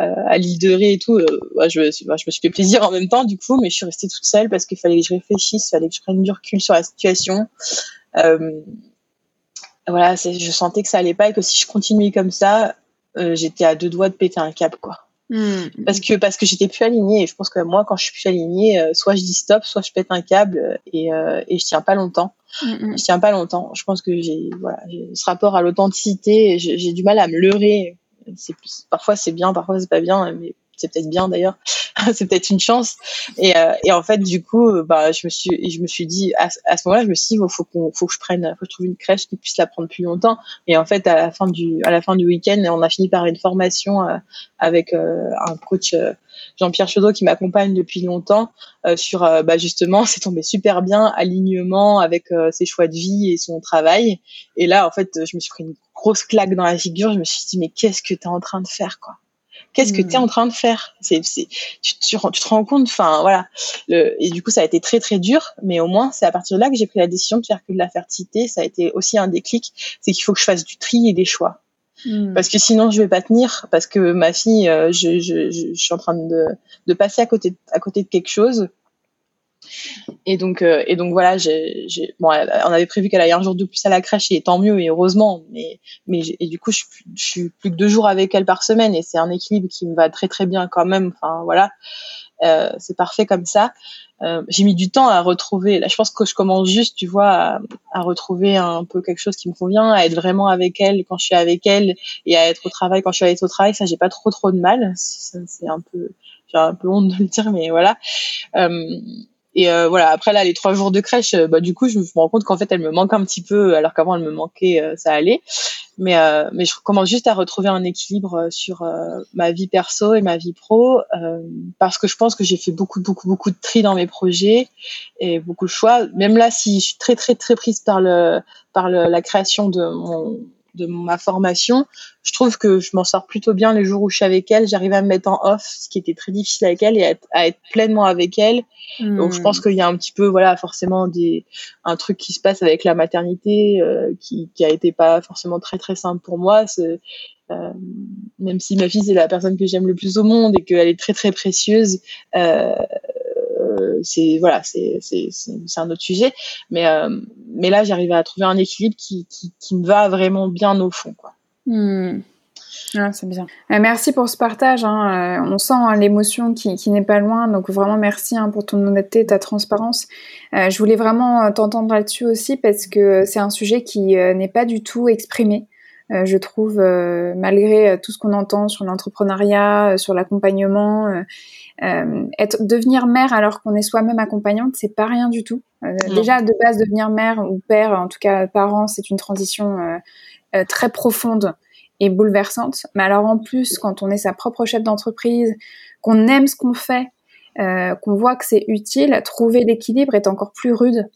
euh, à l'île de Ré et tout. Euh, ouais, je, je me suis fait plaisir en même temps, du coup, mais je suis restée toute seule parce qu'il fallait que je réfléchisse, il fallait que je prenne du recul sur la situation. voilà, je sentais que ça allait pas et que si je continuais comme ça, j'étais à deux doigts de péter un câble, quoi. Hmm. Parce que parce que j'étais plus alignée et je pense que moi quand je suis plus alignée euh, soit je dis stop soit je pète un câble euh, et euh, et je tiens pas longtemps hmm, hmm. je tiens pas longtemps je pense que j'ai voilà ce rapport à l'authenticité j'ai du mal à me leurrer c'est parfois c'est bien parfois c'est pas bien mais c'est peut-être bien d'ailleurs, *laughs* c'est peut-être une chance. Et, euh, et en fait, du coup, euh, bah, je me suis, je me suis dit à, ce moment-là, je me suis dit, il faut qu'on, faut que je prenne, faut que je trouve une crèche qui puisse la prendre plus longtemps. Et en fait, à la fin du, à la fin du week-end, on a fini par une formation euh, avec un coach. Jean-Pierre Chaudot qui m'accompagne depuis longtemps sur bah justement *laughs* c'est tombé super bien alignement avec ses choix de vie et son travail et là en fait je me suis pris une grosse claque dans la figure je me suis dit mais qu'est-ce que tu es en train de faire quoi? Qu'est-ce que tu es hmm. en train de faire? C'est, c'est, tu, tu, te rends compte, enfin voilà. Le, et du coup, ça a été très très dur, mais au moins, c'est à partir de là que j'ai pris la décision de faire que de la fertilité. Ça a été aussi un déclic, c'est qu'il faut que je fasse du tri et des choix. Hmm. Parce que sinon, je vais pas tenir. Parce que ma fille, euh, je, je, je, suis en train de, de passer à côté, à côté de quelque chose. Et donc, euh, et donc voilà, j'ai, bon, on avait prévu qu'elle aille un jour de plus à la crèche et tant mieux et heureusement. Mais, mais et du coup, je, suis plus que deux jours avec elle par semaine et c'est un équilibre qui me va très très bien quand même. Enfin voilà, euh, c'est parfait comme ça. Euh, j'ai mis du temps à retrouver. Là, je pense que je commence juste, tu vois, à, retrouver un peu quelque chose qui me convient, à être vraiment avec elle quand je suis avec elle et à être au travail quand je suis au travail. Ça, j'ai pas trop trop de mal. C'est un peu, j'ai un peu honte de le dire, mais voilà. Et euh, voilà, après là, les trois jours de crèche, euh, bah du coup, je me rends compte qu'en fait, elle me manque un petit peu, alors qu'avant, elle me manquait, euh, ça allait. Mais euh, mais je commence juste à retrouver un équilibre sur ma vie perso et ma vie pro, parce que je pense que j'ai fait beaucoup beaucoup beaucoup de tri dans mes projets et beaucoup de choix. Même là, si je suis très très très prise par le par le, la création de mon de ma formation, je trouve que je m'en sors plutôt bien les jours où je suis avec elle. J'arrive à me mettre en off, ce qui était très difficile avec elle, et à être, pleinement avec elle. Donc je pense hmm. qu'il y a un petit peu, voilà, forcément des un truc qui se passe avec la maternité euh, qui qui a été pas forcément très très simple pour moi. Euh, même si ma fille c'est la personne que j'aime le plus au monde et qu'elle est très très précieuse. Euh, c'est voilà, c'est c'est c'est un autre sujet. Mais euh, mais là, j'arrive à trouver un équilibre qui, qui, qui me va vraiment bien au fond, quoi. Hmm. Ah, c'est bien. Euh, merci pour ce partage. Hein. Euh, on sent hein, l'émotion qui, qui n'est pas loin. Donc vraiment merci hein, pour ton honnêteté et ta transparence. je voulais vraiment t'entendre là-dessus aussi parce que c'est un sujet qui n'est pas du tout exprimé. Je trouve, malgré tout ce qu'on entend sur l'entrepreneuriat, sur l'accompagnement, euh, être devenir mère alors qu'on est soi-même accompagnante, c'est pas rien du tout. Euh, déjà de base devenir mère ou père, en tout cas parent, c'est une transition euh, très profonde et bouleversante. Mais alors en plus, quand on est sa propre chef d'entreprise, qu'on aime ce qu'on fait, qu'on voit que c'est utile, trouver l'équilibre est encore plus rude.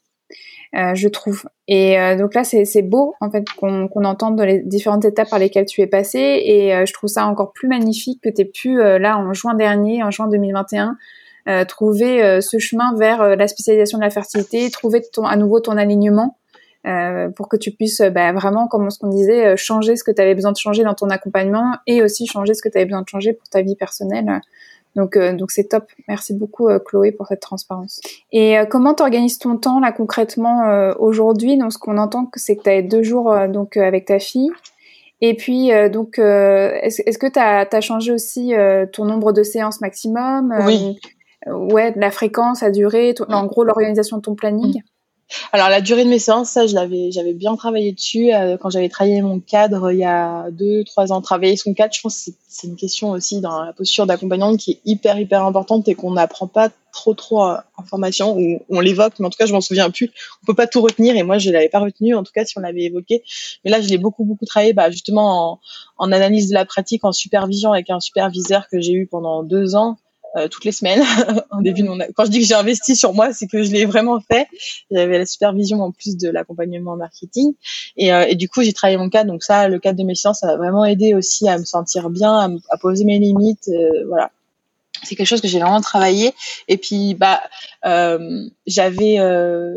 Euh, je trouve. Et euh, donc là, c'est beau en fait qu'on qu'on entende dans les différentes étapes par lesquelles tu es passé, et euh, je trouve ça encore plus magnifique que tu aies pu là en juin dernier, en juin 2021, trouver ce chemin vers la spécialisation de la fertilité, trouver ton, à nouveau ton alignement. pour que tu puisses bah, vraiment, comme qu'on disait, changer ce que tu avais besoin de changer dans ton accompagnement et aussi changer ce que tu avais besoin de changer pour ta vie personnelle. Donc, euh, donc c'est top. Merci beaucoup, euh, Chloé, pour cette transparence. Et euh, comment t'organises ton temps là concrètement aujourd'hui? Donc, ce qu'on entend, c'est que tu as deux jours donc avec ta fille. Et puis, donc, est-ce est que tu as, changé aussi ton nombre de séances maximum? Oui. ouais, la fréquence, la durée, en gros l'organisation de ton planning? Alors la durée de mes séances, ça je l'avais, j'avais bien travaillé dessus euh, quand j'avais travaillé mon cadre il y a deux, trois ans. Travailler son cadre, je pense que c'est une question aussi dans la posture d'accompagnante qui est hyper hyper importante et qu'on n'apprend pas trop trop en formation ou on l'évoque, mais en tout cas je m'en souviens plus. On peut pas tout retenir et moi je l'avais pas retenu en tout cas si on l'avait évoqué. Mais là je l'ai beaucoup beaucoup travaillé, bah, justement en, en analyse de la pratique, en supervision avec un superviseur que j'ai eu pendant deux ans euh, toutes les semaines. *laughs* en début. Quand je dis que j'ai investi sur moi, c'est que je l'ai vraiment fait. J'avais la supervision en plus de l'accompagnement marketing. Et, euh, et, du coup, j'ai travaillé mon cadre. Donc ça, le cadre de mes séances, ça m'a vraiment aidé aussi à me sentir bien, à, poser mes limites. Euh, voilà. C'est quelque chose que j'ai vraiment travaillé. Et puis, bah, j'avais,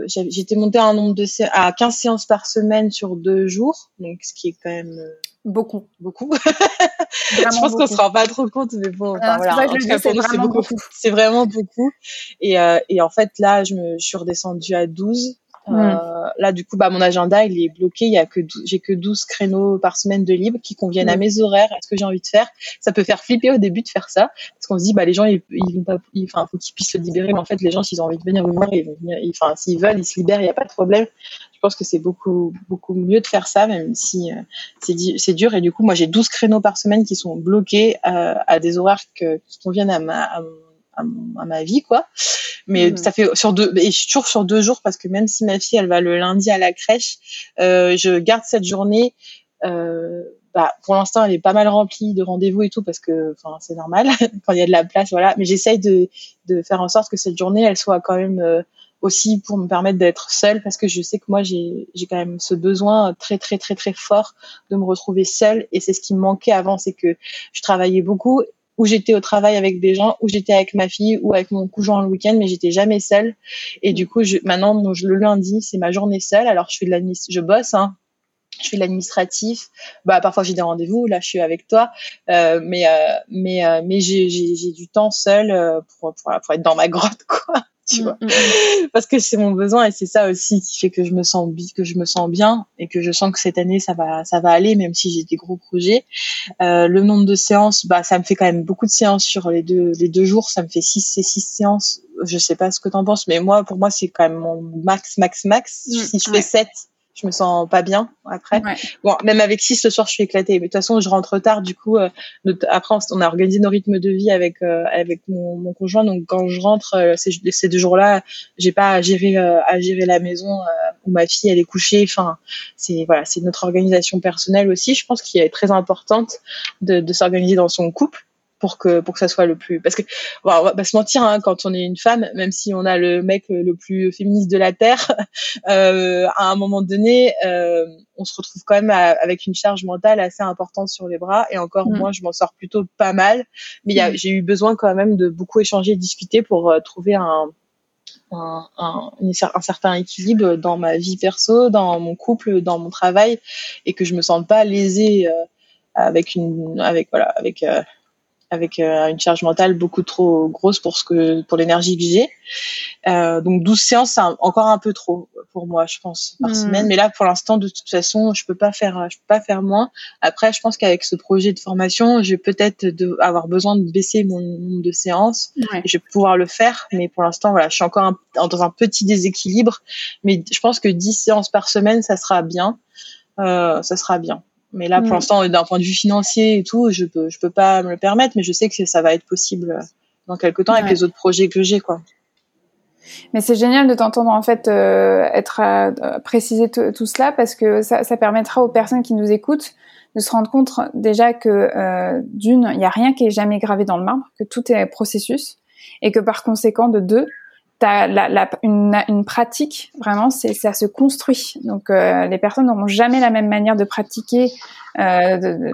j'étais montée à un nombre de à 15 séances par semaine sur deux jours, donc ce qui est quand même Beaucoup. Beaucoup. *laughs* je pense qu'on se rend pas trop compte, mais bon, enfin, voilà. c'est beaucoup. C'est vraiment beaucoup. Et, euh, et en fait, là, je me je suis redescendue à 12. Euh, là, du coup, bah, mon agenda, il est bloqué. Il y a que j'ai que 12 créneaux par semaine de libre qui conviennent à mes horaires, à ce que j'ai envie de faire. Ça peut faire flipper au début de faire ça, parce qu'on se dit, bah, les gens, ils, ils vont pas, enfin, faut qu'ils puissent se libérer. Mais en fait, les gens, s'ils ont envie de venir vous voir, ils vont venir, enfin, s'ils veulent, ils se libèrent, il n'y a pas de problème je pense que c'est beaucoup beaucoup mieux de faire ça, même si euh, c'est dur. Et du coup, moi, j'ai 12 créneaux par semaine qui sont bloqués euh, à des horaires que, qui conviennent à ma, à, à, ma vie, quoi. Mais mmh. ça fait sur deux, et je suis toujours sur deux jours parce que même si ma fille, elle va le lundi à la crèche, euh, je garde cette journée. Euh, bah, pour l'instant, elle est pas mal remplie de rendez-vous et tout parce que, enfin, c'est normal *laughs* quand il y a de la place, voilà. Mais j'essaye de, de faire en sorte que cette journée, elle soit quand même euh, aussi pour me permettre d'être seule parce que je sais que moi j'ai j'ai quand même ce besoin très très très très fort de me retrouver seule et c'est ce qui me manquait avant c'est que je travaillais beaucoup où j'étais au travail avec des gens, où j'étais avec ma fille ou avec mon conjoint le week-end, mais j'étais jamais seule. Et du coup, je, maintenant, le lundi, c'est ma journée seule. Alors, je fais de je bosse, hein, je fais l'administratif. Bah parfois j'ai des rendez-vous. Là, je suis avec toi, euh, mais euh, mais euh, mais j'ai j'ai du temps seul euh, pour, pour pour être dans ma *laughs* grotte quoi. Tu mm, vois, *laughs* mm, parce que c'est mon besoin et c'est ça aussi qui fait que je me sens que je me sens bien et que je sens que cette année ça va ça va aller même si j'ai des gros projets. Euh, le nombre de séances, bah ça me fait quand même beaucoup de séances sur les deux les deux jours. Ça me fait six c'est six séances. Je sais pas ce que t'en penses, mais moi pour moi c'est quand même mon max max max. Mm, si je fais sept je me sens pas bien après. Bon, même avec 6 ce soir, je suis éclatée. Mais de toute façon, je rentre tard. Du coup, euh, après, on a organisé nos rythmes de vie avec euh, avec mon, mon, conjoint. Donc, quand je rentre euh, ces, ces, deux jours-là, j'ai pas à gérer à gérer la maison où ma fille elle est couchée. Enfin, c'est voilà, c'est notre organisation personnelle aussi. Je pense qu'il est très importante de, de s'organiser dans son couple pour que pour que ça soit le plus parce que bon, on va pas se mentir hein, quand on est une femme même si on a le mec le plus féministe de la terre *laughs* euh, à un moment donné euh, on se retrouve quand même avec une charge mentale assez importante sur les bras et encore mm. moi je m'en sors plutôt pas mal mais mm. j'ai eu besoin quand même de beaucoup échanger discuter pour euh, trouver un un, un, un, certain équilibre dans ma vie perso, dans mon couple, dans mon travail, et que je me sente pas lésée euh, avec une, avec voilà, avec euh, avec euh, une charge mentale beaucoup trop grosse pour ce que pour l'énergie que j'ai. Euh, donc 12 séances, c'est encore un peu trop pour moi, je pense, par hmm. semaine. Mais là, pour l'instant, de toute façon, je peux pas faire, je peux pas faire moins. Après, je pense qu'avec ce projet de formation, je vais peut-être avoir besoin de baisser mon nombre de séances. je vais pouvoir le faire, mais pour l'instant, voilà, je suis encore dans un petit déséquilibre. Mais je pense que 10 séances par semaine, ça sera bien. Euh, ça sera bien. Mais là, pour mm. l'instant, d'un point de vue financier et tout, je peux, je peux pas me le permettre, mais je sais que ça va être possible dans quelques temps avec les autres projets que j'ai, quoi. Mais c'est génial de t'entendre en fait euh, être à, préciser tout cela parce que ça, ça, permettra aux personnes qui nous écoutent de se rendre compte déjà que euh, d'une, il n'y a rien qui est jamais gravé dans le marbre, que tout est processus et que par conséquent de deux, la, la, une, une, pratique, vraiment, c'est ça se construit. Donc, euh, les personnes n'auront jamais la même manière de pratiquer euh,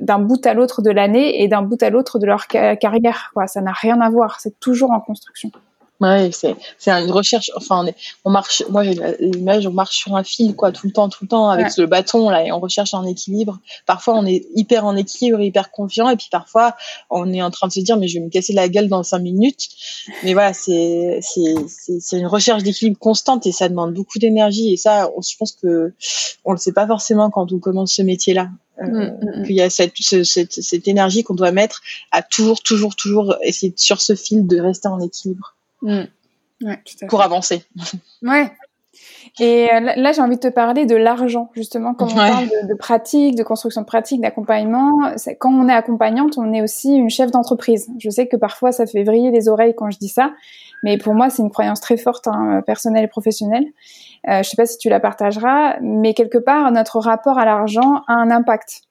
d'un bout à l'autre de l'année et d'un bout à l'autre de leur carrière. Quoi. Ça n'a rien à voir. C'est toujours en construction. Ouais, c'est c'est une recherche. Enfin, on, est, on marche. Moi, j'ai l'image, on marche sur un fil, quoi, tout le temps, tout le temps, avec le bâton là, et on recherche un équilibre. Parfois, on est hyper en équilibre, hyper confiant, et puis parfois, on est en train de se dire, mais je vais me casser la gueule dans cinq minutes. Mais voilà, c'est c'est c'est une recherche d'équilibre constante, et ça demande beaucoup d'énergie. Et ça, on, je pense que on le sait pas forcément quand on commence ce métier-là. Euh, mm, mm, mm. qu'il y a cette, cette, cette énergie qu'on doit mettre à toujours, toujours, toujours essayer sur ce fil de rester en équilibre. Mm. pour avancer. Ouais. Et euh, là, j'ai envie de te parler de l'argent, justement, quand on parle de, pratique, de construction de pratique, d'accompagnement. Quand on est accompagnante, on est aussi une chef d'entreprise. Je sais que parfois, ça fait vriller les oreilles quand je dis ça, mais pour moi, c'est une croyance très forte, hein, personnelle et professionnelle. Euh, je sais pas si tu la partageras, mais quelque part, notre rapport à l'argent a un impact.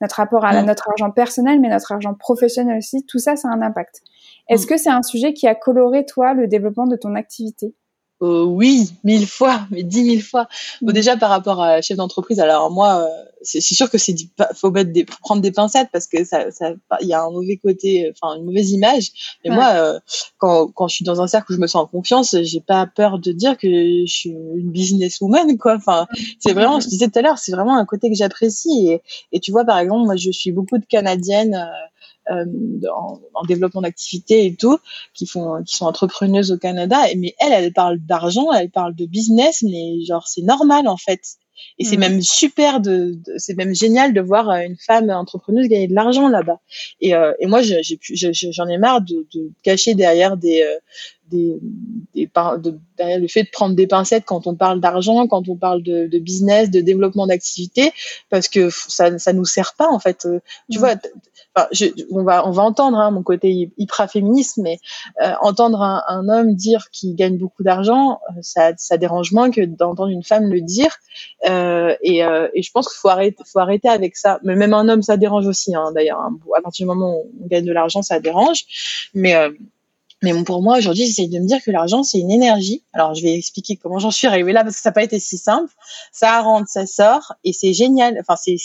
Notre rapport à mm. notre argent personnel, mais notre argent professionnel aussi, tout ça, ça a un impact. Est-ce mm. que c'est un sujet qui a coloré, toi, le développement de ton activité? Euh, oui, mille fois, mais dix mille fois. Bon, mm. déjà par rapport à chef d'entreprise, alors moi, euh, c'est sûr que c'est faut mettre des, prendre des pincettes parce que ça, ça, il y a un mauvais côté, enfin une mauvaise image. Mais moi, euh, quand, quand je suis dans un cercle où je me sens en confiance, j'ai pas peur de dire que je suis une businesswoman, quoi. Enfin, c'est vraiment, je disais tout à l'heure, c'est vraiment un côté que j'apprécie. Et, et tu vois, par exemple, moi, je suis beaucoup de canadiennes euh, en, en, développement d'activité et tout, qui font, qui sont entrepreneuses au Canada. Mais elle, elle parle d'argent, elle parle de business, mais genre c'est normal en fait. Et c'est mm. même super de, de c'est même génial de voir euh, une femme entrepreneuse gagner de l'argent là-bas. Et, euh, et moi, j'ai j'en ai marre de, de cacher derrière des, euh, des, des de, derrière le fait de prendre des pincettes quand on parle d'argent, quand on parle de, de business, de développement d'activité, parce que ça, ça nous sert pas en fait. Tu mm. vois, je, on va on va entendre hein, mon côté hyper féministe, mais euh, entendre un, un, homme dire qu'il gagne beaucoup d'argent, euh, ça, ça dérange moins que d'entendre une femme le dire. Euh, et, euh, et, je pense qu'il faut arrêter, faut arrêter avec ça. Mais même un homme, ça dérange aussi. Hein, D'ailleurs, hein. à partir du moment où on gagne de l'argent, ça dérange. Mais mais pour moi, aujourd'hui, j'essaie de me dire que l'argent, c'est une énergie. Alors, je vais expliquer comment j'en suis arrivée là, parce que ça n'a pas été si simple. Ça rentre, ça sort, et c'est génial. Enfin, c'est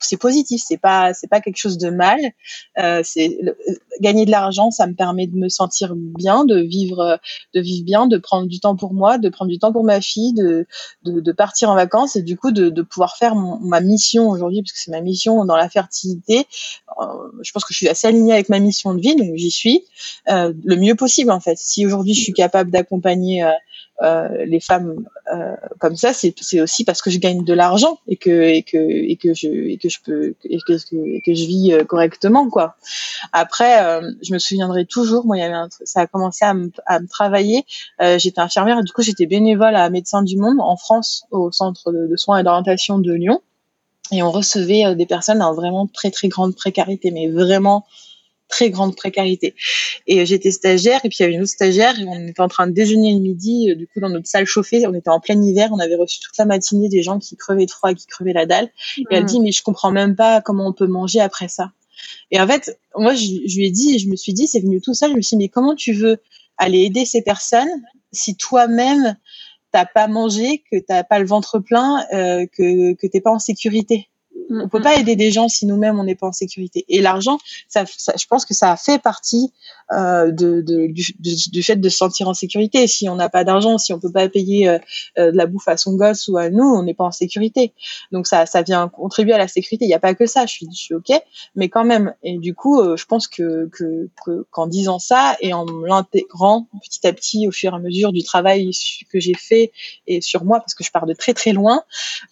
c'est positif, c'est pas c'est pas quelque chose de mal. Euh, c'est gagner de l'argent, ça me permet de me sentir bien, de vivre de vivre bien, de prendre du temps pour moi, de prendre du temps pour ma fille, de de, de partir en vacances et du coup de, de pouvoir faire ma mission aujourd'hui parce que c'est ma mission dans la fertilité. Euh, je pense que je suis assez alignée avec ma mission de vie, donc j'y suis euh, le mieux possible en fait. Si aujourd'hui je suis capable d'accompagner euh, les femmes euh, comme ça, c'est aussi parce que je gagne de l'argent et que que je que je peux et que je vis euh, correctement quoi. Après, euh, je me souviendrai toujours. Moi, ça a commencé à me, travailler. j'étais infirmière du coup j'étais bénévole à Médecins du Monde en France au centre de, de soins et d'orientation de Lyon et on recevait des personnes en vraiment très très grande précarité, mais vraiment très grande précarité. Et j'étais stagiaire et puis il y avait une autre stagiaire et on était en train de déjeuner le midi, euh, du coup dans notre salle chauffée, on était en plein hiver, on avait reçu toute la matinée des gens qui crevaient de froid, qui crevaient la dalle. Et elle dit mais je comprends même pas comment on peut manger après ça. Et en fait, moi je, lui ai dit, je me suis dit c'est venu tout ça, je me suis dit mais comment tu veux aller aider ces personnes si toi-même t'as pas mangé, que t'as pas le ventre plein, euh, que que t'es pas en sécurité? On peut pas aider des gens si nous-mêmes on n'est pas en sécurité. Et l'argent, ça, je pense que ça fait partie euh, de, de, du, du, fait de se sentir en sécurité. Si on n'a pas d'argent, si on peut pas payer euh, euh, de la bouffe à son gosse ou à nous, on n'est pas en sécurité. Donc ça, ça vient contribuer à la sécurité. Il n'y a pas que ça. Je suis, je suis ok, mais quand même. Et du coup, euh, je pense que qu'en que, disant ça et en l'intégrant petit à petit au fur et à mesure du travail que j'ai fait et sur moi, parce que je pars de très très loin,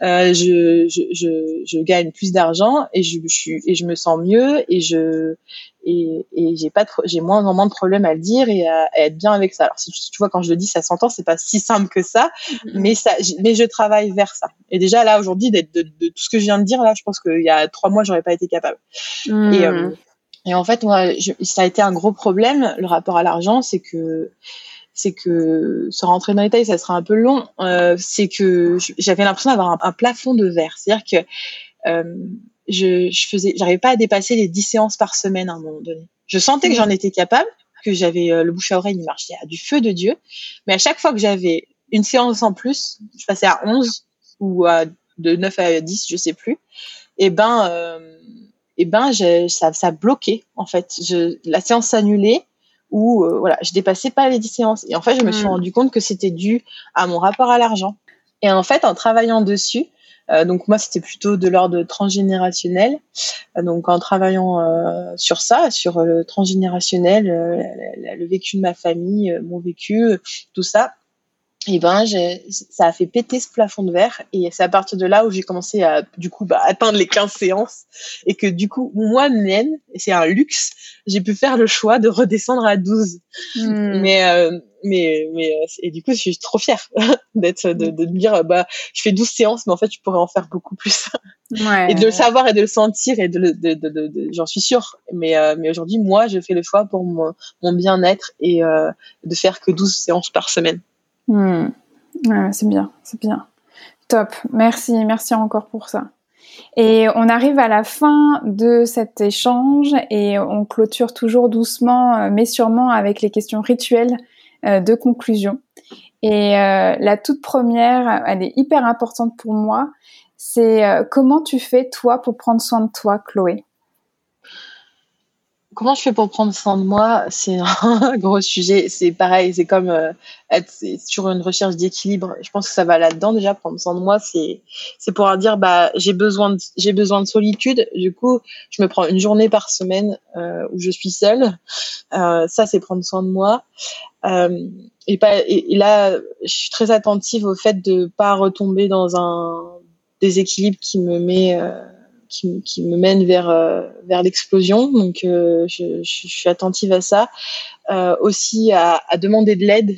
euh, je, je, je, je gagne plus d'argent et je, je, suis et je me sens mieux et je et, et j'ai pas j'ai moins en moins de problèmes à le dire et à, être bien avec ça. Alors si tu, vois quand je le dis ça s'entend, c'est pas si simple que ça, mm-hmm. mais ça mais je travaille vers ça. Et déjà là aujourd'hui d'être de, de, tout ce que je viens de dire là, je pense qu'il y a trois mois j'aurais pas été capable. Mm. Et euh, et en fait moi ça a été un gros problème le rapport à l'argent, c'est que c'est que se rentrer dans les détails, ça sera un peu long. Euh, c'est que j'avais l'impression d'avoir un, un, plafond de verre, c'est-à-dire que je, je faisais, j'arrivais pas à dépasser les 10 séances par semaine à un moment donné. Je sentais que j'en étais capable, que j'avais euh, le bouche à oreille, il marchait à du feu de Dieu. Mais à chaque fois que j'avais une séance en plus, je passais à 11 ou à de 9 à 10, je sais plus. Et ben, euh, et ben, ça, ça bloquait en fait. Je, la séance s'annulait ou euh, voilà, je dépassais pas les 10 séances. Et en fait, je me suis hmm. rendu compte que c'était dû à mon rapport à l'argent. Et en fait, en travaillant dessus, euh, donc moi, c'était plutôt de l'ordre transgénérationnel. Euh, donc en travaillant euh, sur ça, sur le transgénérationnel, le vécu de ma famille, mon vécu, tout ça, et ben ça a fait péter ce plafond de verre. Et c'est à partir de là où j'ai commencé à du coup bah, atteindre les 15 séances. Et que du coup moi-même c'est un luxe j'ai pu faire le choix de redescendre à 12 hmm. mais euh, mais mais euh, et du coup je suis trop fière *laughs* d'être de, de me dire bah je fais 12 séances mais en fait je pourrais en faire beaucoup plus. Ouais, et de le savoir et de le sentir et de, de, de, de j'en suis sûre. Mais euh, mais aujourd'hui moi je fais le choix pour mon, mon bien-être et euh, de faire que 12 séances par semaine Hmm. c'est bien, c'est bien. Top. Merci, merci encore pour ça. Et on arrive à la fin de cet échange et on clôture toujours doucement, euh, mais sûrement avec les questions rituelles euh, de conclusion. Et euh, la toute première, elle est hyper importante pour moi, c'est comment tu fais toi pour prendre soin de toi, Chloé? Comment je fais pour prendre soin de moi? C'est un *laughs* gros sujet. C'est pareil, c'est comme euh, être sur une recherche d'équilibre. Je pense que ça va là-dedans déjà. Prendre soin de moi, c'est c'est pour dire bah j'ai besoin de j'ai besoin de solitude. Du coup, je me prends une journée par semaine euh, où je suis seule. Euh, ça, c'est prendre soin de moi. Euh, et pas et, là, je suis très attentive au fait de pas retomber dans un déséquilibre qui me met euh, qui, qui, me mène vers euh, vers l'explosion. Donc euh, je, je, suis attentive à ça, euh, aussi à, à, demander de l'aide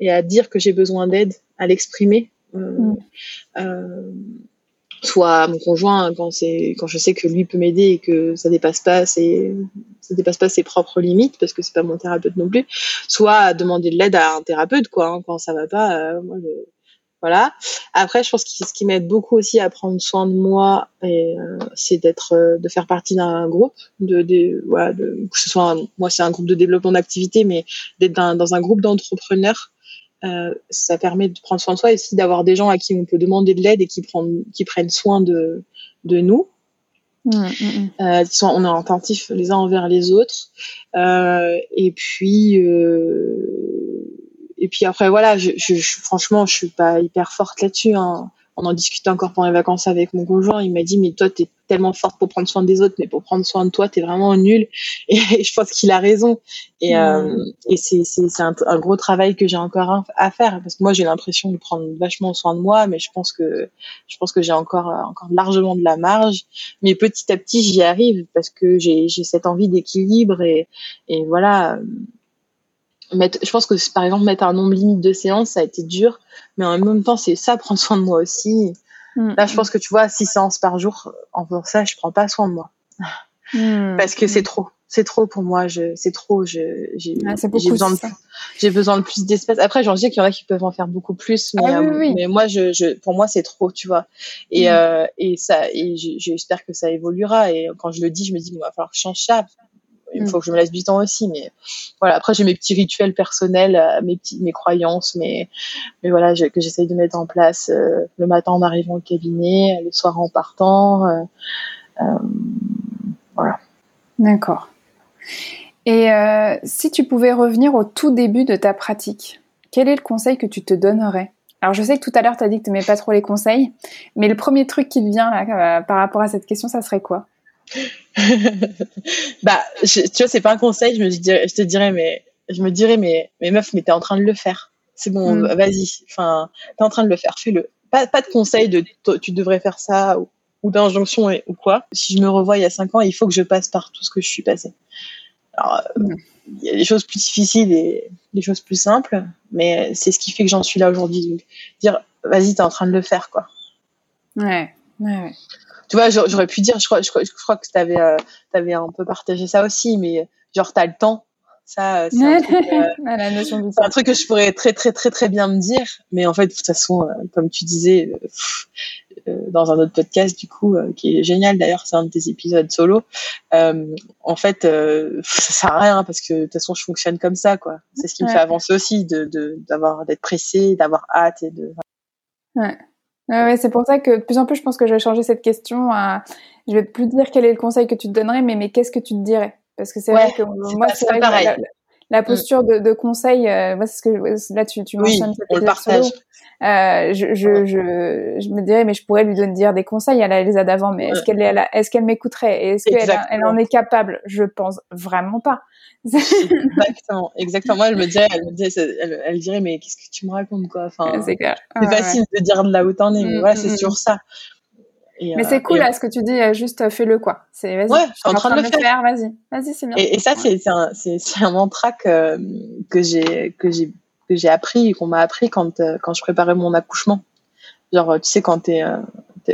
et à dire que j'ai besoin d'aide, à l'exprimer. Mm. soit à mon conjoint quand c'est quand je sais que lui peut m'aider et que ça dépasse pas ses ça dépasse pas ses propres limites parce que c'est pas mon thérapeute non plus soit à demander de l'aide à un thérapeute quoi hein, quand ça va pas moi je, voilà. Après, je pense que ce qui m'aide beaucoup aussi à prendre soin de moi, euh, c'est d'être, euh, de faire partie d'un groupe, de, de, voilà, de, que ce soit, moi, c'est un groupe de développement d'activité, mais d'être dans, un groupe d'entrepreneurs, euh, ça permet de prendre soin de soi et aussi d'avoir des gens à qui on peut demander de l'aide et qui prennent, qui prennent soin de, de nous. Mmh, mmh, mmh. on est attentifs les uns envers les autres. et puis et puis après voilà, je, je, franchement, je suis pas hyper forte là-dessus. Hein on en discutait encore pendant les vacances avec mon conjoint. Il m'a dit, mais toi, t'es tellement forte pour prendre soin des autres, mais pour prendre soin de toi, t'es vraiment nulle. *laughs* Et je pense qu'il a raison. Et, euh, et c'est, c'est, c'est un, gros travail que j'ai encore à faire parce que moi, j'ai l'impression de prendre vachement soin de moi, mais je pense que, je pense que j'ai encore, encore largement de la marge. Mais petit à petit, j'y arrive parce que j'ai, j'ai cette envie d'équilibre et, et voilà je pense que par exemple mettre un nombre limite de séances, ça a été dur, mais en même temps, c'est ça, *laughs* prendre soin de moi aussi. Mm. Là, je pense que tu vois, six séances par jour, en faisant ça, je prends pas soin de moi. Mm. Parce que c'est trop. C'est trop pour moi. C'est trop. J'ai, besoin de, j'ai besoin de plus d'espace. Après, j'en dis qu'il y en a qui peuvent en faire beaucoup plus, mais, ah euh, mais moi, je, je, pour moi, c'est trop, tu vois. Et, mm. euh, et ça, et j'espère que ça évoluera. Et quand je le dis, je me dis, il va falloir que je change ça il mm. faut que je me laisse du temps aussi. Mais voilà, après j'ai mes petits rituels personnels, euh, mes petits, mes croyances, mais mais voilà que j'essaye de mettre en place euh, le matin en arrivant au cabinet, le soir en partant. Euh, voilà. D'accord. Et si tu pouvais revenir au tout début de ta pratique, quel est le conseil que tu te donnerais? Alors je sais que tout à l'heure tu as dit que tu n'aimais pas trop les conseils, mais le premier truc qui te vient là par rapport à cette question, ça serait quoi? *laughs* bah, tu vois, c'est pas un conseil. Je me dirais, je te dirais, mais je me dirais, mais, mais meuf, mais t'es en train de le faire. C'est bon, mm. vas-y. Enfin, t'es en train de le faire, fais-le. Pas, pas de conseil de tu devrais faire ça ou, d'injonction ou quoi. Si je me revois il y a cinq ans, il faut que je passe par tout ce que je suis passée. Alors, mm. il y a des choses plus difficiles et des choses plus simples, mais c'est ce qui fait que j'en suis là aujourd'hui. Dire, vas-y, t'es en train de le faire, quoi. Ouais, ouais, ouais tu vois, j'aurais pu dire, je crois, je crois, je crois que tu avais, euh, avais un peu partagé ça aussi, mais genre, tu as le temps. Ça, euh, c'est un, truc, *laughs* euh, un truc que je pourrais très, très, très, très bien me dire. Mais en fait, de toute façon, comme tu disais, dans un autre podcast, du coup, qui est génial d'ailleurs, c'est un de tes épisodes solo. en fait, ça sert à rien parce que de toute façon, je fonctionne comme ça, quoi. C'est ce qui me fait avancer aussi, de, d'avoir, d'être pressé, d'avoir hâte et de. Ouais. Ouais, c'est pour ça que de plus en plus, je pense que je vais changer cette question à. Je vais plus dire quel est le conseil que tu te donnerais, mais, mais qu'est-ce que tu te dirais? Parce que c'est vrai que moi, c'est vrai que la, mm. posture de, de, conseil, euh, moi, c'est ce que là, tu, tu mentionnes on le partage. Euh, je, je, je, je, me dirais, mais je pourrais lui donner dire des conseils à la Elisa d'avant, mais est-ce qu'elle est, est-ce qu'elle m'écouterait Est-ce qu'elle elle en est capable? Je pense vraiment pas. *laughs* exactement, exactement. Moi, elle me dirait, elle, me dirait, elle, dirait, mais qu'est-ce que tu me racontes, quoi? Enfin, c'est facile de dire de là où t'en es, mais mm, voilà, c'est mm, sur mm. Mais c'est euh, cool, là, ce que tu dis, juste euh, fais-le, quoi. C'est, vas-y, ouais, je suis en train, de le faire. Vas-y, vas-y, c'est bien. Et, ça, c'est, un, c'est, un mantra que, que j'ai, que j'ai, que j'ai appris, qu'on m'a appris quand, euh, quand je préparais mon accouchement. Genre, tu sais, quand t'es,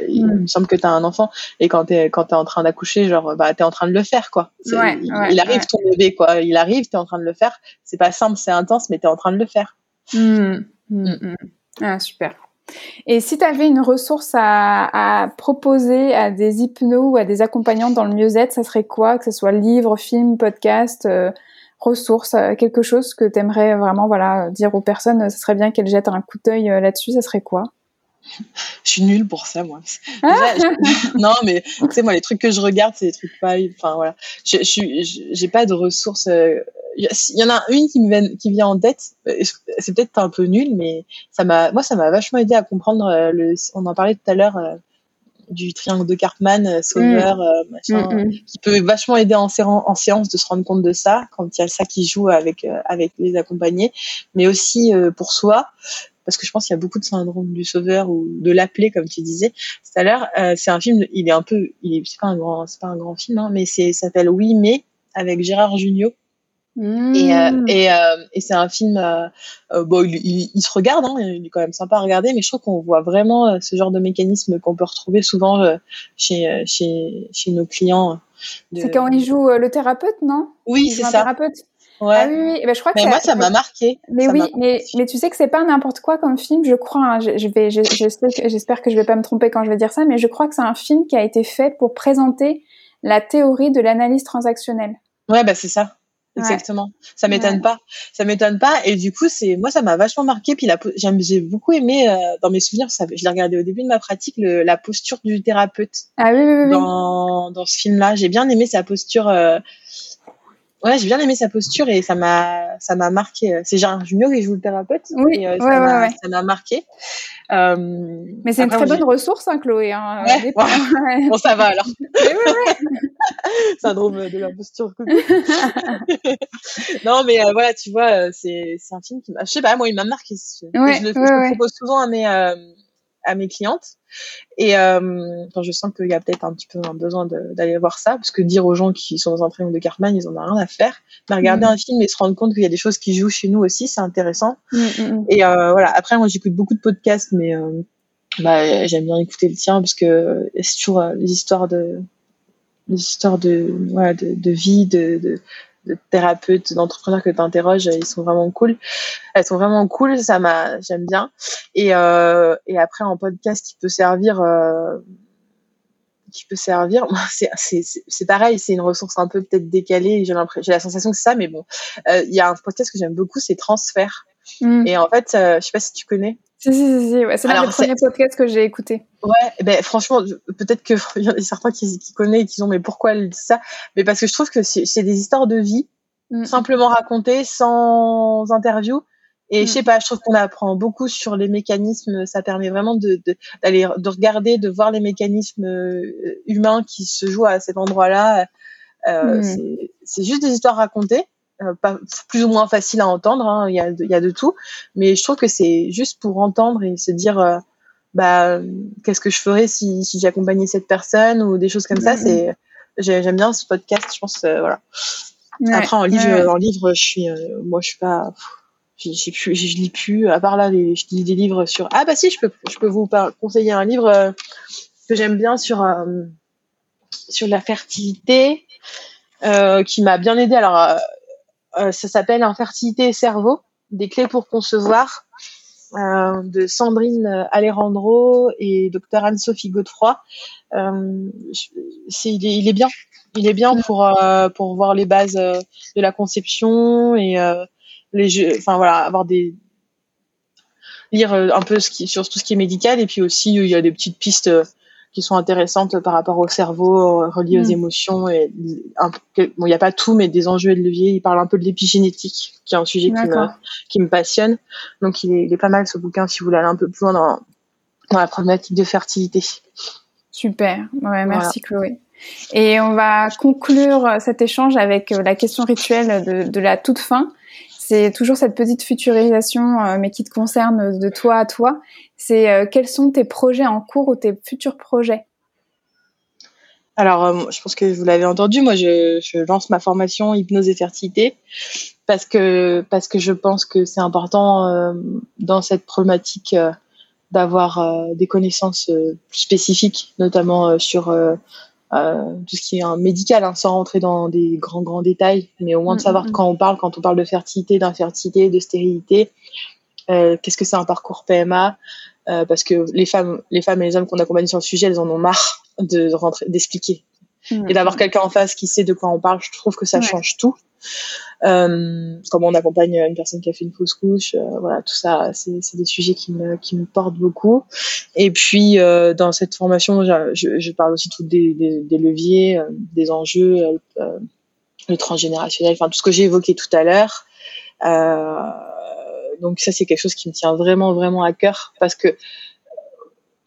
il me semble que tu as un enfant et quand tu es quand es en train d'accoucher genre bah tu es en train de le faire quoi. il, arrive ton bébé quoi, il arrive, tu es en train de le faire. C'est pas simple, c'est intense mais tu es en train de le faire. Mmh, mmh. Ah super. Et si tu avais une ressource à, proposer à des hypnos ou à des accompagnantes dans le mieux-être, ça serait quoi? Que ce soit livre, film, podcast, euh, ressources, euh, quelque chose que tu aimerais vraiment voilà dire aux personnes, ce serait bien qu'elles jettent un coup d'œil euh, là-dessus, ça serait quoi? *laughs* je suis nulle pour ça, moi. *laughs* non, mais tu sais, moi, les trucs que je regarde, c'est des trucs pas. Enfin, voilà. Je, j'ai pas de ressources. Euh, il y en a une qui me vient, qui vient en tête. Euh, c'est peut-être un peu nul, mais ça m'a, moi, ça m'a vachement aidé à comprendre. Euh, le, on en parlait tout à l'heure du triangle de Cartman, Sauveur, mm. machin, mm, mm. qui peut vachement aider en, en, séance de se rendre compte de ça quand il y a ça qui joue avec avec les accompagnés, mais aussi pour soi parce que je pense qu'il y a beaucoup de syndrome du sauveur ou de l'appeler comme tu disais tout à l'heure. Euh, c'est un film, il est un peu, il est, c'est pas un grand, c'est pas un grand film, hein, mais c'est s'appelle Oui mais avec Gérard Jugnot. Mmh. Et, euh, et, euh, et c'est un film, bon, il, il, se regarde, hein, il est quand même sympa à regarder, mais je trouve qu'on voit vraiment ce genre de mécanisme qu'on peut retrouver souvent chez, chez, chez nos clients. C'est quand il joue le thérapeute, non? Oui, c'est ça. Thérapeute. Ouais. Ah oui, oui. Ben, je crois mais que moi, ça m'a marqué. Mais oui, mais, mais tu sais que c'est pas n'importe quoi comme film, je crois. Hein. Je, vais, j'espère que je vais pas me tromper quand je vais dire ça, mais je crois que c'est un film qui a été fait pour présenter la théorie de l'analyse transactionnelle. Ouais, bah c'est ça. exactement. Ça m'étonne pas. Ça m'étonne pas. Et du coup, c'est moi, ça m'a vachement marqué. Puis j'ai beaucoup aimé euh, dans mes souvenirs. Ça, je l'ai regardé au début de ma pratique, le, la posture du thérapeute. Ah oui, oui, oui. Dans, dans ce film-là, j'ai bien aimé sa posture. Euh, ouais, j'ai bien aimé sa posture et ça m'a ça m'a marqué. C'est Gérard Junior qui joue le thérapeute. Oui, et, euh, ouais, ouais, ouais. ça m'a marqué. Euh, Mais c'est une très bonne ressource, hein, Chloé. Hein, ouais. *laughs* Bon, ça va alors. *laughs* *laughs* Syndrome de la posture. non, mais euh, voilà, tu vois, euh, c'est c'est un film qui m'a. Je sais pas, moi, il m'a marqué. Je, le, je le propose souvent à mes euh, à mes clientes. Et euh, enfin, je sens qu'il y a peut-être un petit peu un besoin d'aller voir ça, parce que dire aux gens qui sont dans un triangle de Cartman, ils en ont rien à faire. Mais regarder mmh. un film et se rendre compte qu'il y a des choses qui jouent chez nous aussi, c'est intéressant. Mmh, et euh, voilà. Après, moi, j'écoute beaucoup de podcasts, mais euh, bah, j'aime bien écouter le tien parce que c'est toujours les histoires de les histoires de voilà, de, de vie, de, de de thérapeutes, d'entrepreneurs que tu interroges, ils sont vraiment cool. Elles sont vraiment cool, ça m'a, j'aime bien. Et, euh, et après, en podcast, qui peut servir, euh, qui peut servir, *laughs* c'est, c'est, c'est pareil, c'est une ressource un peu peut-être décalée. J'ai l'impression, j'ai la sensation que c'est ça, mais bon, il y a un podcast que j'aime beaucoup, c'est Transfert. Mm. Et en fait, euh, je sais pas si tu connais. Si, si, si, ouais, c'est l'un des premiers podcasts que j'ai écouté. Ouais, ben franchement, peut-être que *laughs* il y en a certains qui, qui connaissent et qui ont mais pourquoi elle dit ça? Mais parce que je trouve que c'est des histoires de vie mm. simplement racontées sans interview. Et mm. je sais pas, je trouve qu'on apprend beaucoup sur les mécanismes. Ça permet vraiment de d'aller de, de, regarder, de voir les mécanismes euh, humains qui se jouent à cet endroit-là. Euh, mm. C'est juste des histoires racontées. Euh, pas, plus ou moins facile à entendre, hein, il, y a de, il y a de tout, mais je trouve que c'est juste pour entendre et se dire, euh, bah, qu'est-ce que je ferais si, si j'accompagnais cette personne ou des choses comme ça. C'est, j'aime bien ce podcast, je pense, euh, voilà. Ouais, Après en livre, ouais. en livre, je suis, moi, je suis pas, j'ai plus, je lis plus. À part là, je lis des livres sur. Ah bah si, je peux, je peux vous conseiller un livre que j'aime bien sur sur la fertilité, qui m'a bien aidé. Alors ça s'appelle Infertilité et cerveau, des clés pour concevoir, euh, de Sandrine Alejandro et docteur Anne-Sophie Godefroy. Euh, il, est, bien, il est bien pour euh, pour voir les bases euh, de la conception et les jeux, enfin voilà, avoir des lire un peu sur tout ce qui est médical et puis aussi il y a des petites pistes qui sont intéressantes par rapport au cerveau, euh, reliées aux mmh. émotions. Et un, bon, il n'y a pas tout, mais des enjeux et de levier. Il parle un peu de l'épigénétique, qui est un sujet qui me, qui me passionne. Donc, il est, il est, pas mal ce bouquin si vous voulez aller un peu plus loin dans, dans la problématique de fertilité. Super. Ouais, merci voilà. Chloé. Et on va conclure cet échange avec euh, la question rituelle de, de la toute fin c'est toujours cette petite futurisation, euh, mais qui te concerne de toi à toi. C'est euh, quels sont tes projets en cours ou tes futurs projets? Alors, euh, je pense que vous l'avez entendu, moi, je, lance ma formation hypnose et fertilité parce que je pense que c'est important dans cette problématique d'avoir des connaissances spécifiques, notamment sur euh, tout ce qui est un médical, hein, sans rentrer dans des grands grands détails, mais au moins de savoir mm -hmm. quand on parle, quand on parle de fertilité, d'infertilité, de stérilité, euh, qu'est-ce que c'est un parcours PMA, euh, parce que les femmes, les femmes et les hommes qu'on accompagne sur le sujet, elles en ont marre de rentrer, d'expliquer. Mmh. Et d'avoir quelqu'un en face qui sait de quoi on parle, je trouve que ça ouais. change tout. Euh, comment on accompagne une personne qui a fait une fausse couche, euh, voilà, tout ça, c'est des sujets qui me, portent beaucoup. Et puis, euh, dans cette formation, je, parle aussi tout des, leviers, des enjeux, le transgénérationnel, enfin tout ce que j'ai évoqué tout à l'heure. donc ça, c'est quelque chose qui me tient vraiment, vraiment à cœur parce que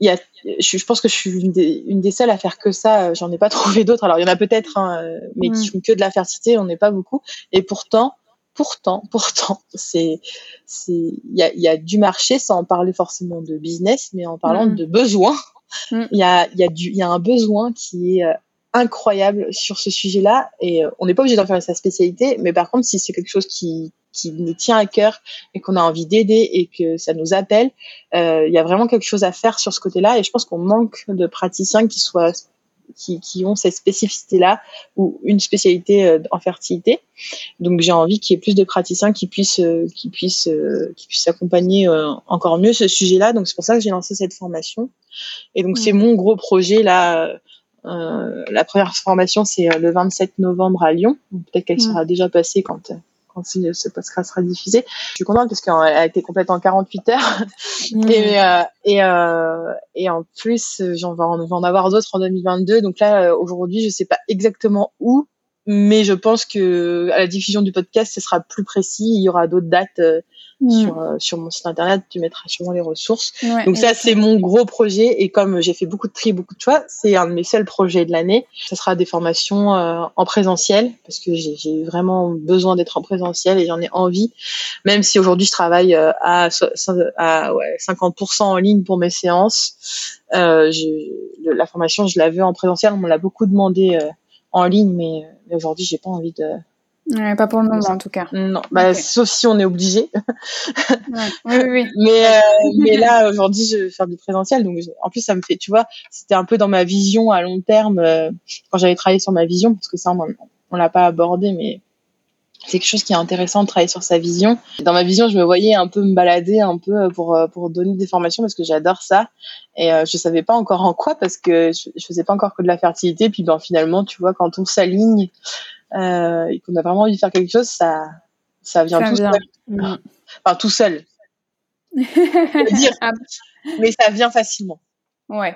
y a, je, je, pense que je suis une des, une des, seules à faire que ça. J'en ai pas *laughs* trouvé d'autres. Alors il y en a peut-être, hein, mais mmh. qui font que de la fertilité, on n'est pas beaucoup. Et pourtant, pourtant, *laughs* pourtant, c'est, c'est, il y a, y a du marché sans parler forcément de business, mais en parlant mmh. de besoins. Il y a, y a du, y a un besoin qui est incroyable sur ce sujet-là et on n'est pas obligé d'en faire sa spécialité, mais par contre, si c'est quelque chose qui qui nous tient à cœur et qu'on a envie d'aider et que ça nous appelle, euh, il y a vraiment quelque chose à faire sur ce côté-là. Et je pense qu'on manque de praticiens qui soient qui, qui ont cette spécificité-là ou une spécialité euh, en fertilité. Donc j'ai envie qu'il y ait plus de praticiens qui puissent euh, qui puissent euh, qui puissent accompagner euh, encore mieux ce sujet-là. Donc c'est pour ça que j'ai lancé cette formation. Et donc mmh. c'est mon gros projet là Euh, la première formation, c'est le 27 novembre à Lyon. Peut-être qu'elle sera déjà passée quand quand ce podcast sera diffusé. Je suis contente parce qu'elle a été complète en 48 heures. Mm. Et, euh, et, euh, et en plus, j'en vais, en avoir d'autres en 2022. Donc là, aujourd'hui, je sais pas exactement où, mais je pense que à la diffusion du podcast, ce sera plus précis. Il y aura d'autres dates Mm. sur, euh, sur mon site internet, tu mettras sûrement les ressources. Donc ça, c'est mon gros projet. Et comme j'ai fait beaucoup de tri, beaucoup de choix, c'est un de mes seuls projets de l'année. Ce sera des formations euh, en présentiel parce que j'ai vraiment besoin d'être en présentiel et j'en ai envie. Même si aujourd'hui je travaille euh, à, à ouais, 50% en ligne pour mes séances, euh, je, la formation, je la veux en présentiel. On me l'a beaucoup demandé en ligne, mais, mais aujourd'hui, j'ai pas envie de Ouais, pas pour le moment en tout cas. Non, bah, sauf si on est obligé. *laughs* ouais. Oui, oui. mais, euh, *laughs* mais là, aujourd'hui, je vais faire du présentiel. Donc, en plus, ça me fait, tu vois, c'était un peu dans ma vision à long terme, euh, quand j'avais travaillé sur ma vision, parce que ça, on, on l'a pas abordé, mais c'est quelque chose qui est intéressant de travailler sur sa vision. Dans ma vision, je me voyais un peu me balader un peu euh, pour pour donner des formations parce que j'adore ça et euh, je savais pas encore en quoi parce que je, faisais pas encore que de la fertilité puis ben finalement tu vois quand on s'aligne euh, et qu'on a vraiment envie de faire quelque chose, ça, ça vient tout seul. Mm. Enfin, tout seul. *laughs* dire, ah. mais ça vient facilement. Ouais.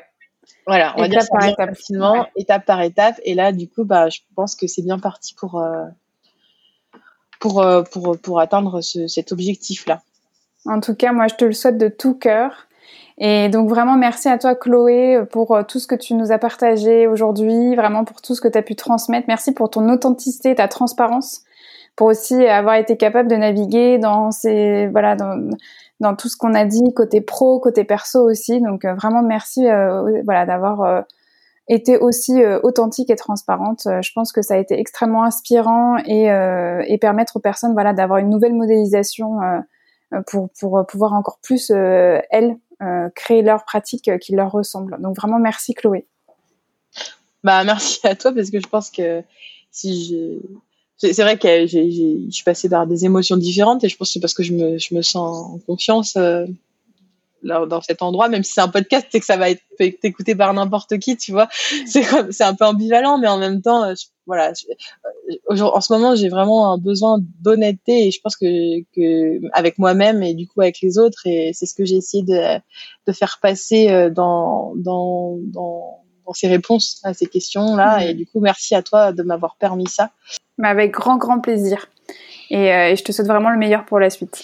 Voilà, on va dire ça vient étape. facilement, étape par étape. Et là, du coup, bah, je pense que c'est bien parti pour, euh, pour, euh, pour, pour atteindre ce, cet objectif-là. En tout cas, moi, je te le souhaite de tout cœur. Et donc vraiment merci à toi Chloé pour euh, tout ce que tu nous as partagé aujourd'hui, vraiment pour tout ce que tu as pu transmettre. Merci pour ton authenticité, ta transparence, pour aussi avoir été capable de naviguer dans ces voilà dans, dans tout ce qu'on a dit côté pro, côté perso aussi. Donc euh, vraiment merci euh, voilà d'avoir été aussi authentique et transparente. je pense que ça a été extrêmement inspirant et, et permettre aux personnes voilà d'avoir une nouvelle modélisation pour pour pouvoir encore plus elles euh, créer leur pratique qui leur ressemble. Donc vraiment merci Chloé. Bah merci à toi parce que je pense que si je c'est vrai que je suis passée par des émotions différentes et je pense que c'est parce que je me, je me sens en confiance euh, dans cet endroit, même si c'est un podcast, c'est que ça va être écouté par n'importe qui, tu vois. *laughs* C'est c'est un peu ambivalent, mais en même temps, euh, voilà. Euh, en ce moment, j'ai vraiment un besoin d'honnêteté et je pense que, que avec moi-même et du coup avec les autres et c'est ce que j'ai essayé de, de faire passer euh, dans dans dans ces réponses à ces questions-là. Mmh. Et du coup, merci à toi de m'avoir permis ça. Mais avec grand, grand plaisir. Et, et je te souhaite vraiment le meilleur pour la suite.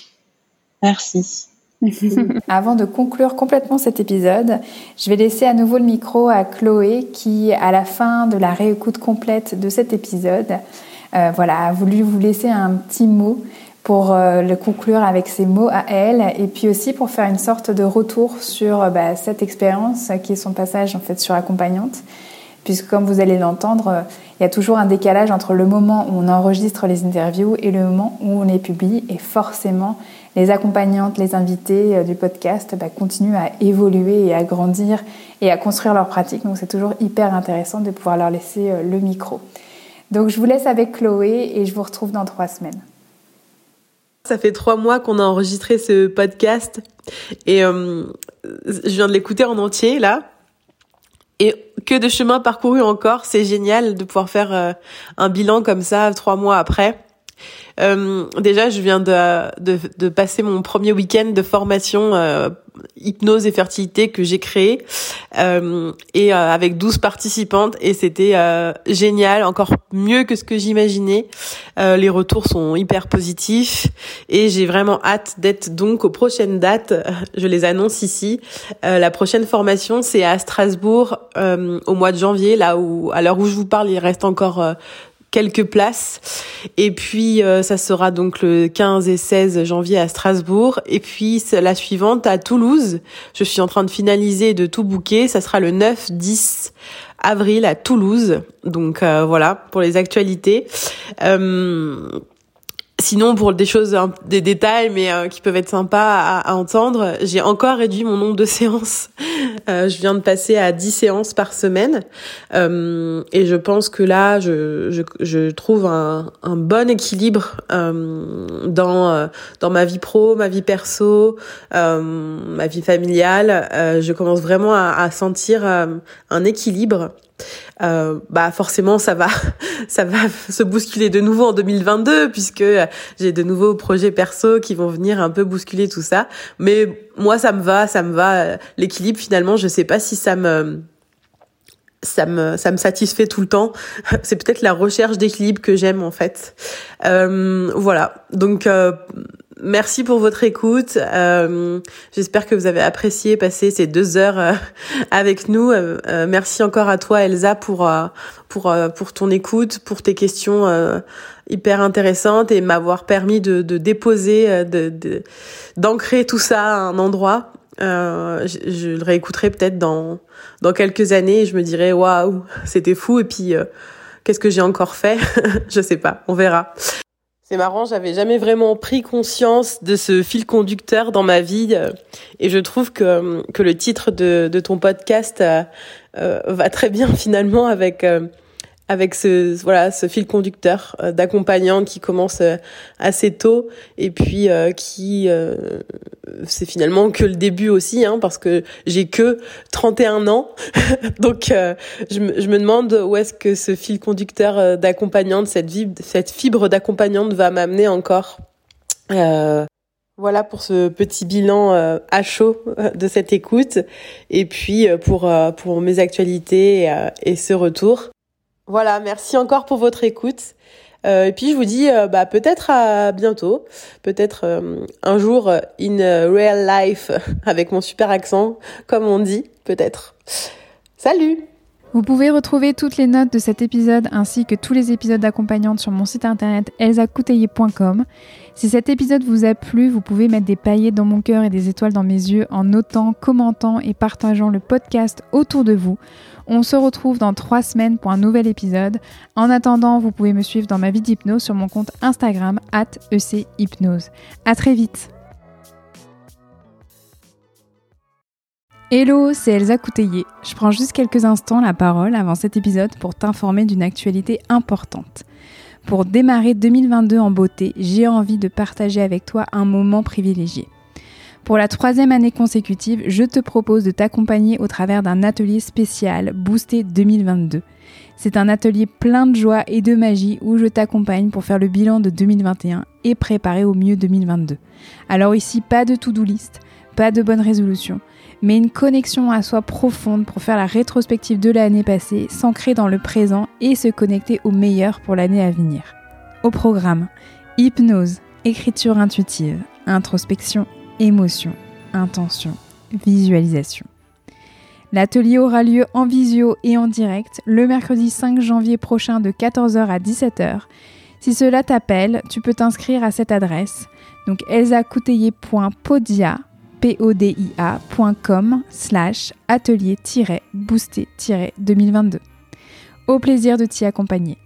Merci. *laughs* Avant de conclure complètement cet épisode, je vais laisser à nouveau le micro à Chloé qui, à la fin de la réécoute complète de cet épisode, euh, voilà, a voulu vous laisser un petit mot pour euh, le conclure avec ses mots à elle et puis aussi pour faire une sorte de retour sur euh, bah, cette expérience qui est son passage en fait sur accompagnante. Puisque comme vous allez l'entendre, il y a toujours un décalage entre le moment où on enregistre les interviews et le moment où on les publie. Et forcément les accompagnantes, les invités euh, du podcast bah, continuent à évoluer et à grandir et à construire leur pratique. Donc c'est toujours hyper intéressant de pouvoir leur laisser euh, le micro. Donc je vous laisse avec Chloé et je vous retrouve dans trois semaines. Ça fait trois mois qu'on a enregistré ce podcast et euh, je viens de l'écouter en entier là. Et que de chemin parcouru encore, c'est génial de pouvoir faire un bilan comme ça trois mois après. Euh, déjà, je viens de, de, de, passer mon premier week-end de formation euh, hypnose et fertilité que j'ai créé euh, et euh, avec 12 participantes et c'était euh, génial, encore mieux que ce que j'imaginais. les retours sont hyper positifs et j'ai vraiment hâte d'être donc aux prochaines dates. *laughs* Je les annonce ici. la prochaine formation c'est à Strasbourg au mois de janvier, là où à l'heure où je vous parle, il reste encore quelques places. Et puis euh, ça sera donc le 15 et 16 janvier à Strasbourg. Et puis la suivante à Toulouse. Je suis en train de finaliser de tout booker. Ça sera le 9-10 avril à Toulouse. Donc euh, voilà pour les actualités. Euh, Sinon, pour des choses, des détails, mais euh, qui peuvent être sympas à, entendre, j'ai encore réduit mon nombre de séances. *laughs* Euh, je viens de passer à 10 séances par semaine. Euh, et je pense que là, je, je, je trouve un, un, bon équilibre dans, dans ma vie pro, ma vie perso, ma vie familiale. je commence vraiment à, à sentir un équilibre euh, bah forcément ça va *laughs* ça va se bousculer de nouveau en 2022 puisque j'ai de nouveaux projets perso qui vont venir un peu bousculer tout ça. Mais moi ça me va ça me va l'équilibre finalement je sais pas si ça me ça me ça me satisfait tout le temps. *laughs* C'est peut-être la recherche d'équilibre que j'aime en fait. Euh, voilà. Donc euh, Merci pour votre écoute. Euh, J'espère que vous avez apprécié passer ces deux heures euh, avec nous. Euh, euh, merci encore à toi, Elsa, pour pour pour ton écoute, pour tes questions hyper intéressantes et m'avoir permis de, de déposer, de d'ancrer tout ça à un endroit. je, je, le réécouterai peut-être dans dans quelques années et je me dirai waouh, c'était fou. Et puis qu'est-ce que j'ai encore fait? *laughs* Je sais pas, on verra. C'est marrant, j'avais jamais vraiment pris conscience de ce fil conducteur dans ma vie et je trouve que, que le titre de, de ton podcast euh, euh va très bien *laughs* finalement avec euh, avec ce voilà ce fil conducteur euh, d'accompagnant qui commence euh, assez tôt et puis euh, qui c'est finalement que le début aussi hein, parce que j'ai que 31 ans. *laughs* Donc je me, je me demande où est-ce que ce fil conducteur d'accompagnante cette fibre cette fibre d'accompagnante va m'amener encore. Voilà pour ce petit bilan à chaud de cette écoute et puis pour pour mes actualités et ce retour voilà, merci encore pour votre écoute. Euh, et puis je vous dis euh, bah, peut-être à bientôt, peut-être euh, un jour in real life *laughs* avec mon super accent, comme on dit, peut-être. Salut Vous pouvez retrouver toutes les notes de cet épisode ainsi que tous les épisodes d'accompagnante sur mon site internet elsacouteiller.com. Si cet épisode vous a plu, vous pouvez mettre des paillettes dans mon cœur et des étoiles dans mes yeux en notant, commentant et partageant le podcast autour de vous. On se retrouve dans trois semaines pour un nouvel épisode. En attendant, vous pouvez me suivre dans ma vie d'hypnose sur mon compte Instagram, at ECHypnose. À très vite! Hello, c'est Elsa Couteillé. Je prends juste quelques instants la parole avant cet épisode pour t'informer d'une actualité importante. Pour démarrer 2022 en beauté, j'ai envie de partager avec toi un moment privilégié. Pour la troisième année consécutive, je te propose de t'accompagner au travers d'un atelier spécial Boosté 2022. C'est un atelier plein de joie et de magie où je t'accompagne pour faire le bilan de 2021 et préparer au mieux 2022. Alors ici, pas de to-do list, pas de bonne résolution, mais une connexion à soi profonde pour faire la rétrospective de l'année passée, s'ancrer dans le présent et se connecter au meilleur pour l'année à venir. Au programme, hypnose, écriture intuitive, introspection émotion, intention, visualisation. L'atelier aura lieu en visio et en direct le mercredi 5 janvier prochain de 14h à 17h. Si cela t'appelle, tu peux t'inscrire à cette adresse, donc elsacouteiller.podia.com slash atelier-boosté-2022. Au plaisir de t'y accompagner.